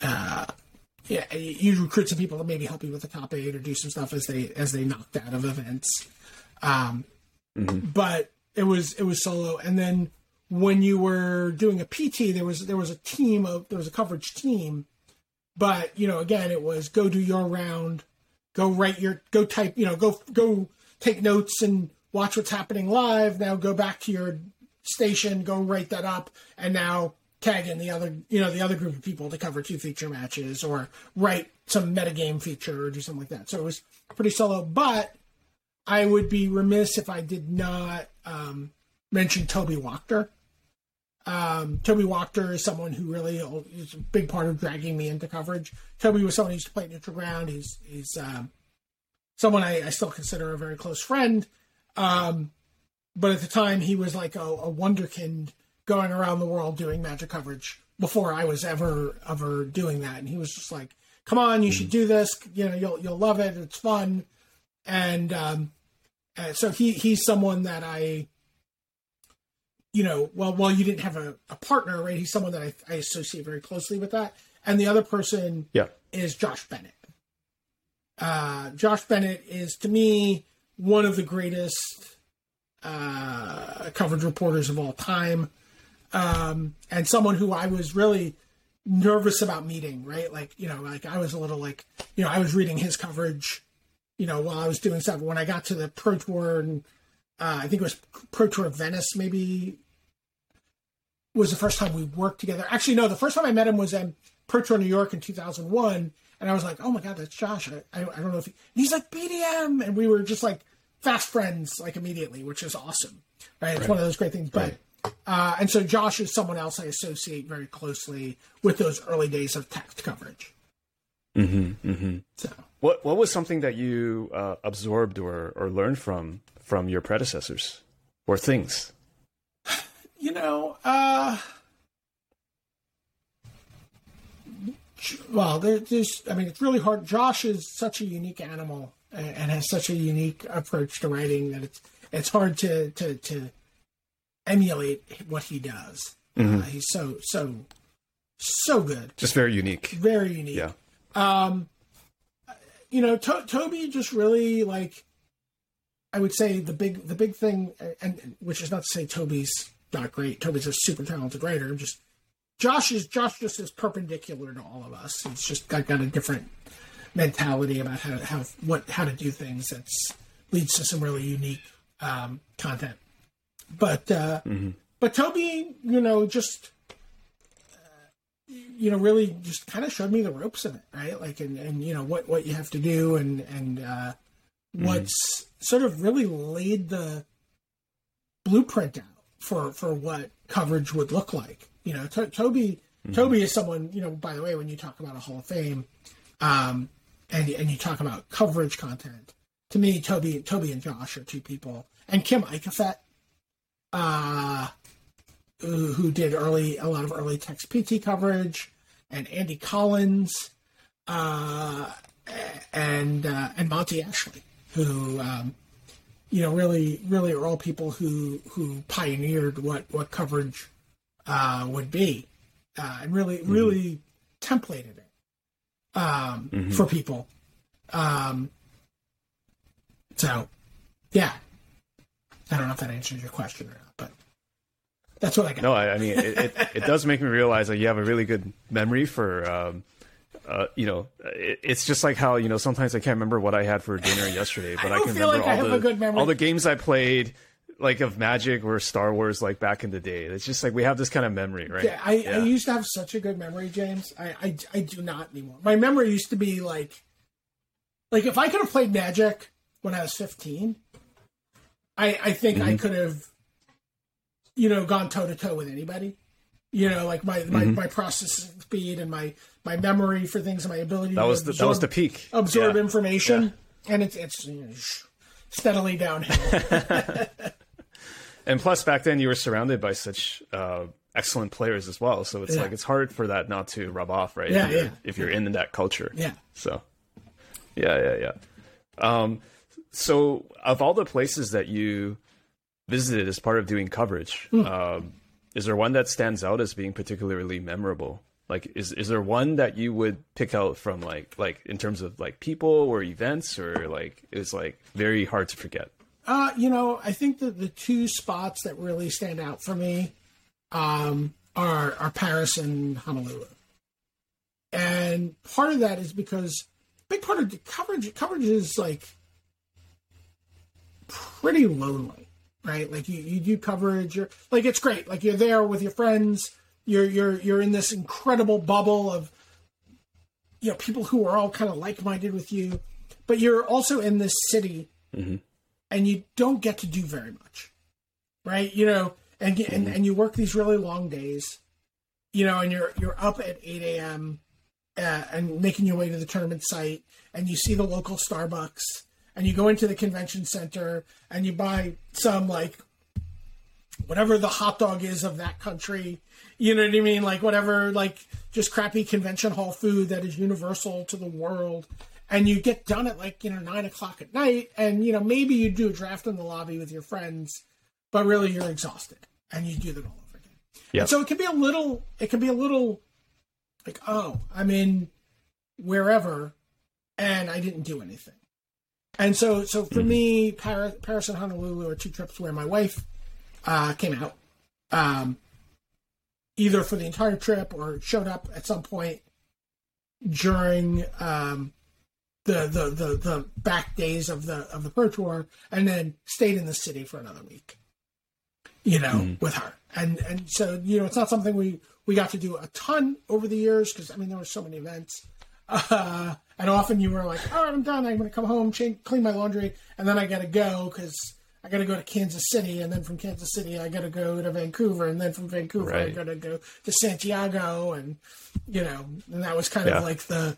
A: uh, yeah, you'd recruit some people to maybe help you with the top eight or do some stuff as they as they knocked out of events. Um, But it was it was solo, and then when you were doing a PT, there was there was a team of there was a coverage team but you know again it was go do your round go write your go type you know go go take notes and watch what's happening live now go back to your station go write that up and now tag in the other you know the other group of people to cover two feature matches or write some metagame feature or do something like that so it was pretty solo but i would be remiss if i did not um, mention toby wachter um, Toby Wachter is someone who really is a big part of dragging me into coverage. Toby was someone who used to play Neutral Ground. He's he's um, someone I, I still consider a very close friend. Um, but at the time, he was like a, a wonderkind going around the world doing magic coverage before I was ever ever doing that. And he was just like, "Come on, you should do this. You know, you'll you'll love it. It's fun." And um, uh, so he he's someone that I you know, well, well, you didn't have a, a partner, right? He's someone that I, I associate very closely with that. And the other person
B: Yeah.
A: is Josh Bennett. Uh, Josh Bennett is, to me, one of the greatest uh, coverage reporters of all time, um, and someone who I was really nervous about meeting. Right, like you know, like I was a little like you know, I was reading his coverage, you know, while I was doing stuff. When I got to the Pro Tour and uh, I think it was Pro Tour of Venice, maybe was the first time we worked together. Actually, no, the first time I met him was in Pro Tour New York in 2001. And I was like, oh my God, that's Josh. I, I, I don't know if he, he's like BDM. And we were just like fast friends, like immediately, which is awesome. Right. It's one of those great things. But, uh, and so Josh is someone else I associate very closely with those early days of text coverage.
B: Mm-hmm, mm-hmm.
A: So,
B: What What was something that you uh, absorbed or or learned from from your predecessors or things?
A: you know, uh, well, there's, I mean, it's really hard. Josh is such a unique animal and, has such a unique approach to writing that it's it's hard to to, to emulate what he does. Uh, he's so so so good,
B: Just very unique.
A: very unique.
B: Yeah.
A: Um, you know, to- Toby just really like. I would say the big the big thing, and, and which is not to say Toby's not great. Toby's a super talented writer. Just Josh is Josh just is perpendicular to all of us. He's just got, got a different mentality about how how what how to do things that leads to some really unique um, content. But uh, but Toby, you know, just uh, you know, really just kind of showed me the ropes of it, right? Like, and, and you know what what you have to do, and and uh, what's sort of really laid the blueprint out for for what coverage would look like. You know, to- Toby Toby is someone. You know, by the way, when you talk about a Hall of Fame, um, and and you talk about coverage content, to me, Toby Toby and Josh are two people, and Kim Eikefet, uh, who, who did early a lot of early text PT coverage, and Andy Collins, uh, and uh, and Monty Ashley, who um, you know really really are all people who who pioneered what what coverage uh, would be, uh, and really really templated it. um, mm-hmm. for people. Um, so, yeah, I don't know if that answers your question or not, but that's what I got.
B: No, I, I mean, it, it, it, does make me realize that you have a really good memory for, um, uh, you know, it, it's just like how, you know, sometimes I can't remember what I had for dinner yesterday, but I, I can remember
A: like
B: all, the, all the games I played like of Magic or Star Wars like back in the day. It's just like we have this kind of memory, right?
A: Yeah, I, yeah. I used to have such a good memory, James. I, I, I do not anymore. My memory used to be like, like if I could have played Magic when I was fifteen, I I think mm-hmm. I could have, you know, gone toe to toe with anybody. You know, like my my, mm-hmm. my processing speed and my my memory for things and my ability
B: that was the, absorb, that was the peak
A: absorb yeah. information, yeah. and it's it's you know, steadily downhill.
B: and plus, back then you were surrounded by such uh, excellent players as well. So it's yeah. like it's hard for that not to rub off, right?
A: Yeah,
B: if you're,
A: yeah.
B: If you're in that culture,
A: yeah.
B: So, yeah, yeah, yeah. Um, so of all the places that you visited as part of doing coverage, mm. um, is there one that stands out as being particularly memorable? Like, is is there one that you would pick out from like like in terms of like people or events or like it's like very hard to forget?
A: Uh, you know, I think that the two spots that really stand out for me um, are are Paris and Honolulu, and part of that is because big part of the coverage coverage is like pretty lonely, right? Like you, you do coverage, you're like it's great, like you're there with your friends, you're you're you're in this incredible bubble of you know people who are all kind of like minded with you, but you're also in this city. Mm-hmm and you don't get to do very much, right? You know, and and mm-hmm. and you work these really long days, you know, and you're you're up at eight a.m. Uh, and making your way to the tournament site, and you see the local Starbucks, and you go into the convention center, and you buy some like whatever the hot dog is of that country. You know what I mean? Like whatever, like just crappy convention hall food that is universal to the world and you get done at like you know nine o'clock at night and you know maybe you do a draft in the lobby with your friends but really you're exhausted and you do that all over again. Yeah. So it can be a little it can be a little like oh i'm in wherever and i didn't do anything. And so so for mm-hmm. me paris, paris and honolulu are two trips where my wife uh, came out. Um, either for the entire trip or showed up at some point during um, the, the the the back days of the of the pro tour and then stayed in the city for another week you know mm. with her and and so you know it's not something we we got to do a ton over the years because i mean there were so many events uh, and often you were like all right i'm done i'm going to come home change, clean my laundry and then i gotta go because I got to go to Kansas City, and then from Kansas City, I got to go to Vancouver, and then from Vancouver, right. I got to go to Santiago, and you know, and that was kind yeah. of like the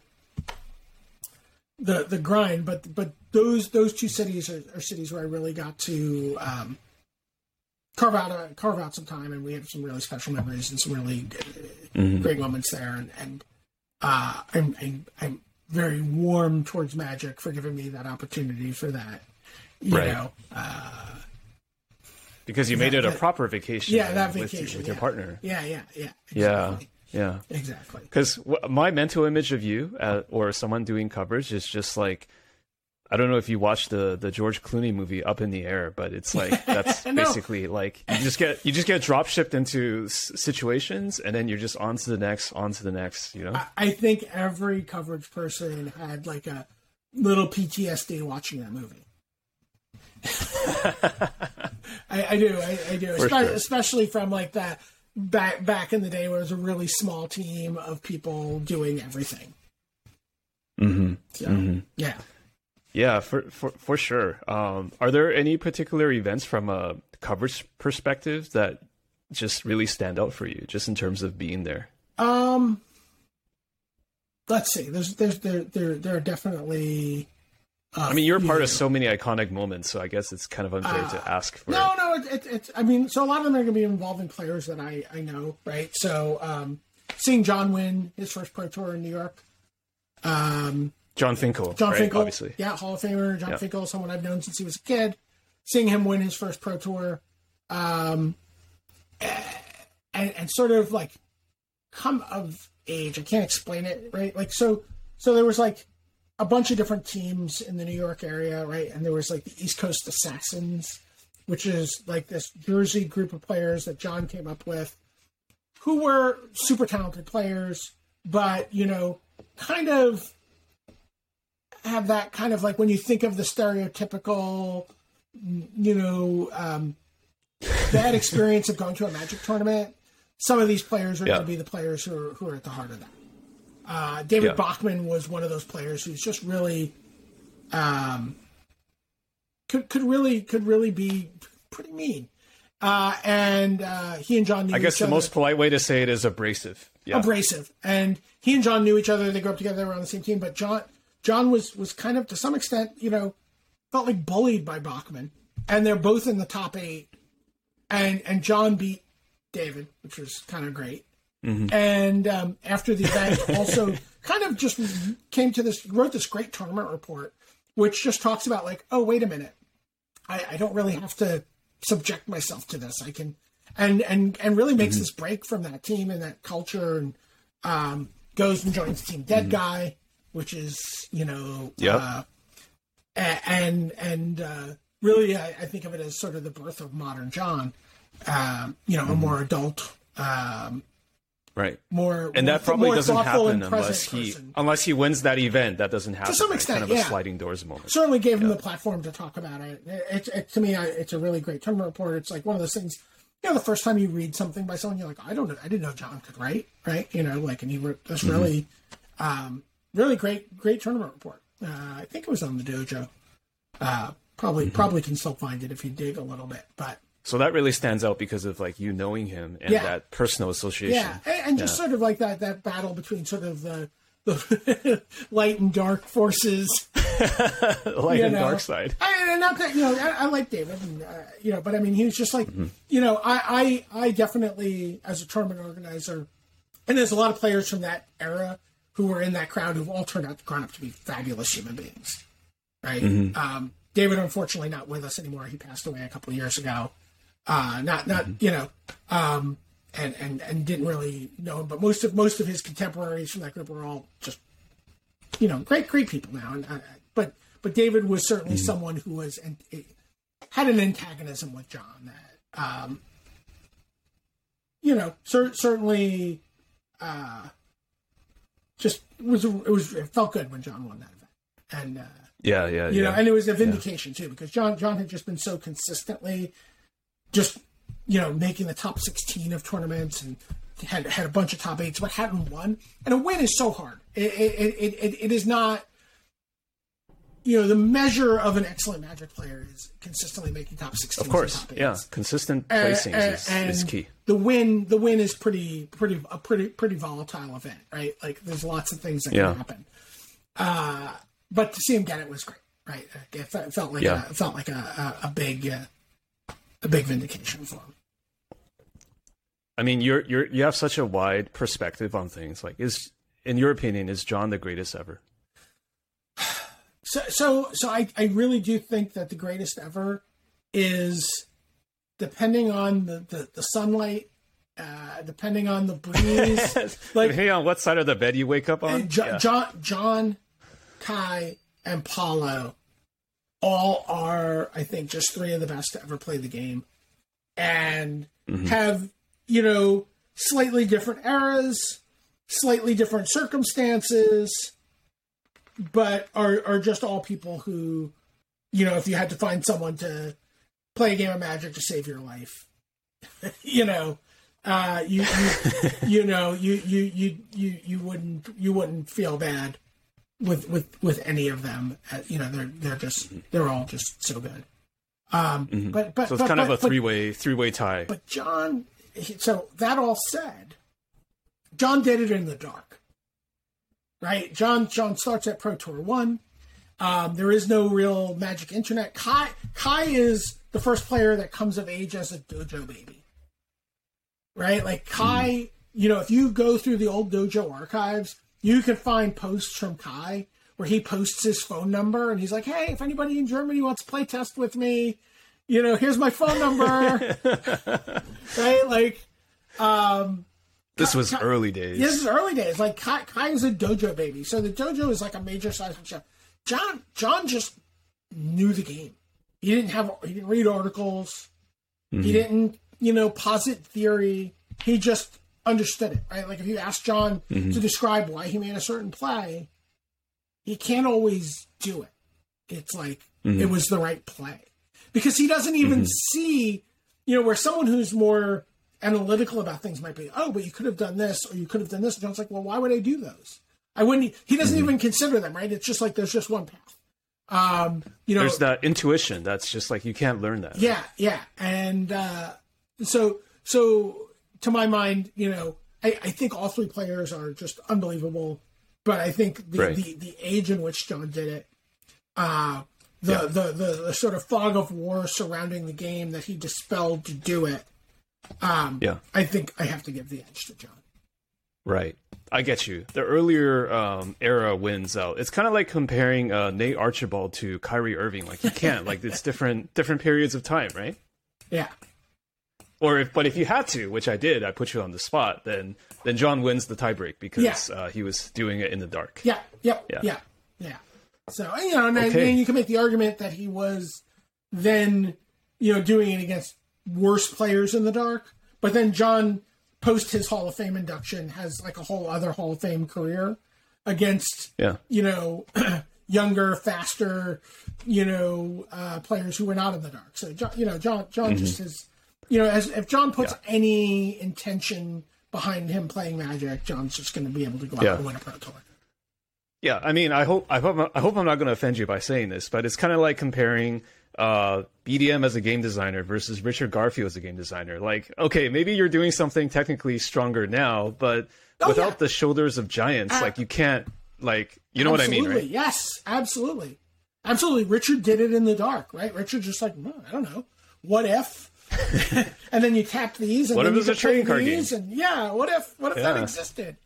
A: the the grind. But but those those two cities are, are cities where I really got to um, carve out a, carve out some time, and we have some really special memories and some really mm-hmm. great moments there. And, and uh, I'm, I'm, I'm very warm towards Magic for giving me that opportunity for that. You right. know. Uh,
B: because you made it a proper vacation.
A: Yeah, that vacation
B: with, with
A: yeah.
B: your partner.
A: Yeah, yeah, yeah.
B: Exactly. Yeah. Yeah,
A: exactly.
B: Because w- my mental image of you uh, or someone doing coverage is just like I don't know if you watched the the George Clooney movie Up in the Air, but it's like that's no. basically like you just get you just get drop shipped into s- situations, and then you're just on to the next, on to the next. You know, I,
A: I think every coverage person had like a little PTSD watching that movie. I, I, do, I, I do, especially, sure. especially from like that back back in the day where it was a really small team of people doing everything.
B: Mm-hmm. So, mm-hmm.
A: Yeah.
B: Yeah, for for for sure. Um, are there any particular events from a coverage perspective that just really stand out for you, just in terms of being there?
A: Um, let's see. There's there's there there there are definitely
B: uh, I mean, you're part of so many iconic moments, so I guess it's kind of unfair uh, to ask for.
A: No, no, it's it, it, I mean, so a lot of them are going to be involving players that I I know, right? So, um, seeing Jon win his first pro tour in New York. Um,
B: Jon Finkel,
A: Jon
B: right?
A: Finkel,
B: obviously,
A: yeah, Hall of Famer. Jon yep. Finkel, someone I've known since he was a kid. Seeing him win his first pro tour, um, and and sort of like come of age. I can't explain it, right? Like so so there was like a bunch of different teams in the New York area, right? And there was like the East Coast Assassins, which is like this Jersey group of players that Jon came up with, who were super talented players, but you know, kind of have that kind of like when you think of the stereotypical, you know, um, bad experience of going to a Magic tournament. Some of these players are
B: Yeah.
A: going to be the players who are who are at the heart of that. Uh, David
B: Yeah.
A: Bachman was one of those players who's just really, um, could could really could really be pretty mean. Uh, and uh, he and Jon knew
B: I guess
A: each
B: the
A: other
B: most polite way to say it is abrasive. Yeah.
A: abrasive. And he and Jon knew each other. They grew up together. They were on the same team. But Jon, Jon was was kind of to some extent, you know, felt like bullied by Bachman. And they're both in the top eight. And and Jon beat David, which was kind of great. And um, after the event, also kind of just came to this wrote this great tournament report, which just talks about like, oh wait a minute, I, I don't really have to subject myself to this. I can, and and and really makes this break from that team and that culture, and um, goes and joins Team Deadguy, which is you know,
B: Yep.
A: uh, and and uh, really, I, I think of it as sort of the birth of modern Jon. Um, you know, a more adult, um,
B: Right.
A: more
B: And that probably doesn't happen unless he
A: person.
B: unless he wins that event. That doesn't happen.
A: To
B: some
A: extent,
B: kind of
A: yeah.
B: a sliding doors moment.
A: certainly gave him the platform to talk about it. It's it, to me, I, it's a really great tournament report. It's like one of those things. You know, the first time you read something by someone, you're like, I don't know, I didn't know Jon could write, right? You know, like, and he wrote this really, um, really great, great tournament report. Uh, I think it was on the dojo. Uh, probably, probably can still find it if you dig a little bit, but
B: So that really stands out because of like you knowing him and
A: Yeah.
B: that personal association.
A: yeah, and, and just sort of like that that battle between sort of the the light and dark forces.
B: light and
A: know.
B: dark side.
A: I, and not that you know, I, I like David, and, uh, you know, but I mean, he was just like, you know, I, I, I definitely, as a tournament organizer, and there's a lot of players from that era who were in that crowd who've all turned out grown up to be fabulous human beings, right? Um, David, unfortunately, not with us anymore. He passed away a couple of years ago. Uh, not, not, you know, um, and and and didn't really know him, but most of most of his contemporaries from that group were all just you know, great, great people now. And uh, but but David was certainly someone who was and had an antagonism with Jon that, um, you know, cer- certainly, uh, just was it was it felt good when Jon won that event, and uh,
B: Yeah, yeah,
A: you
B: yeah.
A: know, and it was a vindication too because Jon Jon had just been so consistently, just you know, making the top sixteen of tournaments and had had a bunch of top eights, but hadn't won. And a win is so hard. It it it, it, it is not. You know, the measure of an excellent Magic player is consistently making top sixteen.
B: of course, yeah. Consistent placings
A: uh,
B: is,
A: and
B: is key.
A: The win, the win is pretty, pretty, a pretty, pretty volatile event, right? Like, there's lots of things that
B: Yeah.
A: can happen. Uh, but to see him get it was great, right? It it felt like
B: Yeah.
A: a, it felt like a, a, a big, uh, a big vindication for him.
B: I mean, you're you're you have such a wide perspective on things. Like, is in your opinion, is Jon the greatest ever?
A: So, so, so I, I really do think that the greatest ever is depending on the, the, the sunlight, uh, depending on the breeze. like,
B: Hey, on what side of the bed you wake up on?
A: Jo-
B: Yeah.
A: Jon, Jon, Kai, and Paulo all are, I think, just three of the best to ever play the game, and have you know slightly different eras, slightly different circumstances, but are are just all people who, you know, if you had to find someone to play a game of Magic to save your life, you know. Uh, you, you you know you you you you you wouldn't you wouldn't feel bad with with with any of them. Uh, you know they're they're just they're all just so good. Um, but but
B: So it's
A: but,
B: kind of a three way three way tie.
A: But Jon, so that all said, Jon did it in the dark, right? Jon Jon starts at Pro Tour one. Um, there is no real magic internet. Kai Kai is the first player that comes of age as a dojo baby, right? Like Kai, you know, if you go through the old dojo archives, you can find posts from Kai where he posts his phone number and he's like, "Hey, if anybody in Germany wants to play test with me, you know, here's my phone number." right? Like, um,
B: This was
A: Kai-
B: early days.
A: This is early days. Like Kai, Kai is a dojo baby, so the dojo is like a major seismic shift. Jon Jon just knew the game. He didn't have he didn't read articles. He didn't you know posit theory. He just understood it. Right. Like if you ask Jon to describe why he made a certain play, he can't always do it. It's like it was the right play because he doesn't even see you know where someone who's more analytical about things might be, oh, but you could have done this or you could have done this. And Jon's like, well, why would I do those? I wouldn't. He doesn't even consider them, right? It's just like there's just one path. Um, you know,
B: There's that intuition that's just like you can't learn that.
A: yeah, yeah, and uh, so so to my mind, you know, I, I think all three players are just unbelievable. But I think the
B: Right.
A: the, the age in which Jon did it, uh, the, the, the the sort of fog of war surrounding the game that he dispelled to do it, um,
B: Yeah.
A: I think I have to give the edge to Jon.
B: Right. I get you. The earlier um, era wins out. It's kind of like comparing uh, Nate Archibald to Kyrie Irving. Like you can't. like it's different different periods of time, right?
A: Yeah,
B: Or if, but if you had to, which I did, I put you on the spot. Then then Jon wins the tiebreak because
A: Yeah.
B: uh, he was doing it in the dark.
A: yeah, yep,
B: Yeah.
A: yeah, yeah. So you know, and
B: Okay.
A: you can make the argument that he was then you know doing it against worse players in the dark, but then Jon post his Hall of Fame induction has like a whole other Hall of Fame career against
B: Yeah.
A: you know younger, faster, you know uh, players who were not in the dark. So Jon, you know Jon Jon just is you know as if Jon puts.
B: Yeah.
A: any intention behind him playing Magic, Jon's just going to be able to go out
B: Yeah.
A: and win a pro tour.
B: Yeah, I mean, I hope I hope I hope I'm not going to offend you by saying this, but it's kind of like comparing uh, BDM as a game designer versus Richard Garfield as a game designer. Like, okay, maybe you're doing something technically stronger now, but
A: Oh,
B: without
A: yeah.
B: the shoulders of giants,
A: Uh,
B: like you can't, like, you know what I mean,
A: Absolutely.
B: right?
A: Yes, absolutely. Absolutely. Richard did it in the dark, right? Richard just like, well, I don't know. What if? and then you tap these and
B: What
A: then
B: if
A: you
B: it's a trading card
A: these and yeah, what if what if that existed?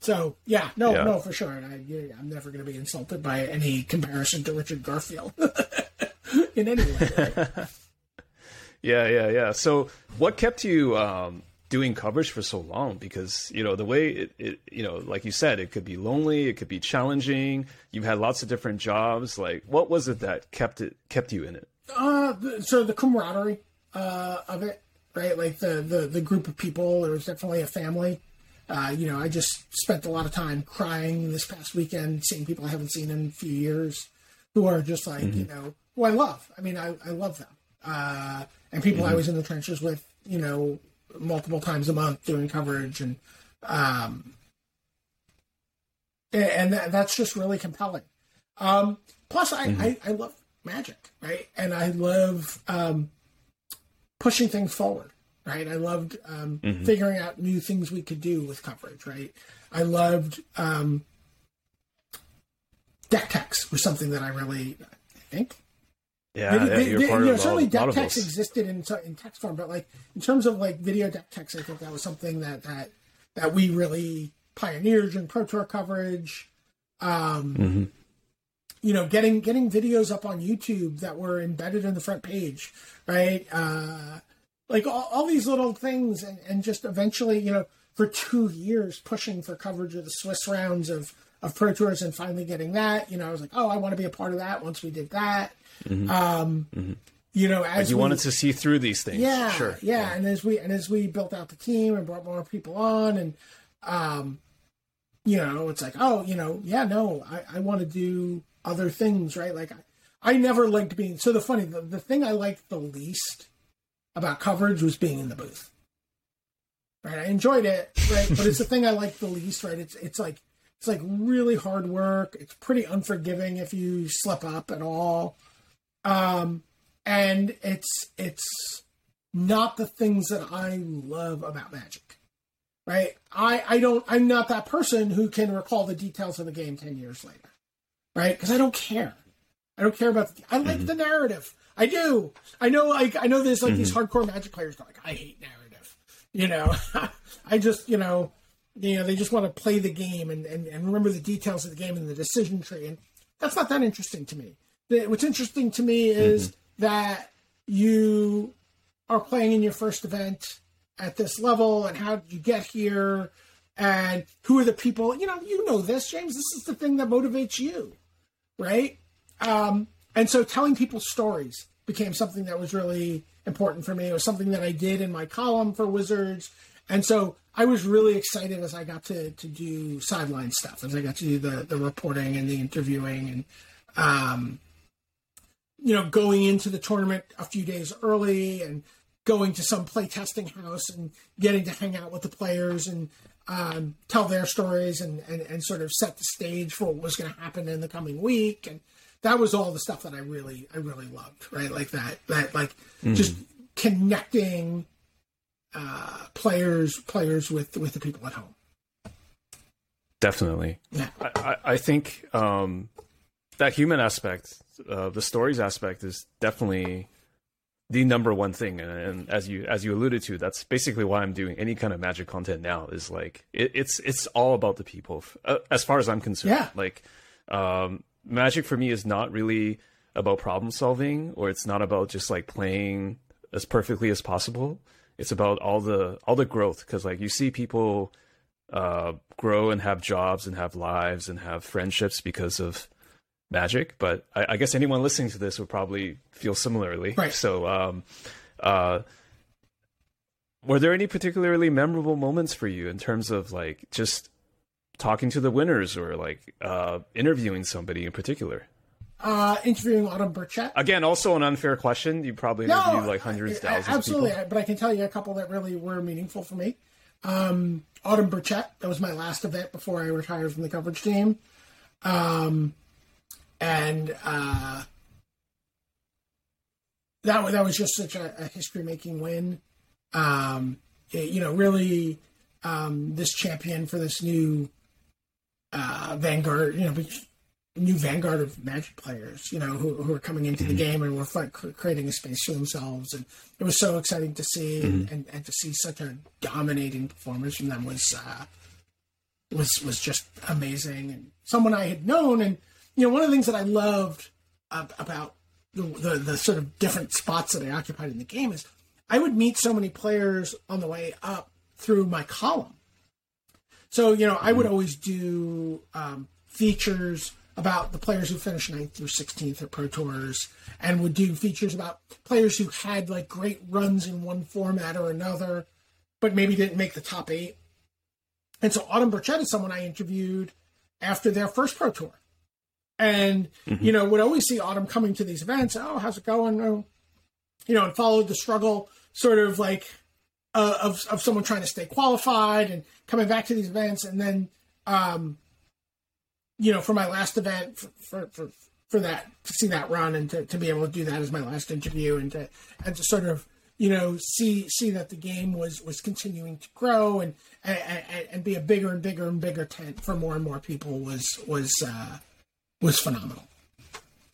A: So yeah, no,
B: Yeah.
A: no, for sure. And I, yeah, I'm never going to be insulted by any comparison to Richard Garfield in any way. right?
B: Yeah, yeah, yeah. So, what kept you um, doing coverage for so long? Because you know the way it, it, you know, like you said, it could be lonely, it could be challenging. You've had lots of different jobs. Like, what was it that kept it kept you in it?
A: Uh, the- so the camaraderie uh, of it, right? Like the, the the group of people. There was definitely a family. Uh, you know, I just spent a lot of time crying this past weekend, seeing people I haven't seen in a few years, who are just like you know, who I love. I mean, I I love them. Uh, and people I was in the trenches with, you know, multiple times a month doing coverage, and um, and, that, that's just really compelling. Um, plus, I, I, I love magic, right? And I love um, pushing things forward, right? I loved um, figuring out new things we could do with coverage, right? I loved um, deck text was something that I really, I think,
B: Yeah, yeah
A: Maybe-
B: you're
A: they-
B: part
A: you know, certainly deck text existed in in text form, but like in terms of like video deck text, I think that was something that that that we really pioneered in Pro Tour coverage. Um,
B: Mm-hmm.
A: You know, getting getting videos up on YouTube that were embedded in the front page, right? Uh, like all, all these little things, and, and just eventually, you know, for two years pushing for coverage of the Swiss rounds of of Pro Tours, and finally getting that. You know, I was like, oh, I want to be a part of that. Once we did that, um, you know, as
B: You
A: we,
B: wanted to see through these things.
A: yeah,
B: sure.
A: yeah, and as we and as we built out the team and brought more people on, and um, you know, it's like, oh, you know, yeah, no, I, I want to do other things, right? Like, I, I never liked being. So the funny, the, the thing I liked the least about coverage was being in the booth. Right, I enjoyed it, right, but it's the thing I liked the least, right? It's it's like it's like really hard work. It's pretty unforgiving if you slip up at all. Um, and it's it's not the things that I love about Magic. Right? I I don't I'm not that person who can recall the details of the game 10 years later. Right? Cuz I don't care. I don't care about the I like mm-hmm. the narrative. I do. I know like I know there's like these mm-hmm. hardcore Magic players like I hate narrative. You know, I just, you know, you know, they just want to play the game and, and, and remember the details of the game and the decision tree. And that's not that interesting to me. The, what's interesting to me is mm-hmm. that you are playing in your first event at this level and how did you get here and who are the people you know you know this james this is the thing that motivates you right? Um, and so telling people stories became something that was really important for me. It was something that i did in my column for wizards. And so i was really excited as i got to, to do sideline stuff as i got to do the, the reporting and the interviewing and um, you know going into the tournament a few days early and going to some playtesting house and getting to hang out with the players and um, tell their stories and, and, and sort of set the stage for what was going to happen in the coming week. And that was all the stuff that I really I really loved right? Like that that like mm. just connecting uh, players players with with the people at home.
B: Definitely.
A: Yeah.
B: I, I think um, that human aspect uh, the stories aspect is definitely the number one thing and, and, as you as you alluded to that's basically why i'm doing any kind of magic content now is like it, it's it's all about the people uh, as far as i'm concerned
A: yeah.
B: like um, magic for me is not really about problem solving or it's not about just like playing as perfectly as possible it's about all the all the growth because like you see people uh, grow and have jobs and have lives and have friendships because of magic, but I, I, guess anyone listening to this would probably feel similarly.
A: Right.
B: So, um, uh, were there any particularly memorable moments for you in terms of like just talking to the winners or like uh, interviewing somebody in particular?
A: Uh, interviewing Autumn Burchett.
B: Again, also an unfair question. You probably interviewed no, like hundreds, I, thousands.
A: Absolutely, but I can tell you a couple that really were meaningful for me. Um, Autumn Burchett. That was my last event before I retired from the coverage team. Um, and uh, that that was just such a, a history making win. Um, it, you know, really, um, this champion for this new uh, vanguard, you know, new vanguard of Magic players, you know, who, who are coming into the mm-hmm. game and were creating a space for themselves, and it was so exciting to see, mm-hmm. and, and, and, to see such a dominating performance from them was uh, was was just amazing, and someone I had known and you know, one of the things that I loved about the, the, the sort of different spots that I occupied in the game is I would meet so many players on the way up through my column. So you know, I would mm-hmm. always do um, features about the players who finished ninth through 16th at Pro Tours, and would do features about players who had like great runs in one format or another, but maybe didn't make the top eight. And so Autumn Burchett is someone I interviewed after their first Pro Tour and mm-hmm. you know would always see Autumn coming to these events. Oh, how's it going? Oh, you know, and followed the struggle, sort of like uh, of of someone trying to stay qualified and coming back to these events, and then um, you know, for my last event for for, for, for that to see that run and to, to be able to do that as my last interview and to and to sort of you know see see that the game was was continuing to grow and and, and be a bigger and bigger and bigger tent for more and more people was was uh, was phenomenal.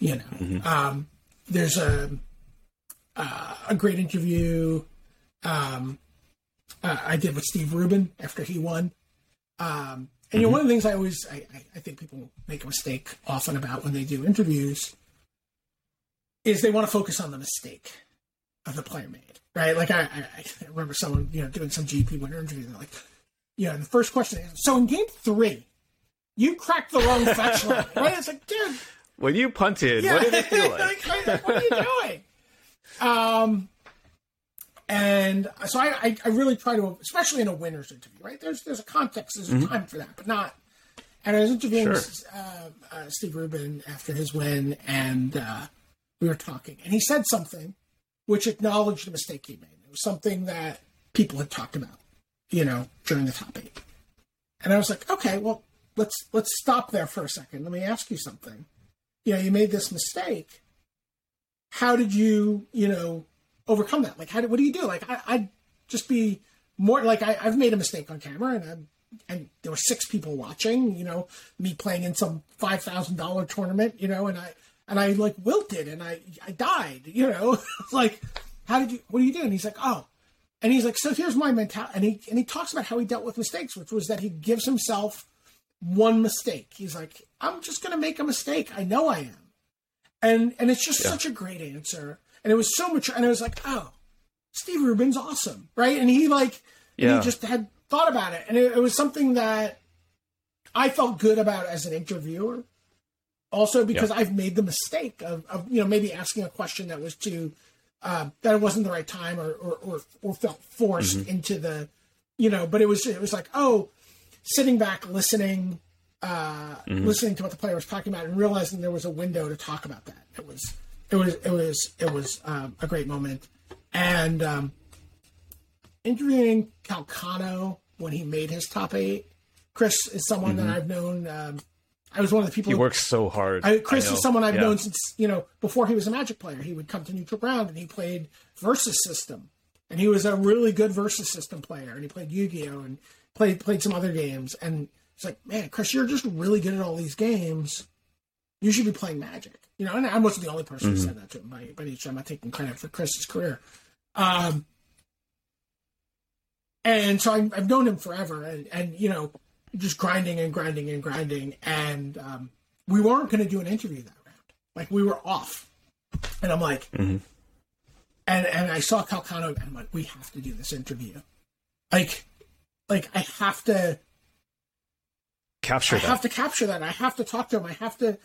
A: You know, mm-hmm. um, there's a uh, a great interview um, uh, I did with Steve Rubin after he won. Um, and mm-hmm. you know, mm-hmm. one of the things I always I, I think people make a mistake often about when they do interviews is they want to focus on the mistake of the player made, right? Like I, I, I remember someone you know doing some GP winner interview, and they're like, you know, the first question is, so in game three, you cracked the wrong fetch line. Right? It's like, dude.
B: When you punted, yeah. what did it feel like?
A: like what are you doing? Um, and so I, I, really try to, especially in a winner's interview, right? There's there's a context, there's a mm-hmm. time for that, but not. And I was interviewing sure. uh, uh, Steve Rubin after his win, and uh, we were talking, and he said something which acknowledged the mistake he made. It was something that people had talked about, you know, during the top eight. And I was like, okay, well, let's let's stop there for a second. Let me ask you something. You know, you made this mistake. How did you, you know, overcome that? Like, how did, what do you do? Like, I, would just be more like I, have made a mistake on camera, and I'm, and there were six people watching. You know, me playing in some five thousand dollar tournament. You know, and I and I like wilted, and I I died. You know, like, how did you? What do you do? And he's like, oh. And he's like, so here's my mentality. And he, and he talks about how he dealt with mistakes, which was that he gives himself one mistake. He's like, I'm just going to make a mistake. I know I am. And and it's just yeah. such a great answer. And it was so much and it was like, oh. Steve Rubin's awesome, right? And he like
B: Yeah.
A: he just had thought about it, and it, it was something that I felt good about as an interviewer. Also, because I've made the mistake of, of you know maybe asking a question that was too um, that it wasn't the right time or or or, or felt forced into the you know, but it was it was like oh, sitting back listening, uh, listening to what the player was talking about, and realizing there was a window to talk about that. It was it was it was it was um, a great moment, and um, interviewing Calcano when he made his top eight. Chris is someone that I've known. Um, I was one of the people.
B: He
A: who-
B: works so hard.
A: I, Chris
B: I
A: is someone I've
B: Yeah.
A: known since you know before he was a Magic player. He would come to neutral ground and he played versus system, and he was a really good versus system player. And he played Yu Gi Oh and played played some other games. And it's like, man, Chris, you're just really good at all these games. You should be playing Magic. You know, and I wasn't the only person who said that to him by, by each time. I'm not taking credit for Chris's career. Um, and so I, I've known him forever, and and you know, just grinding and grinding and grinding, and um, we weren't going to do an interview that round. Like we were off, and I'm like, and and I saw Calcano, and I'm like, we have to do this interview. Like, like I have to,
B: capture
A: I
B: that.
A: have to capture that. I have to talk to him. I have to,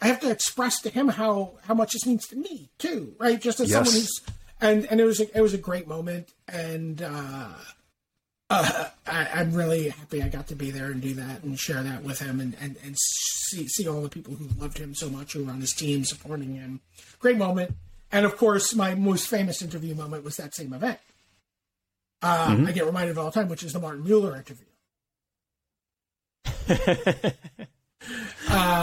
A: I have to express to him how how much this means to me too, right? Just as
B: Yes.
A: someone who's, and and it was a, it was a great moment, and uh, uh, I, I'm really happy I got to be there and do that and share that with him, and and and see see all the people who loved him so much who were on his team supporting him. Great moment, and of course, my most famous interview moment was that same event. Uh, I get reminded of all the time, which is the Martin Mueller interview.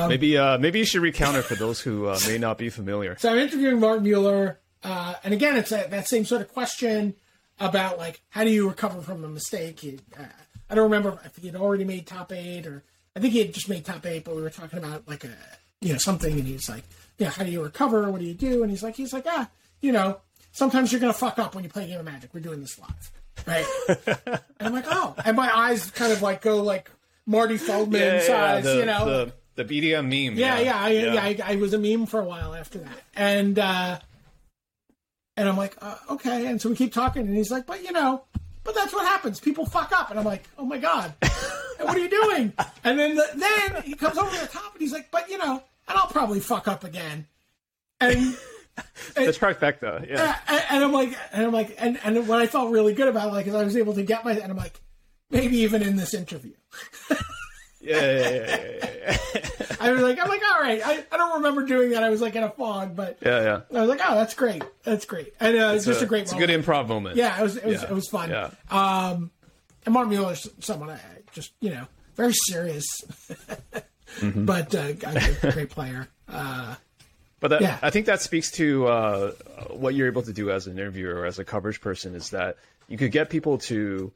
B: maybe uh, maybe you should recount it for those who uh, may not be familiar.
A: So I'm interviewing Martin Mueller, uh, and again, it's a, that same sort of question about like how do you recover from a mistake. He, uh, I don't remember if he had already made top eight or I think he had just made top eight, but we were talking about like a you know something, and he's like, yeah, how do you recover? What do you do? And he's like, he's like, ah, you know, sometimes you're gonna fuck up when you play a game of Magic. We're doing this live, right? and I'm like, oh, and my eyes kind of like go like Marty Feldman size,
B: the,
A: you know,
B: the, the BDM meme.
A: yeah, yeah, I, yeah. I, I was a meme for a while after that, and uh, and I'm like, uh, okay, and so we keep talking, and he's like, but you know, but that's what happens. People fuck up, and I'm like, oh my god, what are you doing? And then the, then he comes over the top, and he's like, but you know, and I'll probably fuck up again, and.
B: The trifecta. Yeah.
A: and, and I'm like, and I'm like, and, and what I felt really good about, like, is I was able to get my, and I'm like, maybe even in this interview,
B: Yeah, yeah, yeah, yeah, yeah,
A: I was like, I'm like, all right, I, I don't remember doing that. I was like in a fog, but
B: yeah, yeah.
A: I was like, oh, that's great. That's great. And uh, it's just a, great
B: It's a
A: moment.
B: good improv moment.
A: yeah, it was, it was,
B: Yeah.
A: it was fun.
B: Yeah.
A: Um, and Martin Mueller's someone I just, you know, very serious,
B: Mm-hmm.
A: but uh, a great, great player. Uh,
B: But that,
A: Yeah.
B: I think that speaks to uh, what you're able to do as an interviewer or as a coverage person is that you could get people to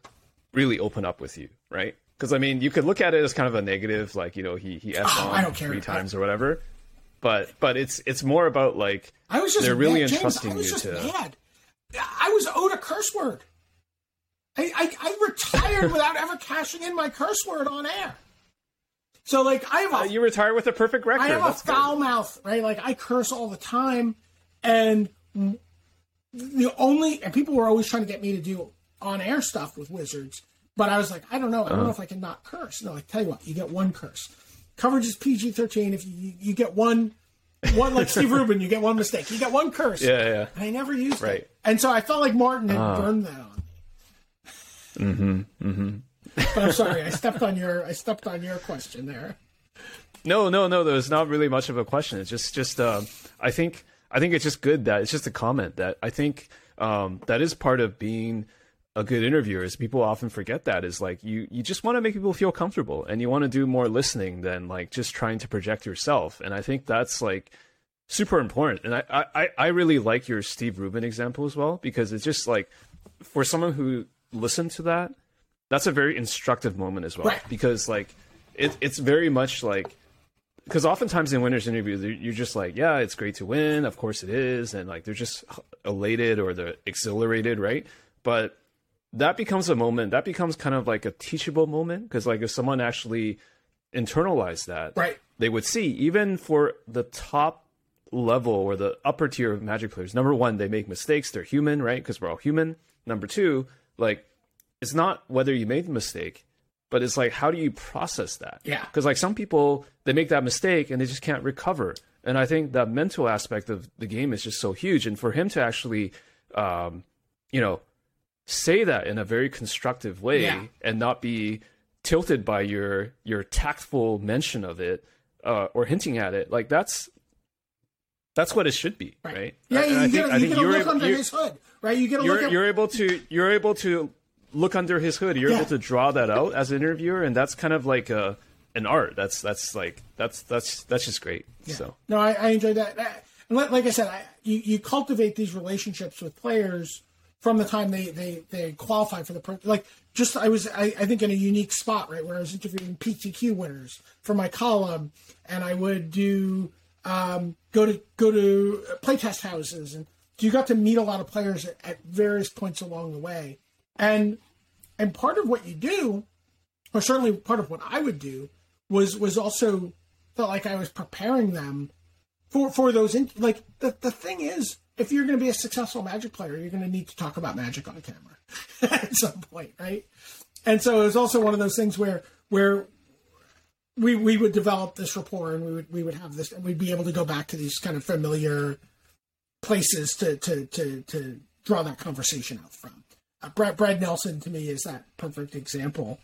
B: really open up with you, right? Because I mean, you could look at it as kind of a negative, like you know, he he f
A: Oh,
B: on
A: I don't care.
B: three times or whatever. But but it's it's more about like
A: I was just
B: they're really
A: mad. James, I was
B: you
A: just
B: to.
A: mad. I was owed a curse word. I, I, I retired without ever cashing in my curse word on air. So like I have a
B: Uh, you retire with a perfect record.
A: I have a
B: That's good.
A: foul mouth, right? Like I curse all the time, and the only and people were always trying to get me to do on air stuff with wizards, but I was like, I don't know, I don't know
B: Uh-huh.
A: if I can not curse. No, I tell you what, you get one curse. Coverage is PG thirteen. If you you get one, one like Steve Rubin, you get one mistake. You get one curse.
B: Yeah, yeah.
A: And I never used
B: Right.
A: it, and so I felt like Martin had burned that on me. Mm-hmm. Mm-hmm. But I'm sorry, I stepped on your I stepped on your question there.
B: No, no, no. There's not really much of a question. It's just, just. Um, I think, I think it's just good that it's just a comment that I think um, that is part of being a good interviewer. Is people often forget that is like you, you just want to make people feel comfortable, and you want to do more listening than like just trying to project yourself. And I think that's like super important. And I, I, I really like your Steve Rubin example as well because it's just like for someone who listened to that, that's a very instructive moment as well because like it, it's very much like because oftentimes in winners interviews you're- you're just like yeah it's great to win of course it is and like they're just elated or they're exhilarated right but that becomes a moment that becomes kind of like a teachable moment because like if someone actually internalized that
A: Right.
B: they would see even for the top level or the upper tier of Magic players, number one, they make mistakes. They're human, right? Because we're all human. Number two, like it's not whether you made the mistake, but it's like how do you process that?
A: Yeah.
B: Because like some people they make that mistake and they just can't recover. And I think that mental aspect of the game is just so huge. And for him to actually, um, you know, say that in a very constructive way
A: Yeah.
B: and not be tilted by your your tactful mention of it uh, or hinting at it, like that's that's what it should be, right?
A: Yeah,
B: And
A: you,
B: I
A: get,
B: think-
A: a- you get a
B: you're
A: look under
B: you're-
A: his hood, right? You get a look
B: you're
A: at
B: you're able to you're able to look under his hood. You're
A: Yeah.
B: able to draw that out as an interviewer, and that's kind of like a an art. That's that's like that's that's that's just great. So
A: No, I, I enjoyed that. And like, like I said, I, you, you cultivate these relationships with players from the time they, they, they qualify for the. Like, just I was, I, I think, in a unique spot, right, where I was interviewing PTQ winners for my column, and I would do um, go to go to playtest houses, and you got to meet a lot of players at, at various points along the way, and and part of what you do, or certainly part of what I would do, was was also felt like I was preparing them for for those in, like the the thing is if you're going to be a successful magic player you're going to need to talk about magic on camera at some point right? And so it was also one of those things where where we we would develop this rapport and we would we would have this and we'd be able to go back to these kind of familiar places to to to, to draw that conversation out from Brad, Brad Nelson to me is that perfect example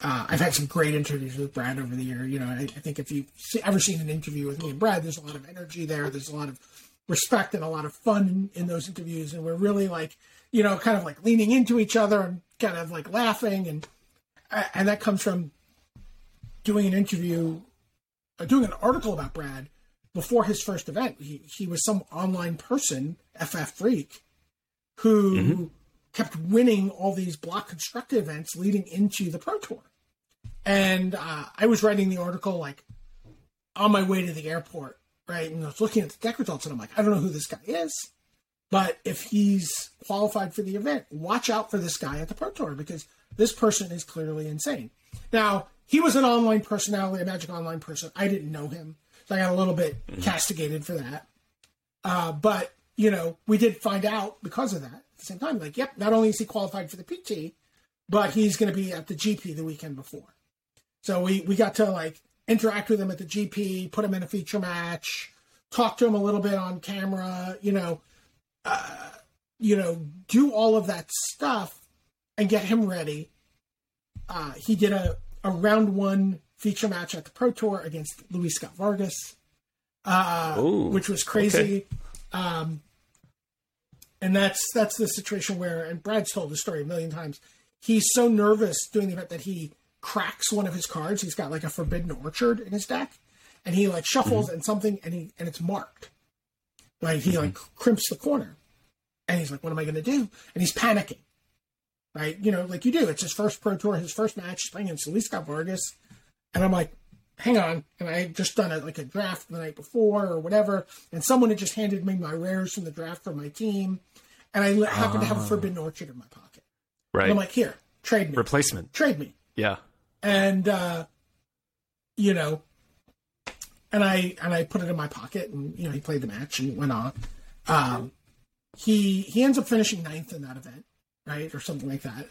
A: uh, I've had some great interviews with Brad over the year. You know, I, I think if you've se- ever seen an interview with me and Brad, there's a lot of energy there. There's a lot of respect and a lot of fun in, in those interviews, and we're really like, you know, kind of like leaning into each other and kind of like laughing, and uh, and that comes from doing an interview, uh, doing an article about Brad before his first event. He he was some online person, FF Freak, who kept winning all these block construct events leading into the Pro Tour. And uh, I was writing the article like on my way to the airport, right? And I was looking at the deck results, and I'm like, I don't know who this guy is, but if he's qualified for the event, watch out for this guy at the Pro Tour because this person is clearly insane. Now, he was an online personality, a Magic Online person. I didn't know him, so I got a little bit castigated for that. Uh, but you know, we did find out because of that at the same time. Like, yep, not only is he qualified for the PT, but he's going to be at the GP the weekend before. So we we got to like interact with him at the GP, put him in a feature match, talk to him a little bit on camera, you know, uh, you know, do all of that stuff and get him ready. Uh, he did a, a round one feature match at the Pro Tour against Luis Scott Vargas, uh,
B: Ooh,
A: which was crazy. Um, and that's that's the situation where, and Brad's told the story a million times. He's so nervous doing the event that he cracks one of his cards. He's got like a Forbidden Orchard in his deck, and he like shuffles mm-hmm. and something, and he and it's marked. Right, he mm-hmm. like crimps the corner, and he's like, "What am I going to do?" And he's panicking. Right, you know, like you do. It's his first pro tour, his first match. He's playing against Luis Vargas, and I'm like, hang on. And I had just done a, like a draft the night before or whatever, and someone had just handed me my rares from the draft for my team, and I happened to have a Forbidden Orchard in my pocket.
B: right
A: And I'm like, here, trade me,
B: replacement.
A: trade me,
B: Yeah.
A: and uh, you know, and I and I put it in my pocket, and you know, he played the match and went on. Um, he he ends up finishing ninth in that event, right, or something like that.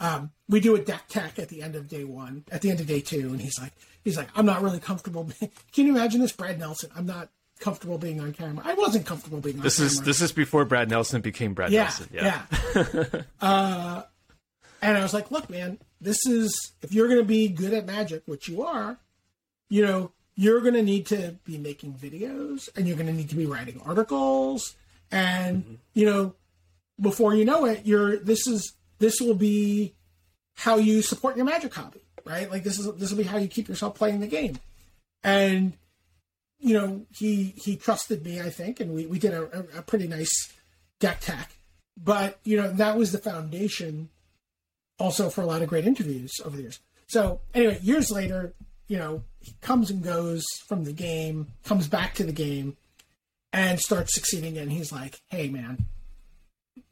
A: Um, we do a deck tech at the end of day one, at the end of day two, and he's like, he's like, I'm not really comfortable. Can you imagine this, Brad Nelson? I'm not comfortable being on camera. I wasn't comfortable being on
B: This
A: camera.
B: is this is before Brad Nelson became Brad
A: yeah,
B: Nelson.
A: yeah. uh, and I was like, look, man, this is if you're going to be good at magic, which you are, you know, you're going to need to be making videos and you're going to need to be writing articles, and you know, before you know it, you're this is this will be how you support your magic hobby, right? Like this is this will be how you keep yourself playing the game, and you know, he he trusted me, I think, and we we did a, a, pretty nice deck tech. But you know, that was the foundation, also for a lot of great interviews over the years. So anyway, years later, you know, he comes and goes from the game, comes back to the game, and starts succeeding. And he's like, "Hey, man,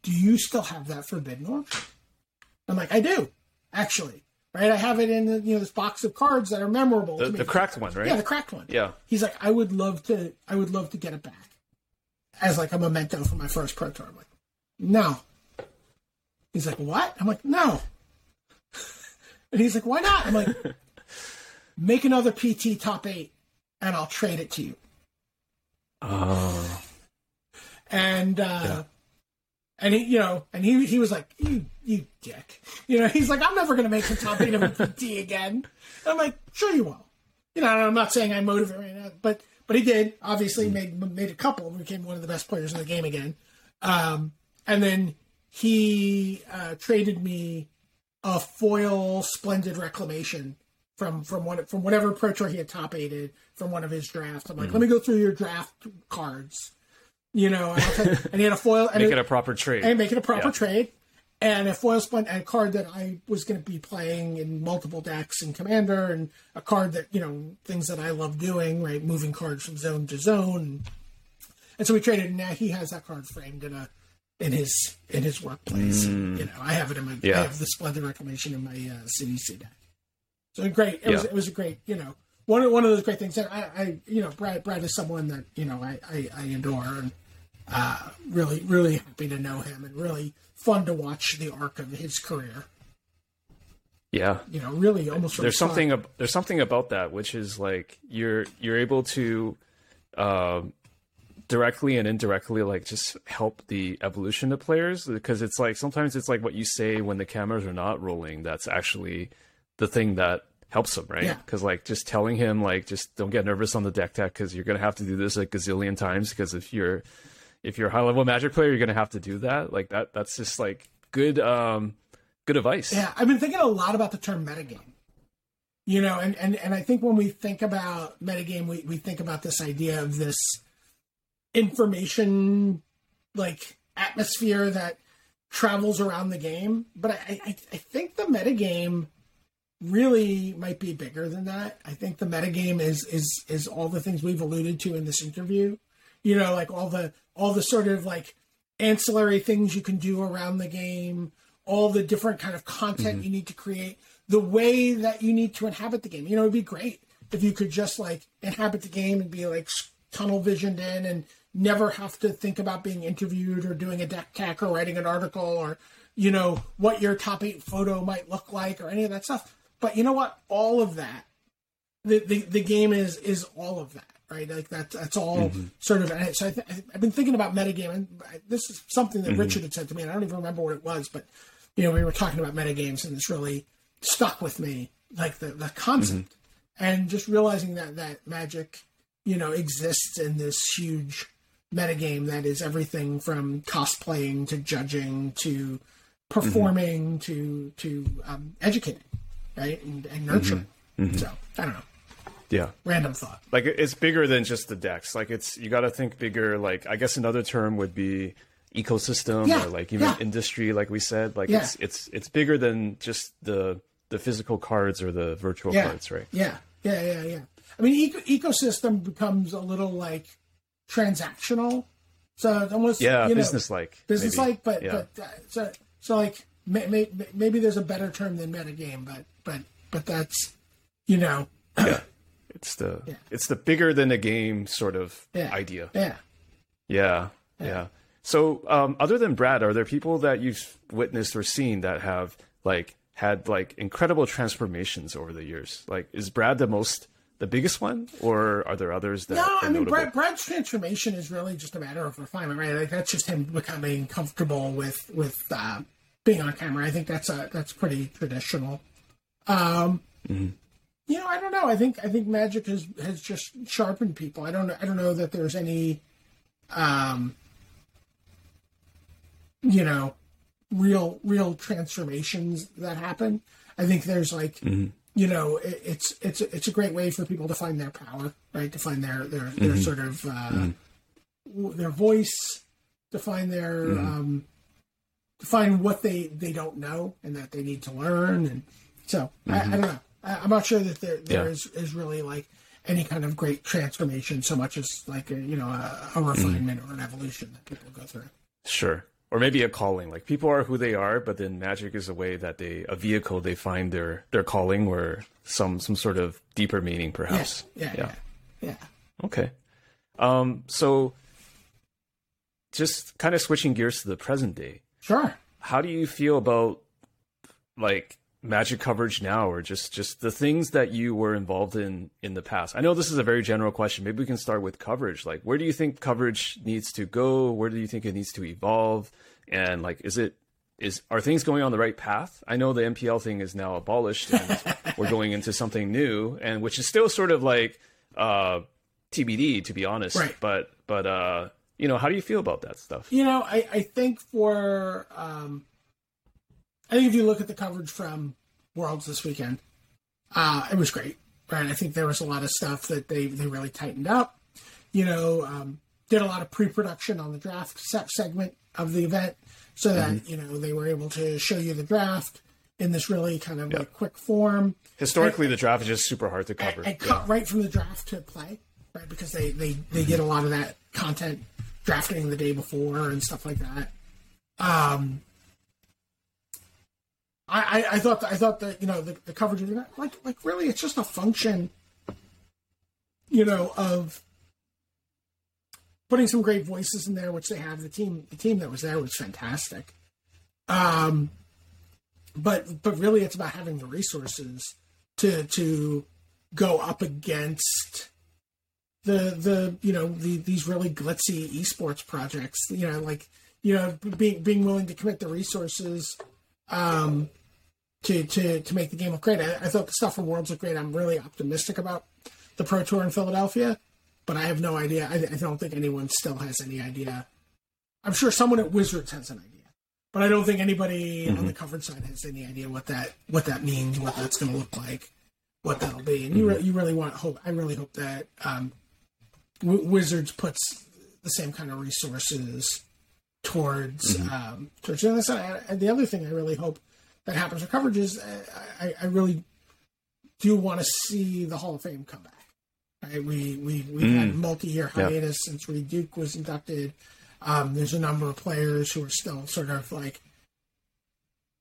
A: do you still have that Forbidden Orchard?" I'm like, "I do, actually." right? I have it in the, you know this box of cards that are memorable.
B: The,
A: to me.
B: the cracked one, right?
A: yeah, the cracked one.
B: Yeah.
A: He's like, I would love to, I would love to get it back as like a memento for my first pro tour. I'm like, no. He's like, what? I'm like, no. And he's like, why not? I'm like, make another PT top eight, and I'll trade it to you.
B: Oh.
A: and uh and he you know and he he was like you you dick you know he's like i'm never gonna make the top eight of a pt again and i'm like sure you will you know i'm not saying i motivate right now but but he did obviously made made a couple and became one of the best players in the game again um and then he uh traded me a foil splendid reclamation from from one from whatever pro tour he had top eighted from one of his drafts. I'm like, let me go through your draft cards, you know. And, I'll take, and he had a foil and
B: Make
A: it-
B: it a proper trade.
A: and make it a proper
B: Yeah.
A: trade. And a foil splendid and a card that I was going to be playing in multiple decks in Commander, and a card that you know things that I love doing, right? Moving cards from zone to zone. And so we traded, and now he has that card framed in a in his in his workplace. You know, I have it in my I
B: Yeah.
A: have the splendid reclamation in my uh, Sidisi deck. So great. It was it was a great you know one of one of those great things. that I, I you know Brad Brad is someone that you know I I, I adore and uh, really really happy to know him and really fun to watch the arc of his career.
B: yeah.
A: You know, really almost
B: there's something ab- there's something about that which is like you're you're able to um directly and indirectly like just help the evolution of players because it's like sometimes it's like what you say when the cameras are not rolling that's actually the thing that helps him right
A: Yeah.
B: because like just telling him like just don't get nervous on the deck tech because you're gonna have to do this a gazillion times because if you're if you're a high level magic player you're gonna have to do that like that that's just like good um good advice
A: Yeah, I've been thinking a lot about the term metagame. You know, and, and, and I think when we think about metagame, we, we think about this idea of this information like atmosphere that travels around the game. But I, I, I think the metagame really might be bigger than that. I think the metagame is is is all the things we've alluded to in this interview. You know, like all the all the sort of like ancillary things you can do around the game, all the different kind of content mm-hmm. you need to create, the way that you need to inhabit the game. You know, it'd be great if you could just like inhabit the game and be like tunnel visioned in and never have to think about being interviewed or doing a deck tech or writing an article or you know what your top eight photo might look like or any of that stuff. But you know what? All of that the, the, the game is is all of that, right? Like that's that's all mm-hmm. sort of. So I th- I've been thinking about metagame, and this is something that mm-hmm. Richard had said to me, and I don't even remember what it was, but you know, we were talking about metagames, and it's really stuck with me, like the the concept, mm-hmm. and just realizing that that magic, you know, exists in this huge metagame that is everything from cosplaying to judging to performing to to um, educating, right, and, and nurturing. So I don't know
B: yeah
A: random thought.
B: like it's bigger than just the decks like it's you got to think bigger like i guess another term would be ecosystem
A: Yeah,
B: or like even
A: yeah.
B: industry like we said like
A: Yeah.
B: it's it's it's bigger than just the the physical cards or the virtual
A: Yeah,
B: cards right
A: yeah, yeah, yeah, yeah. I mean, eco- ecosystem becomes a little like transactional, so almost
B: yeah
A: you know,
B: business like
A: business like, but
B: yeah.
A: but uh, so so like may, may, maybe there's a better term than metagame, but but but that's you know
B: it's the it's the bigger than a game sort of
A: Yeah.
B: idea
A: yeah.
B: Yeah, yeah. So, um, other than Brad, are there people that you've witnessed or seen that have like had like incredible transformations over the years? Like, is Brad the most, the biggest one, or are there others that?
A: No,
B: are
A: I mean? Brad, Brad's transformation is really just a matter of refinement, right? Like that's just him becoming comfortable with with uh, being on camera. I think that's a that's pretty traditional. Um, You know, I don't know. I think I think magic has has just sharpened people. I don't. I don't know that there's any, um, you know, real real transformations that happen. I think there's like you know it, it's it's it's a great way for people to find their power, right? To find their their their sort of uh, w- their voice, to find their um, to find what they they don't know and that they need to learn, and so I, I don't know. I'm not sure that there there
B: Yeah.
A: is is really like any kind of great transformation so much as like a, you know a, a refinement or an evolution that people go through.
B: Sure. or maybe a calling. Like people are who they are, but then magic is a way that they a vehicle they find their their calling or some some sort of deeper meaning, perhaps.
A: Yeah, yeah, yeah. yeah.
B: Okay. Um, so just kind of switching gears to the present day.
A: Sure.
B: How do you feel about like magic coverage now or just just the things that you were involved in in the past? I know this is a very general question. Maybe we can start with coverage. Like where do you think coverage needs to go? Where do you think it needs to evolve? And like is it is are things going on the right path? I know the mpl thing is now abolished and we're going into something new and which is still sort of like uh tbd to be honest.
A: Right.
B: but but uh you know how do you feel about that stuff?
A: You know i i think for um I think if you look at the coverage from Worlds this weekend, uh, it was great. Right, I think there was a lot of stuff that they they really tightened up. You know, um, did a lot of pre-production on the draft segment of the event, so that mm-hmm. you know they were able to show you the draft in this really kind of yep. like quick form.
B: Historically, and, the draft is just super hard to cover.
A: And, and yeah. cut right from the draft to play, right? Because they they they mm-hmm. get a lot of that content drafting the day before and stuff like that. Um, I, I, I thought I thought that you know the, the coverage of that like like really it's just a function, you know, of putting some great voices in there, which they have. The team the team that was there was fantastic. Um, but but really, it's about having the resources to to go up against the the you know the these really glitzy esports projects. You know, like you know being being willing to commit the resources um, to, to, to make the game look great. I, I thought the stuff from Worlds looked great. I'm really optimistic about the Pro Tour in Philadelphia, but I have no idea. I, I don't think anyone still has any idea. I'm sure someone at Wizards has an idea, but I don't think anybody mm-hmm. on the coverage side has any idea what that what that means, what that's going to look like, what that'll be. And mm-hmm. you re- you really want hope. I really hope that um, w- Wizards puts the same kind of resources towards mm-hmm. um, towards this. And the other thing I really hope that happens for coverages, I, I really do want to see the Hall of Fame come back. Right? We we we've mm. had multi-year hiatus yep. since Reid Duke was inducted. Um, there's a number of players who are still sort of like,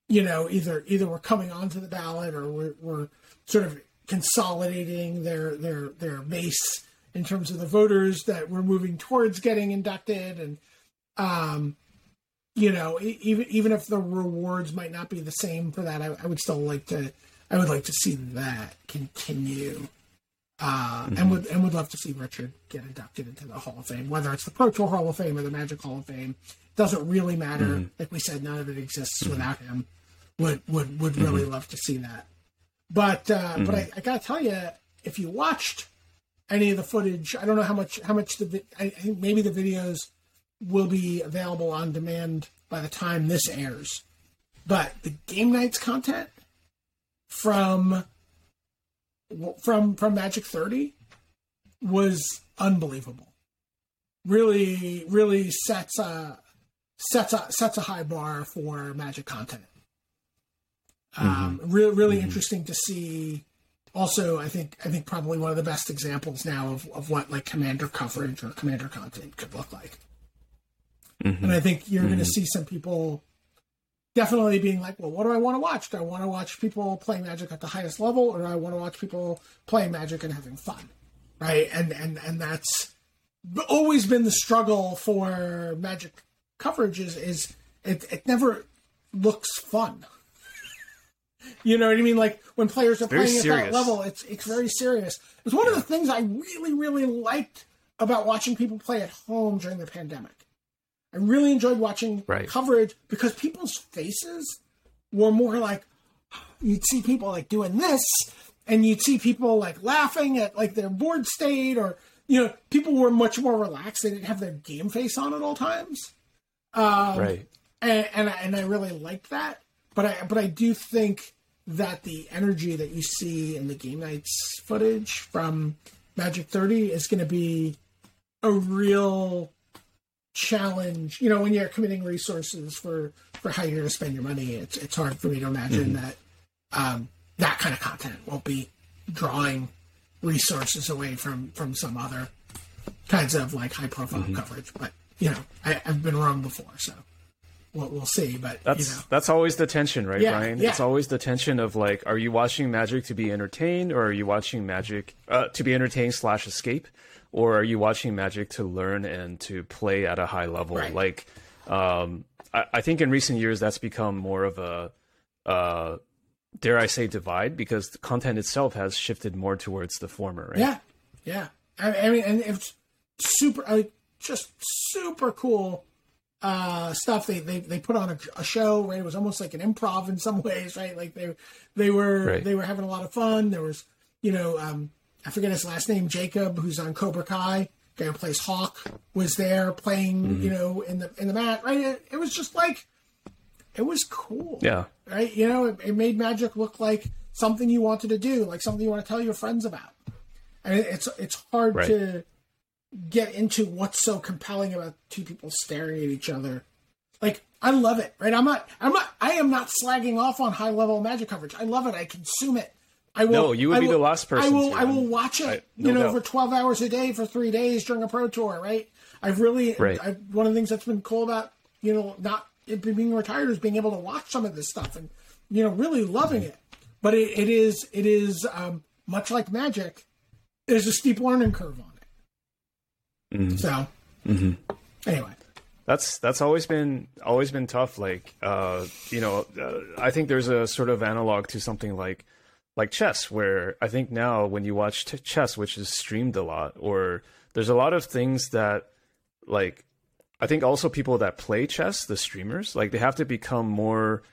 A: you know, either either we're coming onto the ballot or we're, we're sort of consolidating their their their base in terms of the voters that we're moving towards getting inducted and um you know, even even if the rewards might not be the same for that, I, I would still like to. I would like to see that continue, uh, mm-hmm. and would and would love to see Richard get inducted into the Hall of Fame, whether it's the Pro Tour Hall of Fame or the Magic Hall of Fame. Doesn't really matter. Mm-hmm. Like we said, none of it exists mm-hmm. without him. Would would would really mm-hmm. love to see that. But uh, but I, mm-hmm. I gotta tell you, if you watched any of the footage, I don't know how much how much the I think maybe the videos will be available on demand by the time this airs. But the game nights content from from from Magic 30 was unbelievable. Really, really sets a sets a sets a high bar for Magic content. Um, mm-hmm. Really, really mm-hmm. interesting to see. Also, I think I think probably one of the best examples now of, of what like commander coverage or commander content could look like. Mm-hmm. And I think you're mm-hmm. going to see some people definitely being like, well, what do I want to watch? Do I want to watch people play Magic at the highest level, or do I want to watch people play Magic and having fun? Right? And and and that's always been the struggle for Magic coverage is is it, it never looks fun. you know what I mean? Like when players are playing serious. at that level, it's it's very serious. It's one yeah. of the things I really really liked about watching people play at home during the pandemic I really enjoyed watching right. coverage because people's faces were more like you'd see people like doing this and you'd see people like laughing at like their board state or you know people were much more relaxed. They didn't have their game face on at all times. Um, right. and and I, and I really liked that. But I but I do think that the energy that you see in the game nights footage from Magic 30 is going to be a real challenge. You know, when you're committing resources for for how you're going to spend your money, it's it's hard for me to imagine mm-hmm. that um, that kind of content won't be drawing resources away from from some other kinds of like high profile mm-hmm. coverage. But you know, I, have been wrong before, so we'll, we'll see. But
B: that's
A: you know.
B: that's always the tension, right,
A: Yeah,
B: Brian?
A: yeah.
B: It's always the tension of like, are you watching Magic to be entertained, or are you watching Magic uh, to be entertained slash escape, or are you watching Magic to learn and to play at a high level?
A: Right.
B: Like, um, I, I think in recent years that's become more of a uh, dare I say divide because the content itself has shifted more towards the former, right?
A: Yeah, yeah. I, I mean, and it's super, like, just super cool uh, stuff. They, they they put on a, a show, right? It was almost like an improv in some ways, right? Like they they were
B: Right.
A: they were having a lot of fun. There was, you know, um, I forget his last name, Jacob, who's on Cobra Kai, guy who plays Hawk, was there playing, mm-hmm. you know, in the in the mat, right? It, it was just like, it was cool
B: Yeah.
A: right? You know, it, it made magic look like something you wanted to do, like something you want to tell your friends about. And it, it's it's hard
B: Right.
A: to get into what's so compelling about two people staring at each other. Like I love it, right? I'm not I'm not I am not slagging off on high level magic coverage. I love it. I consume it. I will.
B: No, you would
A: I
B: be the last person
A: I will.
B: to.
A: I will watch it.
B: I- no
A: you know,
B: doubt.
A: for 12 hours a day for three days during a pro tour, right? I've really.
B: Right.
A: I, one of the things that's been cool about you know not it being retired is being able to watch some of this stuff and you know really loving it. But it, it is it is um, much like magic. There's a steep learning curve on it.
B: Mhm.
A: So anyway,
B: that's that's always been always been tough like uh you know uh, i think there's a sort of analog to something like like chess where i think now when you watch t- chess which is streamed a lot or there's a lot of things that like i think also people that play chess the streamers like they have to become more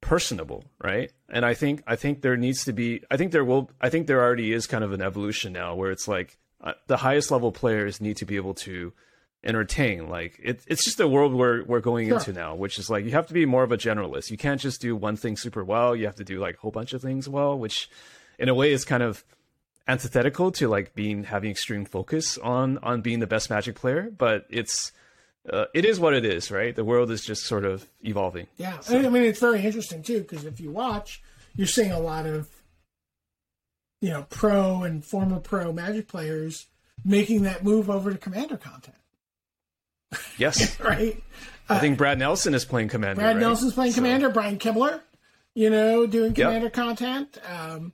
B: personable right? And i think i think there needs to be i think there will i think there already is kind of an evolution now where it's like uh, the highest level players need to be able to entertain. Like it, it's just a world we're, we're going
A: Sure.
B: into now which is like you have to be more of a generalist. You can't just do one thing super well. You have to do like a whole bunch of things well which in a way is kind of antithetical to like being having extreme focus on on being the best magic player but it's uh, it is what it is right? The world is just sort of evolving.
A: Yeah. I mean, it's very interesting too because if you watch, you're seeing a lot of you know pro and former pro magic players making that move over to commander content,
B: yes
A: right?
B: i think brad nelson is playing commander
A: Brad
B: right?
A: Nelson's playing
B: So-
A: commander. Brian Kibler, you know, doing commander content. Um,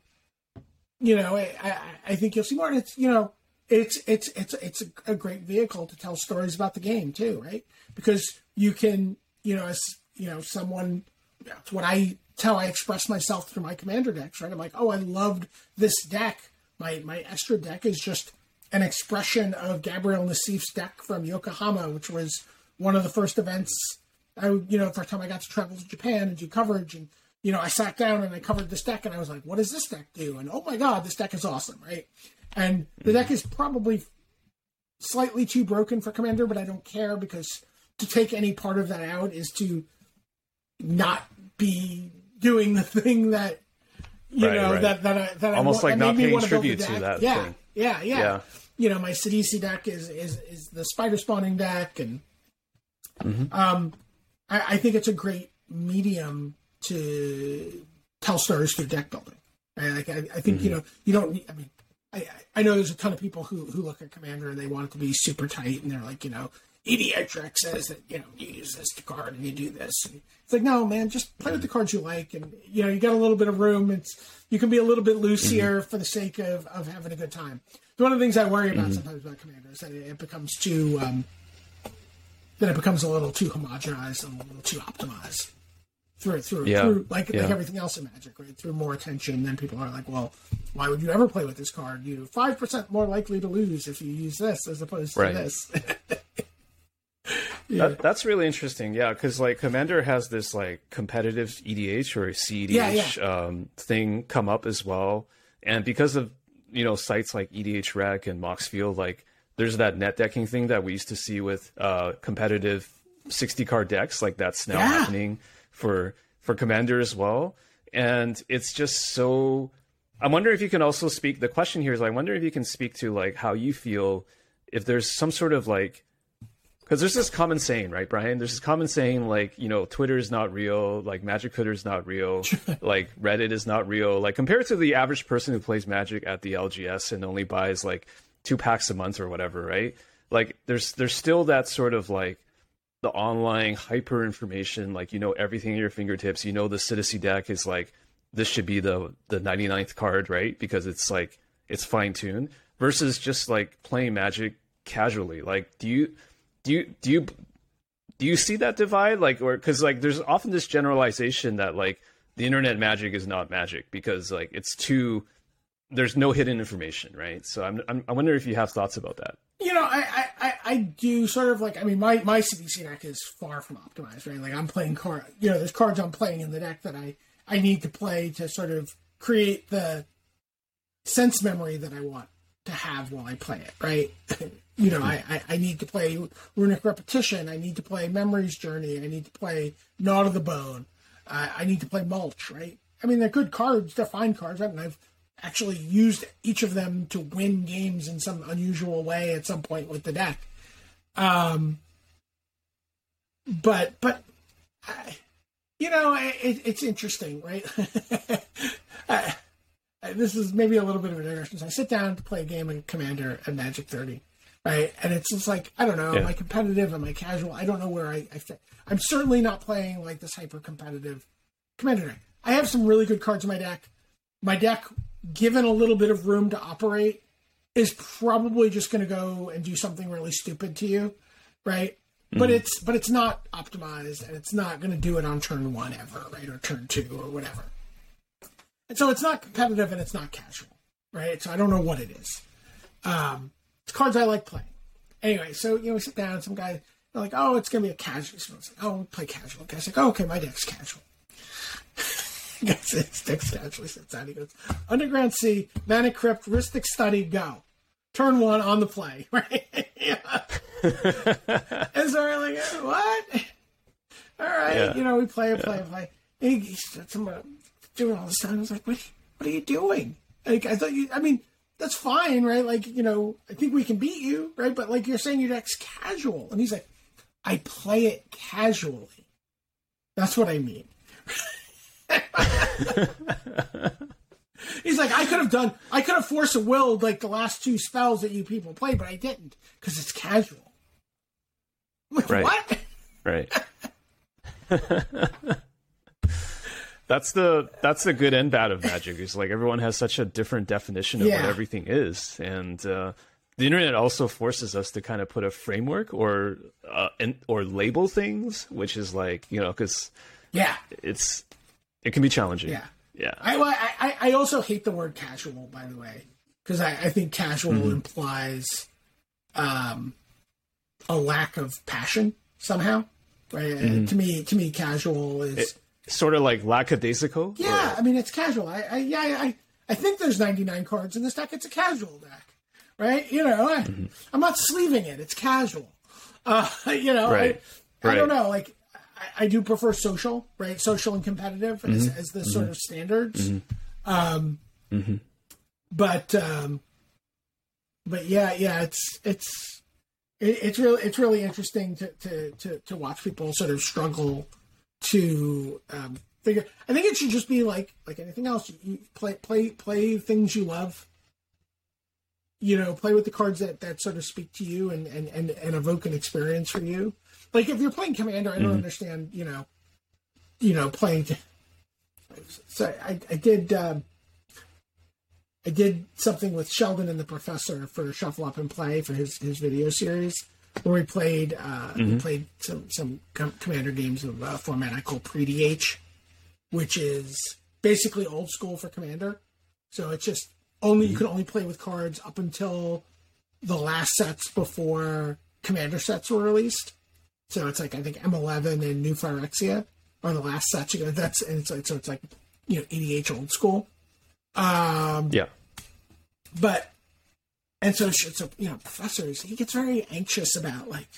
A: you know, I, I, I think you'll see more. And it's you know, it's it's it's it's a, a great vehicle to tell stories about the game too, right? Because you can, you know, as you know, someone. That's what I tell. I express myself through my commander decks, right? I'm like, oh, I loved this deck. My my Estra deck is just an expression of Gabriel Nassif's deck from Yokohama, which was one of the first events I, you know, first time I got to travel to Japan and do coverage, and you know, I sat down and I covered this deck, and I was like, "What does this deck do?" And oh my god, this deck is awesome, right? And the deck is probably slightly too broken for Commander, but I don't care because to take any part of that out is to not be doing the thing that you
B: Right,
A: know
B: right.
A: that that I, that
B: Almost
A: I,
B: like
A: that
B: not paying tribute to that
A: yeah,
B: thing.
A: Yeah, yeah,
B: Yeah.
A: You know, my Sidisi deck is is is the spider spawning deck, and
B: Mm-hmm.
A: um, I, I think it's a great medium to tell stories through deck building. I, like, I, I think you
B: Mm-hmm.
A: know you don't. Need, I mean, I I know there's a ton of people who who look at Commander and they want it to be super tight, and they're like, you know, EDHREC says that you know you use this card and you do this. It's like, no, man, just play with the cards you like, and you know you got a little bit of room. It's you can be a little bit loose
B: Mm-hmm.
A: for the sake of of having a good time. One of the things I worry
B: Mm-hmm.
A: about sometimes about Commander is that it, becomes too. Um, then it becomes a little too homogenized and a little too optimized through through,
B: Yeah,
A: through like
B: yeah.
A: like everything else in Magic, right? Through more attention, then people are like, well, why would you ever play with this card? You five percent more likely to lose if you use this as opposed to
B: Right.
A: this. yeah.
B: That, that's really interesting, yeah, because like Commander has this like competitive EDH or CEDH
A: Yeah, yeah.
B: Um, thing come up as well, and because of you know sites like EDHREC and Moxfield, like there's that net decking thing that we used to see with uh, competitive 60 card decks, like that's now happening for for Commander as well, and it's just so. I wonder if you can also speak. The question here is, I wonder if you can speak to like how you feel if there's some sort of like because there's this common saying, right, Brian? There's this common saying like, you know, Twitter is not real, like Magic Twitter is not real, like Reddit is not real. Like compared to the average person who plays Magic at the LGS and only buys like two packs a month or whatever, right? Like there's there's still that sort of like the online hyper information, like you know everything at your fingertips. You know the Citizen deck is like this should be the the 99th card, right? Because it's like it's fine tuned versus just like playing Magic casually. Like, do you do you do you do you see that divide? Like, or because like there's often this generalization that like the internet magic is not magic because like it's too there's no hidden information, right? So I'm, I'm I wonder if you have thoughts about that.
A: You know, I, I, I do sort of like I mean my my Sidisi deck is far from optimized, right? Like I'm playing card you know, there's cards I'm playing in the deck that I I need to play to sort of create the sense memory that I want to have while I play it, right? you know, I, I, I, need to play Runic Repetition. I need to play Memory's Journey. I need to play Gnaw to the Bone. Uh, I need to play Mulch, right? I mean, they're good cards. They're fine cards? And I've actually used each of them to win games in some unusual way at some point with the deck. Um, but, but, I, you know, it, it's interesting, right? I, this is maybe a little bit of a digression. So I sit down to play a game of Commander and Magic 30, right? And it's just like, I don't know, yeah. am I competitive? Am I casual? I don't know where I, I fit. I'm certainly not playing like this hyper competitive Commander deck. I have some really good cards in my deck. My deck, given a little bit of room to operate, is probably just going to go and do something really stupid to you, right? Mm-hmm. But it's but it's not optimized, and it's not going to do it on turn one ever, right, or turn two, or whatever. And so it's not competitive and it's not casual, right? So I don't know what it is. Um, it's cards I like playing. Anyway, so you know, we sit down, some guy they're like, "Oh, it's gonna be a casual." So like, "Oh, we'll play casual." The guy's like, "Oh, okay, my deck's casual." Guys, his deck's casually sits down. He goes, "Underground Sea, Mana Crypt, Rhystic Study, go." Turn one on the play, right? and so we're like, "What?" All right, yeah. you know, we play, play, yeah. play. He, he, some, doing all this time. I was like, what, what are you doing? Like, I thought you, I mean, that's fine, right? Like, you know, I think we can beat you, right? But like you're saying your deck's casual. And he's like, I play it casually. That's what I mean. he's like, I could have done, I could have forced a will like the last two spells that you people play, but I didn't because it's casual. Like,
B: right.
A: What?
B: Right. that's the that's the good and bad of magic is like everyone has such a different definition of yeah. what everything is and uh, the internet also forces us to kind of put a framework or uh, and, or label things which is like you know because
A: yeah
B: it's it can be challenging
A: yeah
B: yeah
A: i i, I also hate the word casual by the way because I, I think casual mm-hmm. implies um a lack of passion somehow right mm-hmm. to me to me casual is it,
B: sort of like lackadaisical.
A: Yeah, or? I mean it's casual. I, I yeah I I think there's 99 cards in this deck. It's a casual deck, right? You know, I, mm-hmm. I'm not sleeving it. It's casual. Uh, you know,
B: right.
A: I,
B: right.
A: I don't know. Like I, I, do prefer social, right? Social and competitive mm-hmm. as, as, the mm-hmm. sort of standards.
B: Mm-hmm.
A: Um,
B: mm-hmm.
A: but um, but yeah, yeah, it's it's it, it's really it's really interesting to, to to to watch people sort of struggle to um, figure. I think it should just be like like anything else. You play play play things you love. You know, play with the cards that, that sort of speak to you and, and, and, and evoke an experience for you. Like if you're playing Commander, I don't mm-hmm. understand. You know, you know, playing. So I I did. Um, I did something with Sheldon and the Professor for Shuffle Up and Play for his his video series where we played uh, mm-hmm. we played some some com- commander games of a format I call pre DH, which is basically old school for commander. So it's just only mm-hmm. you can only play with cards up until the last sets before commander sets were released. So it's like I think M11 and New Phyrexia are the last sets. You know, that's and it's like so it's like you know EDH old school. Um,
B: yeah,
A: but and so, you know, professors he gets very anxious about like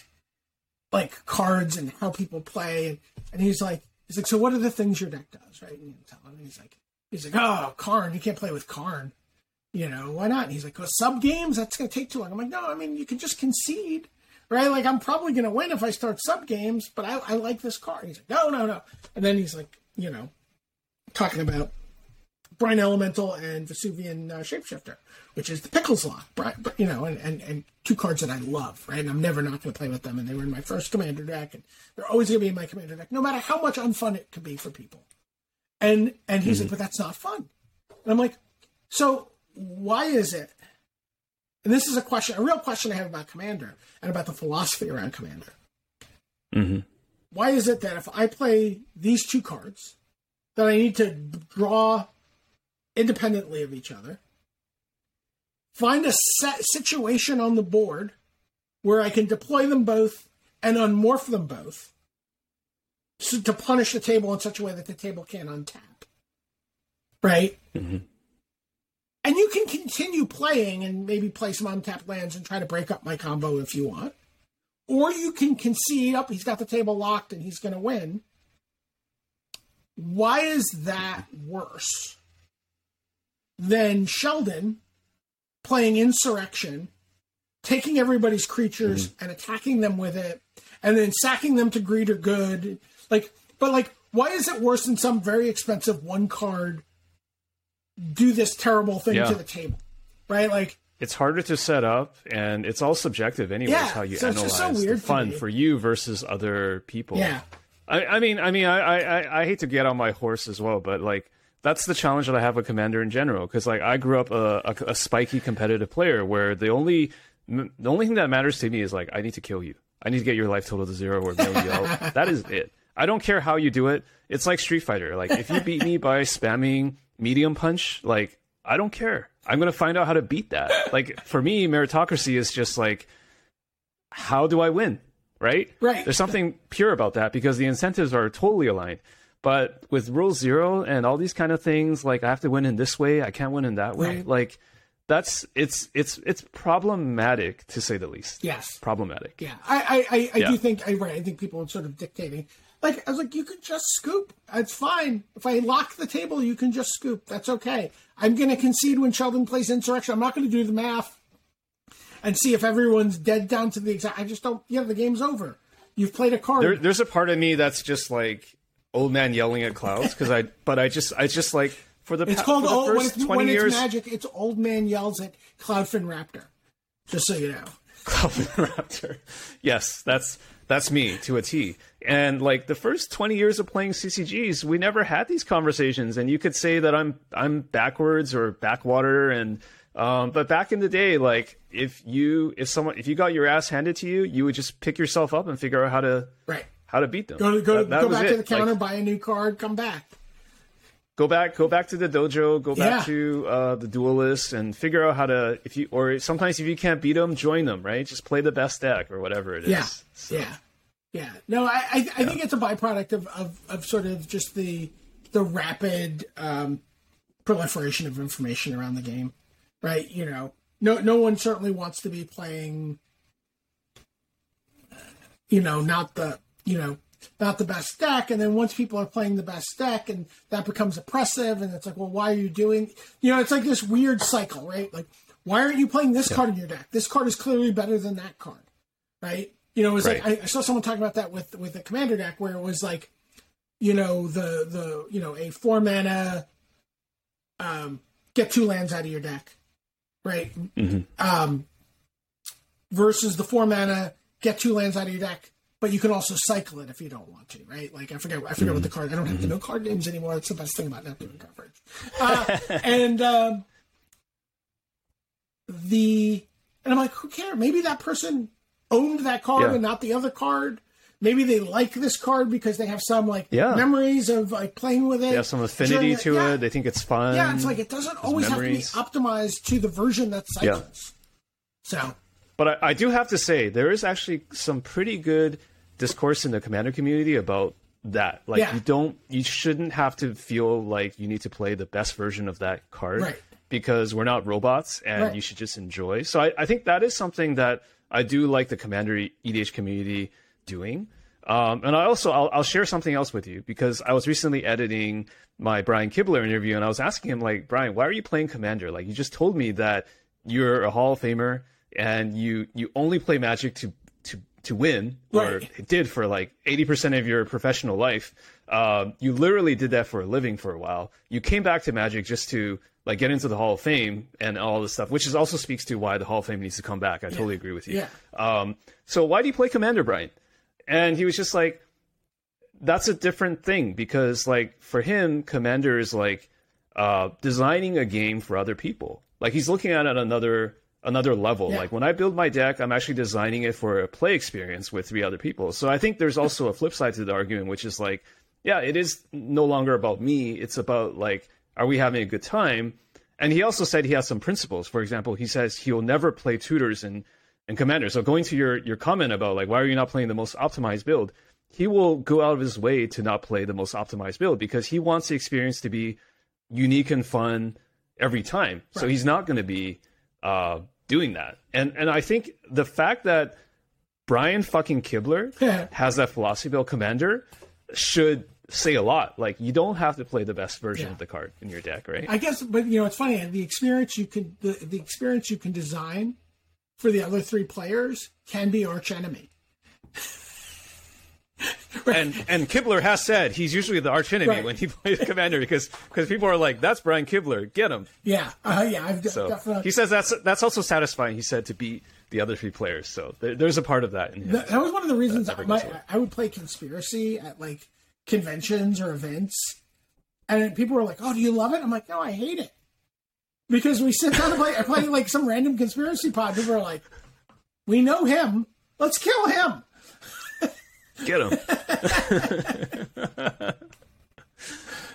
A: like cards and how people play, and, and he's like, he's like, so what are the things your deck does, right? And you tell him, and he's like, he's like, oh, Karn, you can't play with Karn, you know, why not? And he's like, well, sub games, that's gonna take too long. I'm like, no, I mean, you can just concede, right? Like, I'm probably gonna win if I start sub games, but I, I like this card. He's like, no, no, no, and then he's like, you know, talking about Brine Elemental and Vesuvan uh, Shapeshifter, which is the Pickles Lock, you know, and, and, and two cards that I love, right? And I'm never not going to play with them. And they were in my first commander deck, and they're always going to be in my commander deck, no matter how much unfun it could be for people. And and he's mm-hmm. like, but that's not fun. And I'm like, so why is it? And this is a question, a real question I have about Commander and about the philosophy around Commander.
B: Mm-hmm.
A: Why is it that if I play these two cards, that I need to draw independently of each other, find a set situation on the board where I can deploy them both and unmorph them both so to punish the table in such a way that the table can't untap. Right?
B: Mm-hmm.
A: And you can continue playing and maybe play some untapped lands and try to break up my combo if you want. Or you can concede up, he's got the table locked and he's going to win. Why is that worse than Sheldon playing Insurrection, taking everybody's creatures mm-hmm. and attacking them with it, and then sacking them to Greater Good? Like, but like, why is it worse than some very expensive one card do this terrible thing yeah. to the table, right? Like
B: it's harder to set up, and it's all subjective, anyways. Yeah, how you so analyze so the fun for you versus other people.
A: Yeah,
B: I, I mean, I mean, I, I, I hate to get on my horse as well, but like that's the challenge that I have with Commander in general. Because like I grew up a, a, a spiky competitive player where the only the only thing that matters to me is like I need to kill you. I need to get your life total to zero or mail you out. that is it. I don't care how you do it. It's like Street Fighter. Like if you beat me by spamming medium punch, like I don't care. I'm gonna find out how to beat that. Like for me, meritocracy is just like, how do I win? Right?
A: Right.
B: There's something pure about that because the incentives are totally aligned. But with rule zero and all these kind of things, like I have to win in this way, I can't win in that way. Right. Like that's it's it's it's problematic to say the least.
A: Yes,
B: problematic.
A: Yeah, I I, I, I yeah. do think I right. I think people are sort of dictating like I was like, you can just scoop. It's fine. If I lock the table, you can just scoop. That's okay. I'm going to concede when Sheldon plays insurrection. I'm not going to do the math and see if everyone's dead down to the exact. I just don't. Yeah, the game's over. You've played a card.
B: There, there's a part of me that's just like old man yelling at clouds because I. But I just, I just like for the.
A: It's called
B: the
A: old, when, it's, when years, it's magic. It's old man yells at Cloudfin Raptor. Just so you know.
B: Cloudfin Raptor. Yes, that's that's me to a T. And like the first 20 years of playing CCGs, we never had these conversations. And you could say that I'm I'm backwards or backwater. And um, but back in the day, like if you if someone if you got your ass handed to you, you would just pick yourself up and figure out how to
A: right
B: how to beat them.
A: Go go, that, that go back it. to the counter, like, buy a new card, come back.
B: Go back, go back to the dojo, go back yeah. to uh, the duelist, and figure out how to. If you or sometimes if you can't beat them, join them. Right, just play the best deck or whatever it is.
A: Yeah, so. yeah. Yeah, no, I I, I think it's a byproduct of, of, of sort of just the the rapid um, proliferation of information around the game, right? You know, no no one certainly wants to be playing, you know, not the you know not the best deck, and then once people are playing the best deck, and that becomes oppressive, and it's like, well, why are you doing? You know, it's like this weird cycle, right? Like, why aren't you playing this yeah. card in your deck? This card is clearly better than that card, right? You know, it was right. like I, I, saw someone talking about that with with the commander deck where it was like, you know, the the you know a four mana, um, get two lands out of your deck, right?
B: Mm-hmm.
A: Um, versus the four mana, get two lands out of your deck, but you can also cycle it if you don't want to, right? Like I forget, I forget mm-hmm. what the card. I don't have mm-hmm. to know card names anymore. That's the best thing about not doing coverage. Uh, and um, the and I'm like, who cares? Maybe that person owned that card yeah. and not the other card. Maybe they like this card because they have some like
B: yeah.
A: memories of like playing with it.
B: They have some affinity to yeah. it. They think it's fun.
A: Yeah, it's like it doesn't always memories. have to be optimized to the version that cycles. So,
B: but I, I do have to say there is actually some pretty good discourse in the commander community about that. Like you don't, you shouldn't have to feel like you need to play the best version of that card.
A: Right
B: because we're not robots and right. you should just enjoy. So I, I, think that is something that I do like the Commander EDH community doing. Um, and I also I'll, I'll, share something else with you because I was recently editing my Brian Kibler interview and I was asking him like Brian, why are you playing Commander? Like you just told me that you're a Hall of Famer and you you only play Magic to to win, or
A: Right.
B: it did for like 80% of your professional life. Um, you literally did that for a living for a while. You came back to Magic just to like get into the Hall of Fame and all this stuff, which is also speaks to why the Hall of Fame needs to come back. I totally agree with you.
A: Yeah.
B: Um, so why do you play Commander, Brian? And he was just like, that's a different thing because like for him, Commander is like uh, designing a game for other people. Like he's looking at it at another another level.
A: Yeah.
B: Like when I build my deck, I'm actually designing it for a play experience with three other people. So I think there's also a flip side to the argument, which is like, yeah, it is no longer about me. It's about like, are we having a good time? And he also said he has some principles. For example, he says he'll never play tutors and and commander. So going to your your comment about like why are you not playing the most optimized build? He will go out of his way to not play the most optimized build because he wants the experience to be unique and fun every time. So he's not going to be uh, doing that. And and I think the fact that Brian fucking Kibler has that philosophy about commander should say a lot. Like you don't have to play the best version
A: Yeah.
B: of the card in your deck, right?
A: I guess, but you know, it's funny. The experience you can the, the experience you can design for the other three players can be arch enemy.
B: and and Kibler has said he's usually the arch enemy
A: Right.
B: when he plays commander because because people are like that's Brian Kibler get him
A: Yeah, uh, yeah, I've
B: so
A: definitely.
B: he says that's that's also satisfying he said to beat the other three players so there, there's a part of that in.
A: That, that was one of the reasons my. I would play conspiracy at like conventions or events, and people were like, "Oh, do you love it?" I'm like, "No, I hate it," because we sit down and play. I play like some random conspiracy pod. People are like, "We know him. Let's kill him."
B: Get him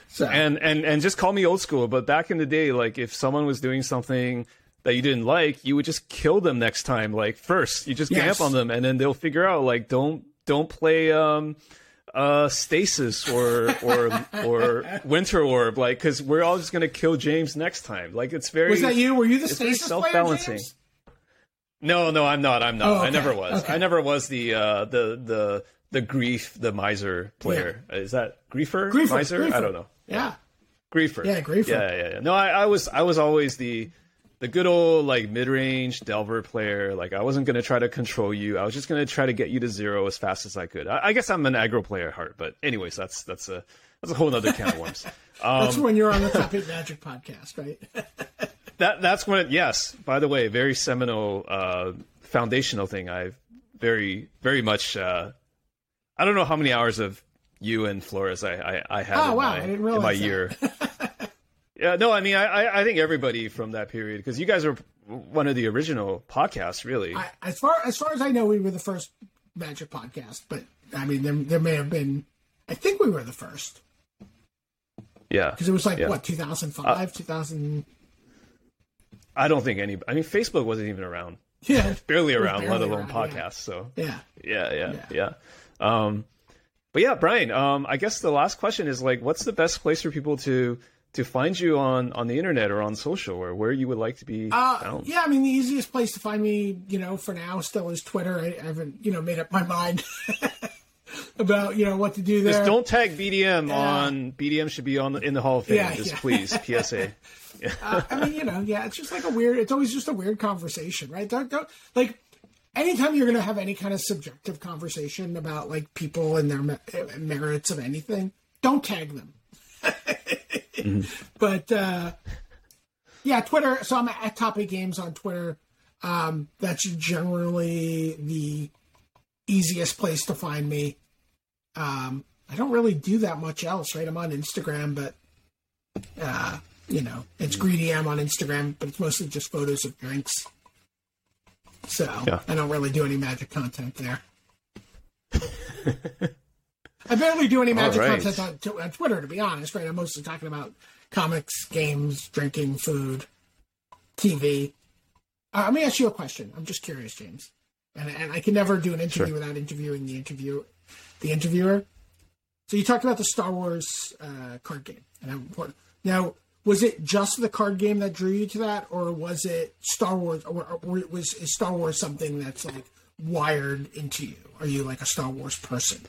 A: So.
B: And and and just call me old school but back in the day like if someone was doing something that you didn't like you would just kill them next time like first. You just
A: Yes.
B: camp on them and then they'll figure out like don't don't play um uh stasis or or or winter orb like because we're all just gonna kill james next time. Like it's very
A: was that you? Were you the stasis
B: self-balancing. No no i'm not. I'm not.
A: Oh,
B: i never was.
A: Okay.
B: i never was the uh the the the grief the miser player is that griefer,
A: Griefer,
B: miser i don't know
A: Yeah,
B: Griefer.
A: Yeah, Griefer.
B: Yeah, yeah, yeah. No, I, I was I was always the the good old like mid range Delver player. Like I wasn't gonna try to control you. I was just gonna try to get you to zero as fast as I could. I, I guess I'm an aggro player at heart, but anyways, that's that's a that's a whole other can of worms. Um,
A: that's when you're on the Top Eight Magic podcast, right?
B: that that's when it, yes. By the way, very seminal uh, foundational thing. I've very very much. Uh, I don't know how many hours of you and Flores I I, I had
A: Oh,
B: in,
A: wow,
B: my,
A: I didn't
B: in my year. yeah, no, I mean I, I think everybody from that period because you guys are one of the original podcasts, really.
A: I, as far as far as I know, we were the first Magic podcast, but I mean, there, there may have been. I think we were the first
B: yeah,
A: because it was like
B: Yeah. Uh,
A: what 2005, 2000.
B: I don't think any. I mean, Facebook wasn't even around,
A: Yeah,
B: barely around, let alone
A: around, yeah.
B: podcasts. So
A: yeah.
B: yeah, yeah,
A: Yeah.
B: yeah. Um, but yeah, Brian. Um, I guess the last question is like, what's the best place for people to to find you on on the internet or on social, or where you would like to be
A: Uh,
B: found?
A: yeah, I mean, the easiest place to find me, you know, for now still is Twitter. I, I haven't, you know, made up my mind about, you know, what to do there.
B: Just don't tag BDM on BDM should be on the, in the Hall of Fame.
A: Yeah,
B: just
A: yeah.
B: please, PSA.
A: Uh, I mean, you know, yeah, it's just like a weird. It's always just a weird conversation, right? Don't, don't like anytime you're going to have any kind of subjective conversation about like people and their me- merits of anything. Don't tag them. But uh, yeah, Twitter. So I'm at Top Eight Games on Twitter. Um, that's generally the easiest place to find me. Um, I don't really do that much else, right? I'm on Instagram, but uh, you know, it's greedy M on Instagram, but it's mostly just photos of drinks. So
B: Yeah.
A: I don't really do any magic content there. I barely do any magic
B: right.
A: content on, t- on Twitter, to be honest. Right, I'm mostly talking about comics, games, drinking, food, TV. Uh, let me ask you a question. I'm just curious, James, and, and I can never do an interview
B: Sure.
A: without interviewing the interview, the interviewer. So you talked about the Star Wars uh, card game, and I'm, now was it just the card game that drew you to that, or was it Star Wars, or, or was is Star Wars something that's like wired into you? Are you like a Star Wars person?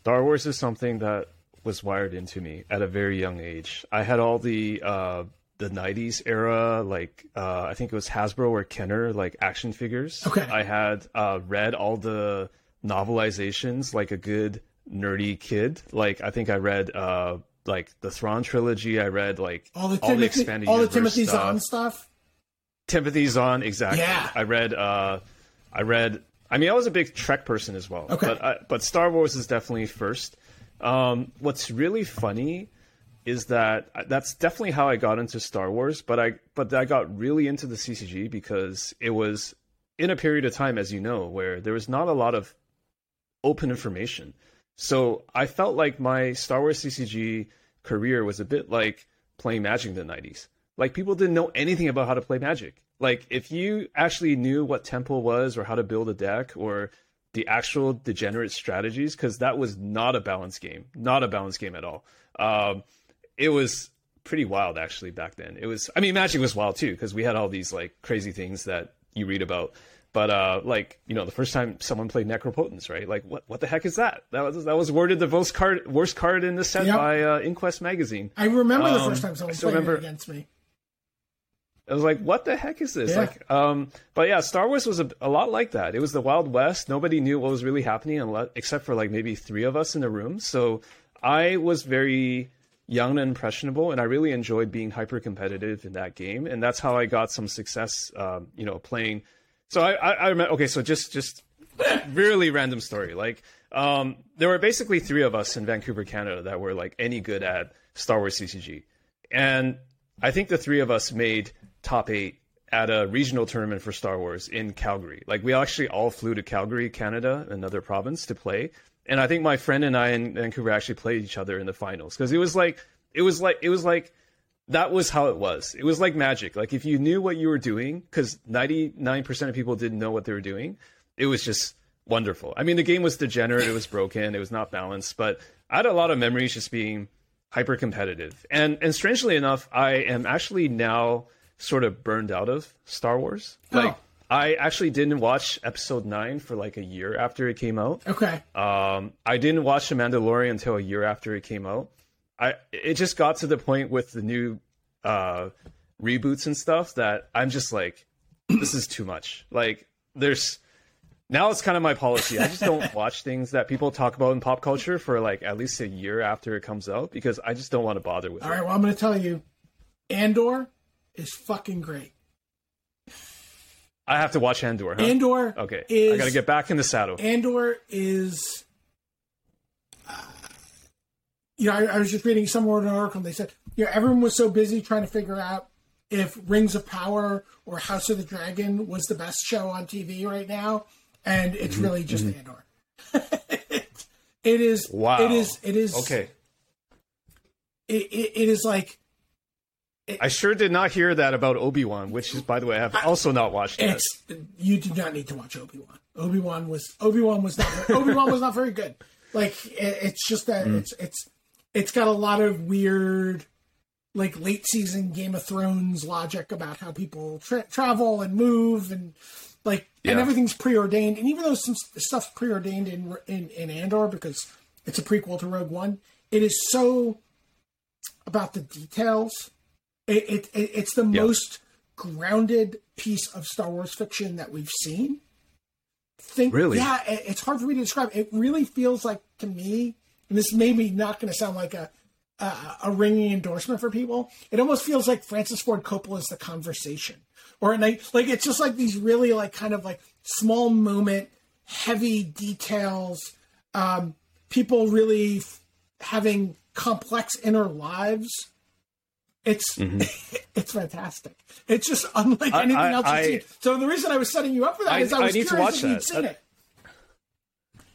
B: Star Wars is something that was wired into me at a very young age. I had all the uh, the '90s era, like uh, I think it was Hasbro or Kenner, like action figures.
A: Okay.
B: I had uh, read all the novelizations like a good nerdy kid. Like I think I read uh, like the Thrawn trilogy. I read like
A: all the Timothy,
B: expanded
A: all the Timothy
B: stuff.
A: Zahn stuff.
B: Timothy Zahn, exactly.
A: Yeah.
B: I read. Uh, I read. I mean, I was a big Trek person as well.
A: Okay.
B: But I, but Star Wars is definitely first. Um, what's really funny is that that's definitely how I got into Star Wars. But I but I got really into the CCG because it was in a period of time, as you know, where there was not a lot of open information. So I felt like my Star Wars CCG career was a bit like playing Magic in the 90s. Like people didn't know anything about how to play Magic. Like if you actually knew what Temple was or how to build a deck or the actual degenerate strategies, because that was not a balanced game, not a balanced game at all. Um, it was pretty wild actually back then. It was, I mean, Magic was wild too because we had all these like crazy things that you read about. But uh, like you know, the first time someone played Necropotence, right? Like what what the heck is that? That was that was awarded the worst card worst card in the set
A: Yep.
B: by uh, Inquest magazine.
A: I remember the
B: Um,
A: first time someone played
B: remember-
A: it against me.
B: I was like, what the heck is this?
A: Yeah.
B: Like, um, but yeah, Star Wars was a, a lot like that. It was the Wild West. Nobody knew what was really happening unless, except for like maybe three of us in the room. So I was very young and impressionable, and I really enjoyed being hyper competitive in that game. And that's how I got some success, um, you know, playing. So I, I, I remember, okay, so just, just really random story. Like, um, there were basically three of us in Vancouver, Canada that were like any good at Star Wars CCG. And I think the three of us made top eight at a regional tournament for Star Wars in Calgary. Like we actually all flew to Calgary, Canada, another province, to play. And I think my friend and I in Vancouver actually played each other in the finals because it was like it was like it was like that was how it was. It was like magic. Like if you knew what you were doing, because ninety nine percent of people didn't know what they were doing, it was just wonderful. I mean, the game was degenerate. It was broken. It was not balanced. But I had a lot of memories just being hyper competitive. And and strangely enough, I am actually now sort of burned out of Star Wars. Like
A: Oh.
B: I actually didn't watch episode 9 for like a year after it came out.
A: Okay.
B: Um I didn't watch The Mandalorian until a year after it came out. I it just got to the point with the new uh reboots and stuff that I'm just like this is too much. Like there's now it's kind of my policy. I just don't watch things that people talk about in pop culture for like at least a year after it comes out because I just don't want to bother with
A: All
B: it.
A: right. Well, I'm going to tell you, Andor is fucking great.
B: I have to watch Andor. Huh?
A: Andor.
B: okay,
A: Is,
B: I got to get back in the saddle.
A: Andor is. Uh, you know, I, I was just reading somewhere in an article. And they said, you know, everyone was so busy trying to figure out if Rings of Power or House of the Dragon was the best show on TV right now, and it's
B: Mm-hmm,
A: really just Andor. it is.
B: Wow.
A: It is. It is.
B: Okay,
A: It, it, it is like
B: I sure did not hear that about Obi Wan, which is, by the way, I've also not watched yet.
A: it's you do not need to watch Obi Wan. Obi Wan was Obi Wan was not Obi Wan was not very good. Like it, it's just that
B: Mm.
A: it's it's it's got a lot of weird, like late season Game of Thrones logic about how people tra- travel and move and like and
B: Yeah.
A: everything's preordained. And even though some stuff's preordained in in in Andor because it's a prequel to Rogue One, it is so about the details. It, it, it it's the most grounded piece of Star Wars fiction that we've seen. Think,
B: Really?
A: Yeah, it, it's hard for me to describe. It really feels like to me, and this may be not going to sound like a, a a ringing endorsement for people. It almost feels like Francis Ford Coppola's The Conversation, or a night like it's just like these really like kind of like small moment, heavy details. Um, people really f- having complex inner lives. It's it's fantastic. It's just unlike anything
B: I-
A: else I've
B: I-
A: seen. So the reason I was setting you up for that
B: I-
A: is I
B: I
A: was curious
B: watch
A: if you'd
B: that.
A: seen it.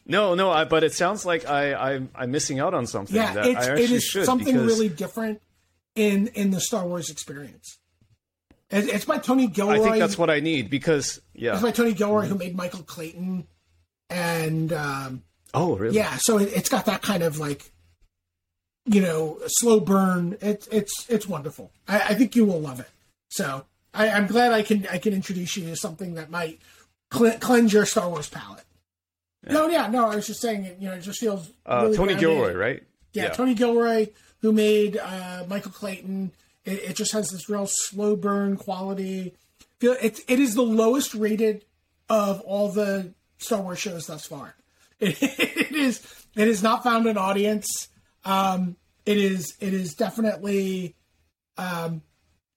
B: No, no, I, but it sounds like I, I'm, I'm missing out on something
A: Yeah,
B: that
A: it's
B: I actually
A: is
B: should.
A: something
B: because
A: really different in in the Star Wars experience. It, it's by Tony Gilroy.
B: I think that's what I need because, yeah.
A: It's by Tony Gilroy who made Michael Clayton, and um,
B: Oh, really?
A: yeah, so it, it's got that kind of like, you know, slow burn. It's it's it's wonderful. I, I think you will love it. So I, I'm glad I can I can introduce you to something that might cle cleanse your Star Wars palate. No, yeah, no, I was just saying, you know, it just feels
B: Uh,
A: really
B: Tony
A: grounded.
B: Gilroy, right?
A: Yeah, Tony Gilroy, who made uh, Michael Clayton It, it just has this real slow burn quality. Feel it, it is the lowest rated of all the Star Wars shows thus far. It, it is it has not found an audience. Um, it is it is definitely. Um,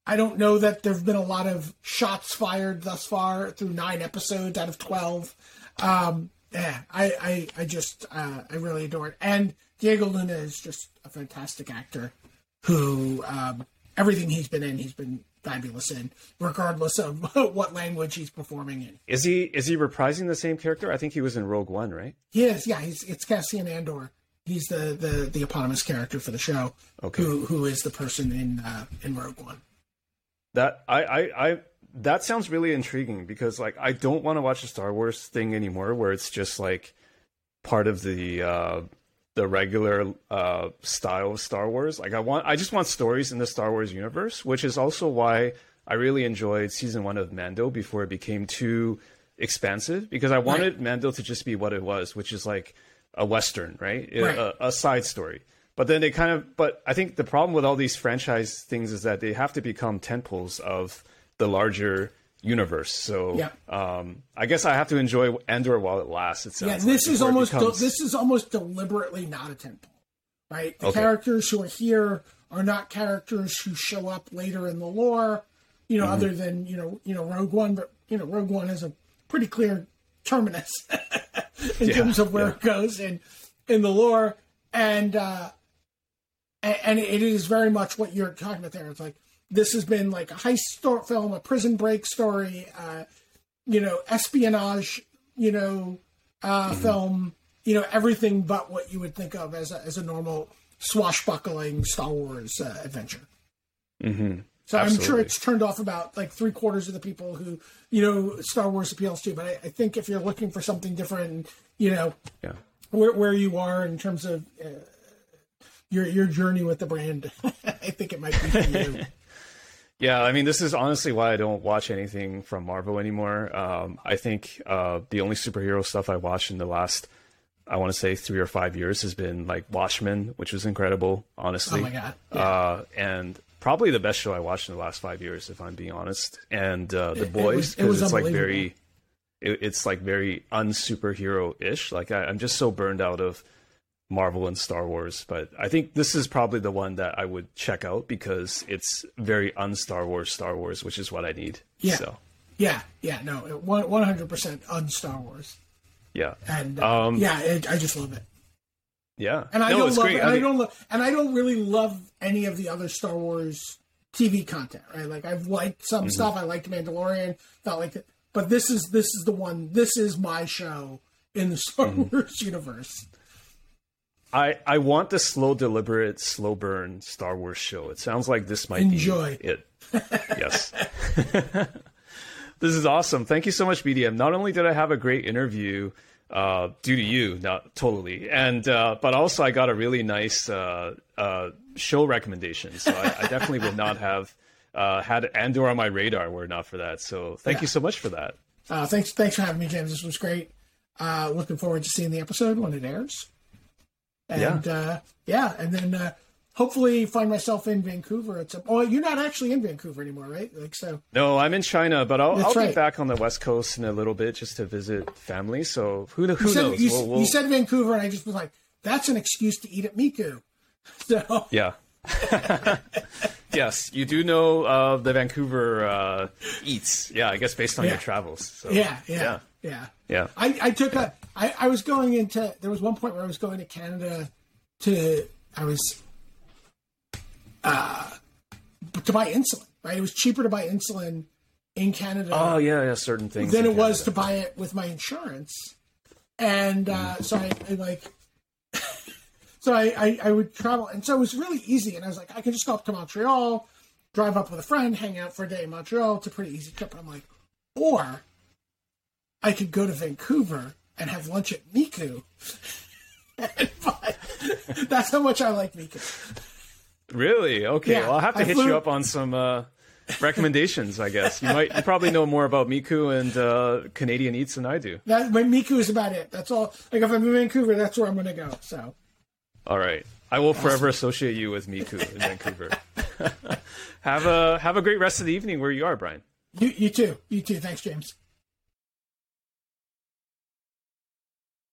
A: I don't know that there have been a lot of shots fired thus far through nine episodes out of twelve. Um, yeah, I I, I just uh, I really adore it, and Diego Luna is just a fantastic actor who um, everything he's been in, he's been fabulous in, regardless of what language he's performing in.
B: Is he is he reprising the same character? I think he was in Rogue One, right?
A: He is, yeah. He's it's Cassian Andor. He's the the the eponymous character for the show.
B: Okay.
A: Who who is the person in uh, in Rogue One?
B: That I, I I that sounds really intriguing because like I don't want to watch a Star Wars thing anymore where it's just like part of the uh the regular uh style of Star Wars. Like I want I just want stories in the Star Wars universe, which is also why I really enjoyed season 1 of Mando before it became too expansive because I wanted right. Mando to just be what it was, which is like a western, right? right. A, a side story. But then they kind of, but I think the problem with all these franchise things is that they have to become tentpoles of the larger universe. So
A: yeah.
B: um, I guess I have to enjoy Andor while it lasts. It
A: yeah, this like, is almost becomes... de- this is almost deliberately not a tentpole, right? The okay. characters who are here are not characters who show up later in the lore. You know, mm-hmm. other than you know, you know, Rogue One, but you know, Rogue One is a pretty clear terminus in yeah, terms of where yeah. it goes in in the lore, and uh, and it is very much what you're talking about there. It's like this has been like a heist film, a prison break story, uh, you know, espionage, you know, uh, mm-hmm. film, you know, everything but what you would think of as a, as a normal swashbuckling Star Wars uh, adventure.
B: Mm-hmm.
A: So Absolutely. I'm sure it's turned off about like three quarters of the people who, you know, Star Wars appeals to. But I, I think if you're looking for something different, you know,
B: yeah.
A: where, where you are in terms of uh, your your journey with the brand, I think it might be for you.
B: Yeah, I mean, this is honestly why I don't watch anything from Marvel anymore. Um, I think uh, the only superhero stuff I watched in the last, I want to say, three or five years has been like Watchmen, which was incredible, honestly.
A: Oh my god!
B: Yeah. Uh, and probably the best show I watched in the last five years, if I'm being honest. And uh, The Boys, because it, it it's like very, it, it's like very unsuperhero ish. Like I, I'm just so burned out of Marvel and Star Wars, but I think this is probably the one that I would check out because it's very un-Star Wars Star Wars, which is what I need.
A: Yeah.
B: So.
A: Yeah, yeah, no, one hundred percent un-Star Wars.
B: Yeah,
A: and uh, um, yeah, it, I just love it.
B: Yeah,
A: and I
B: no,
A: don't love,
B: great.
A: and I, mean, I don't love, and I don't really love any of the other Star Wars TV content. Right, like I've liked some mm-hmm. stuff. I liked Mandalorian, felt like it, but this is this is the one. This is my show in the Star mm-hmm. Wars universe.
B: I, I want the slow, deliberate, slow burn Star Wars show. It sounds like this might
A: Enjoy.
B: be it. yes. this is awesome. Thank you so much, BDM. Not only did I have a great interview uh, due to you, not totally, and uh, but also I got a really nice uh, uh show recommendation. So I, I, definitely would not have uh, had Andor on my radar were not for that. So thank yeah. you so much for that.
A: Uh, thanks, thanks for having me, James. This was great. looking forward to seeing the episode when it airs. And yeah, uh, yeah and then uh, hopefully find myself in Vancouver at some. Oh, you're not actually in Vancouver anymore, right? Like so.
B: No, I'm in China, but I'll, I'll right. be back on the West Coast in a little bit just to visit family. So who, who
A: you said,
B: knows?
A: You, we'll, we'll... you, said Vancouver, and I just was like, that's an excuse to eat at Miku. So
B: yeah. yes, you do know uh, the Vancouver uh, eats. Yeah, I guess based on
A: yeah.
B: your travels. So,
A: yeah, yeah, yeah, yeah,
B: yeah.
A: I, I took a I, I was going into there was one point where I was going to Canada to I was uh to buy insulin, right? It was cheaper to buy insulin in Canada.
B: Oh yeah, yeah, certain things.
A: Than it Canada. was to buy it with my insurance. And uh, so I, I like so I, I, I would travel and so it was really easy and I was like, I can just go up to Montreal, drive up with a friend, hang out for a day in Montreal. It's a pretty easy trip. And I'm like, or I could go to Vancouver and have lunch at Miku. that's how much I like Miku.
B: Really? Okay. Yeah, well, I'll have to I hit flew... you up on some uh, recommendations. I guess you might. You probably know more about Miku and uh, Canadian eats than I do.
A: That, but Miku is about it. That's all. Like if I'm in Vancouver, that's where I'm going to go. So.
B: All right. I will awesome. forever associate you with Miku in Vancouver. have a have a great rest of the evening where you are, Brian.
A: You you too. You too. Thanks, James.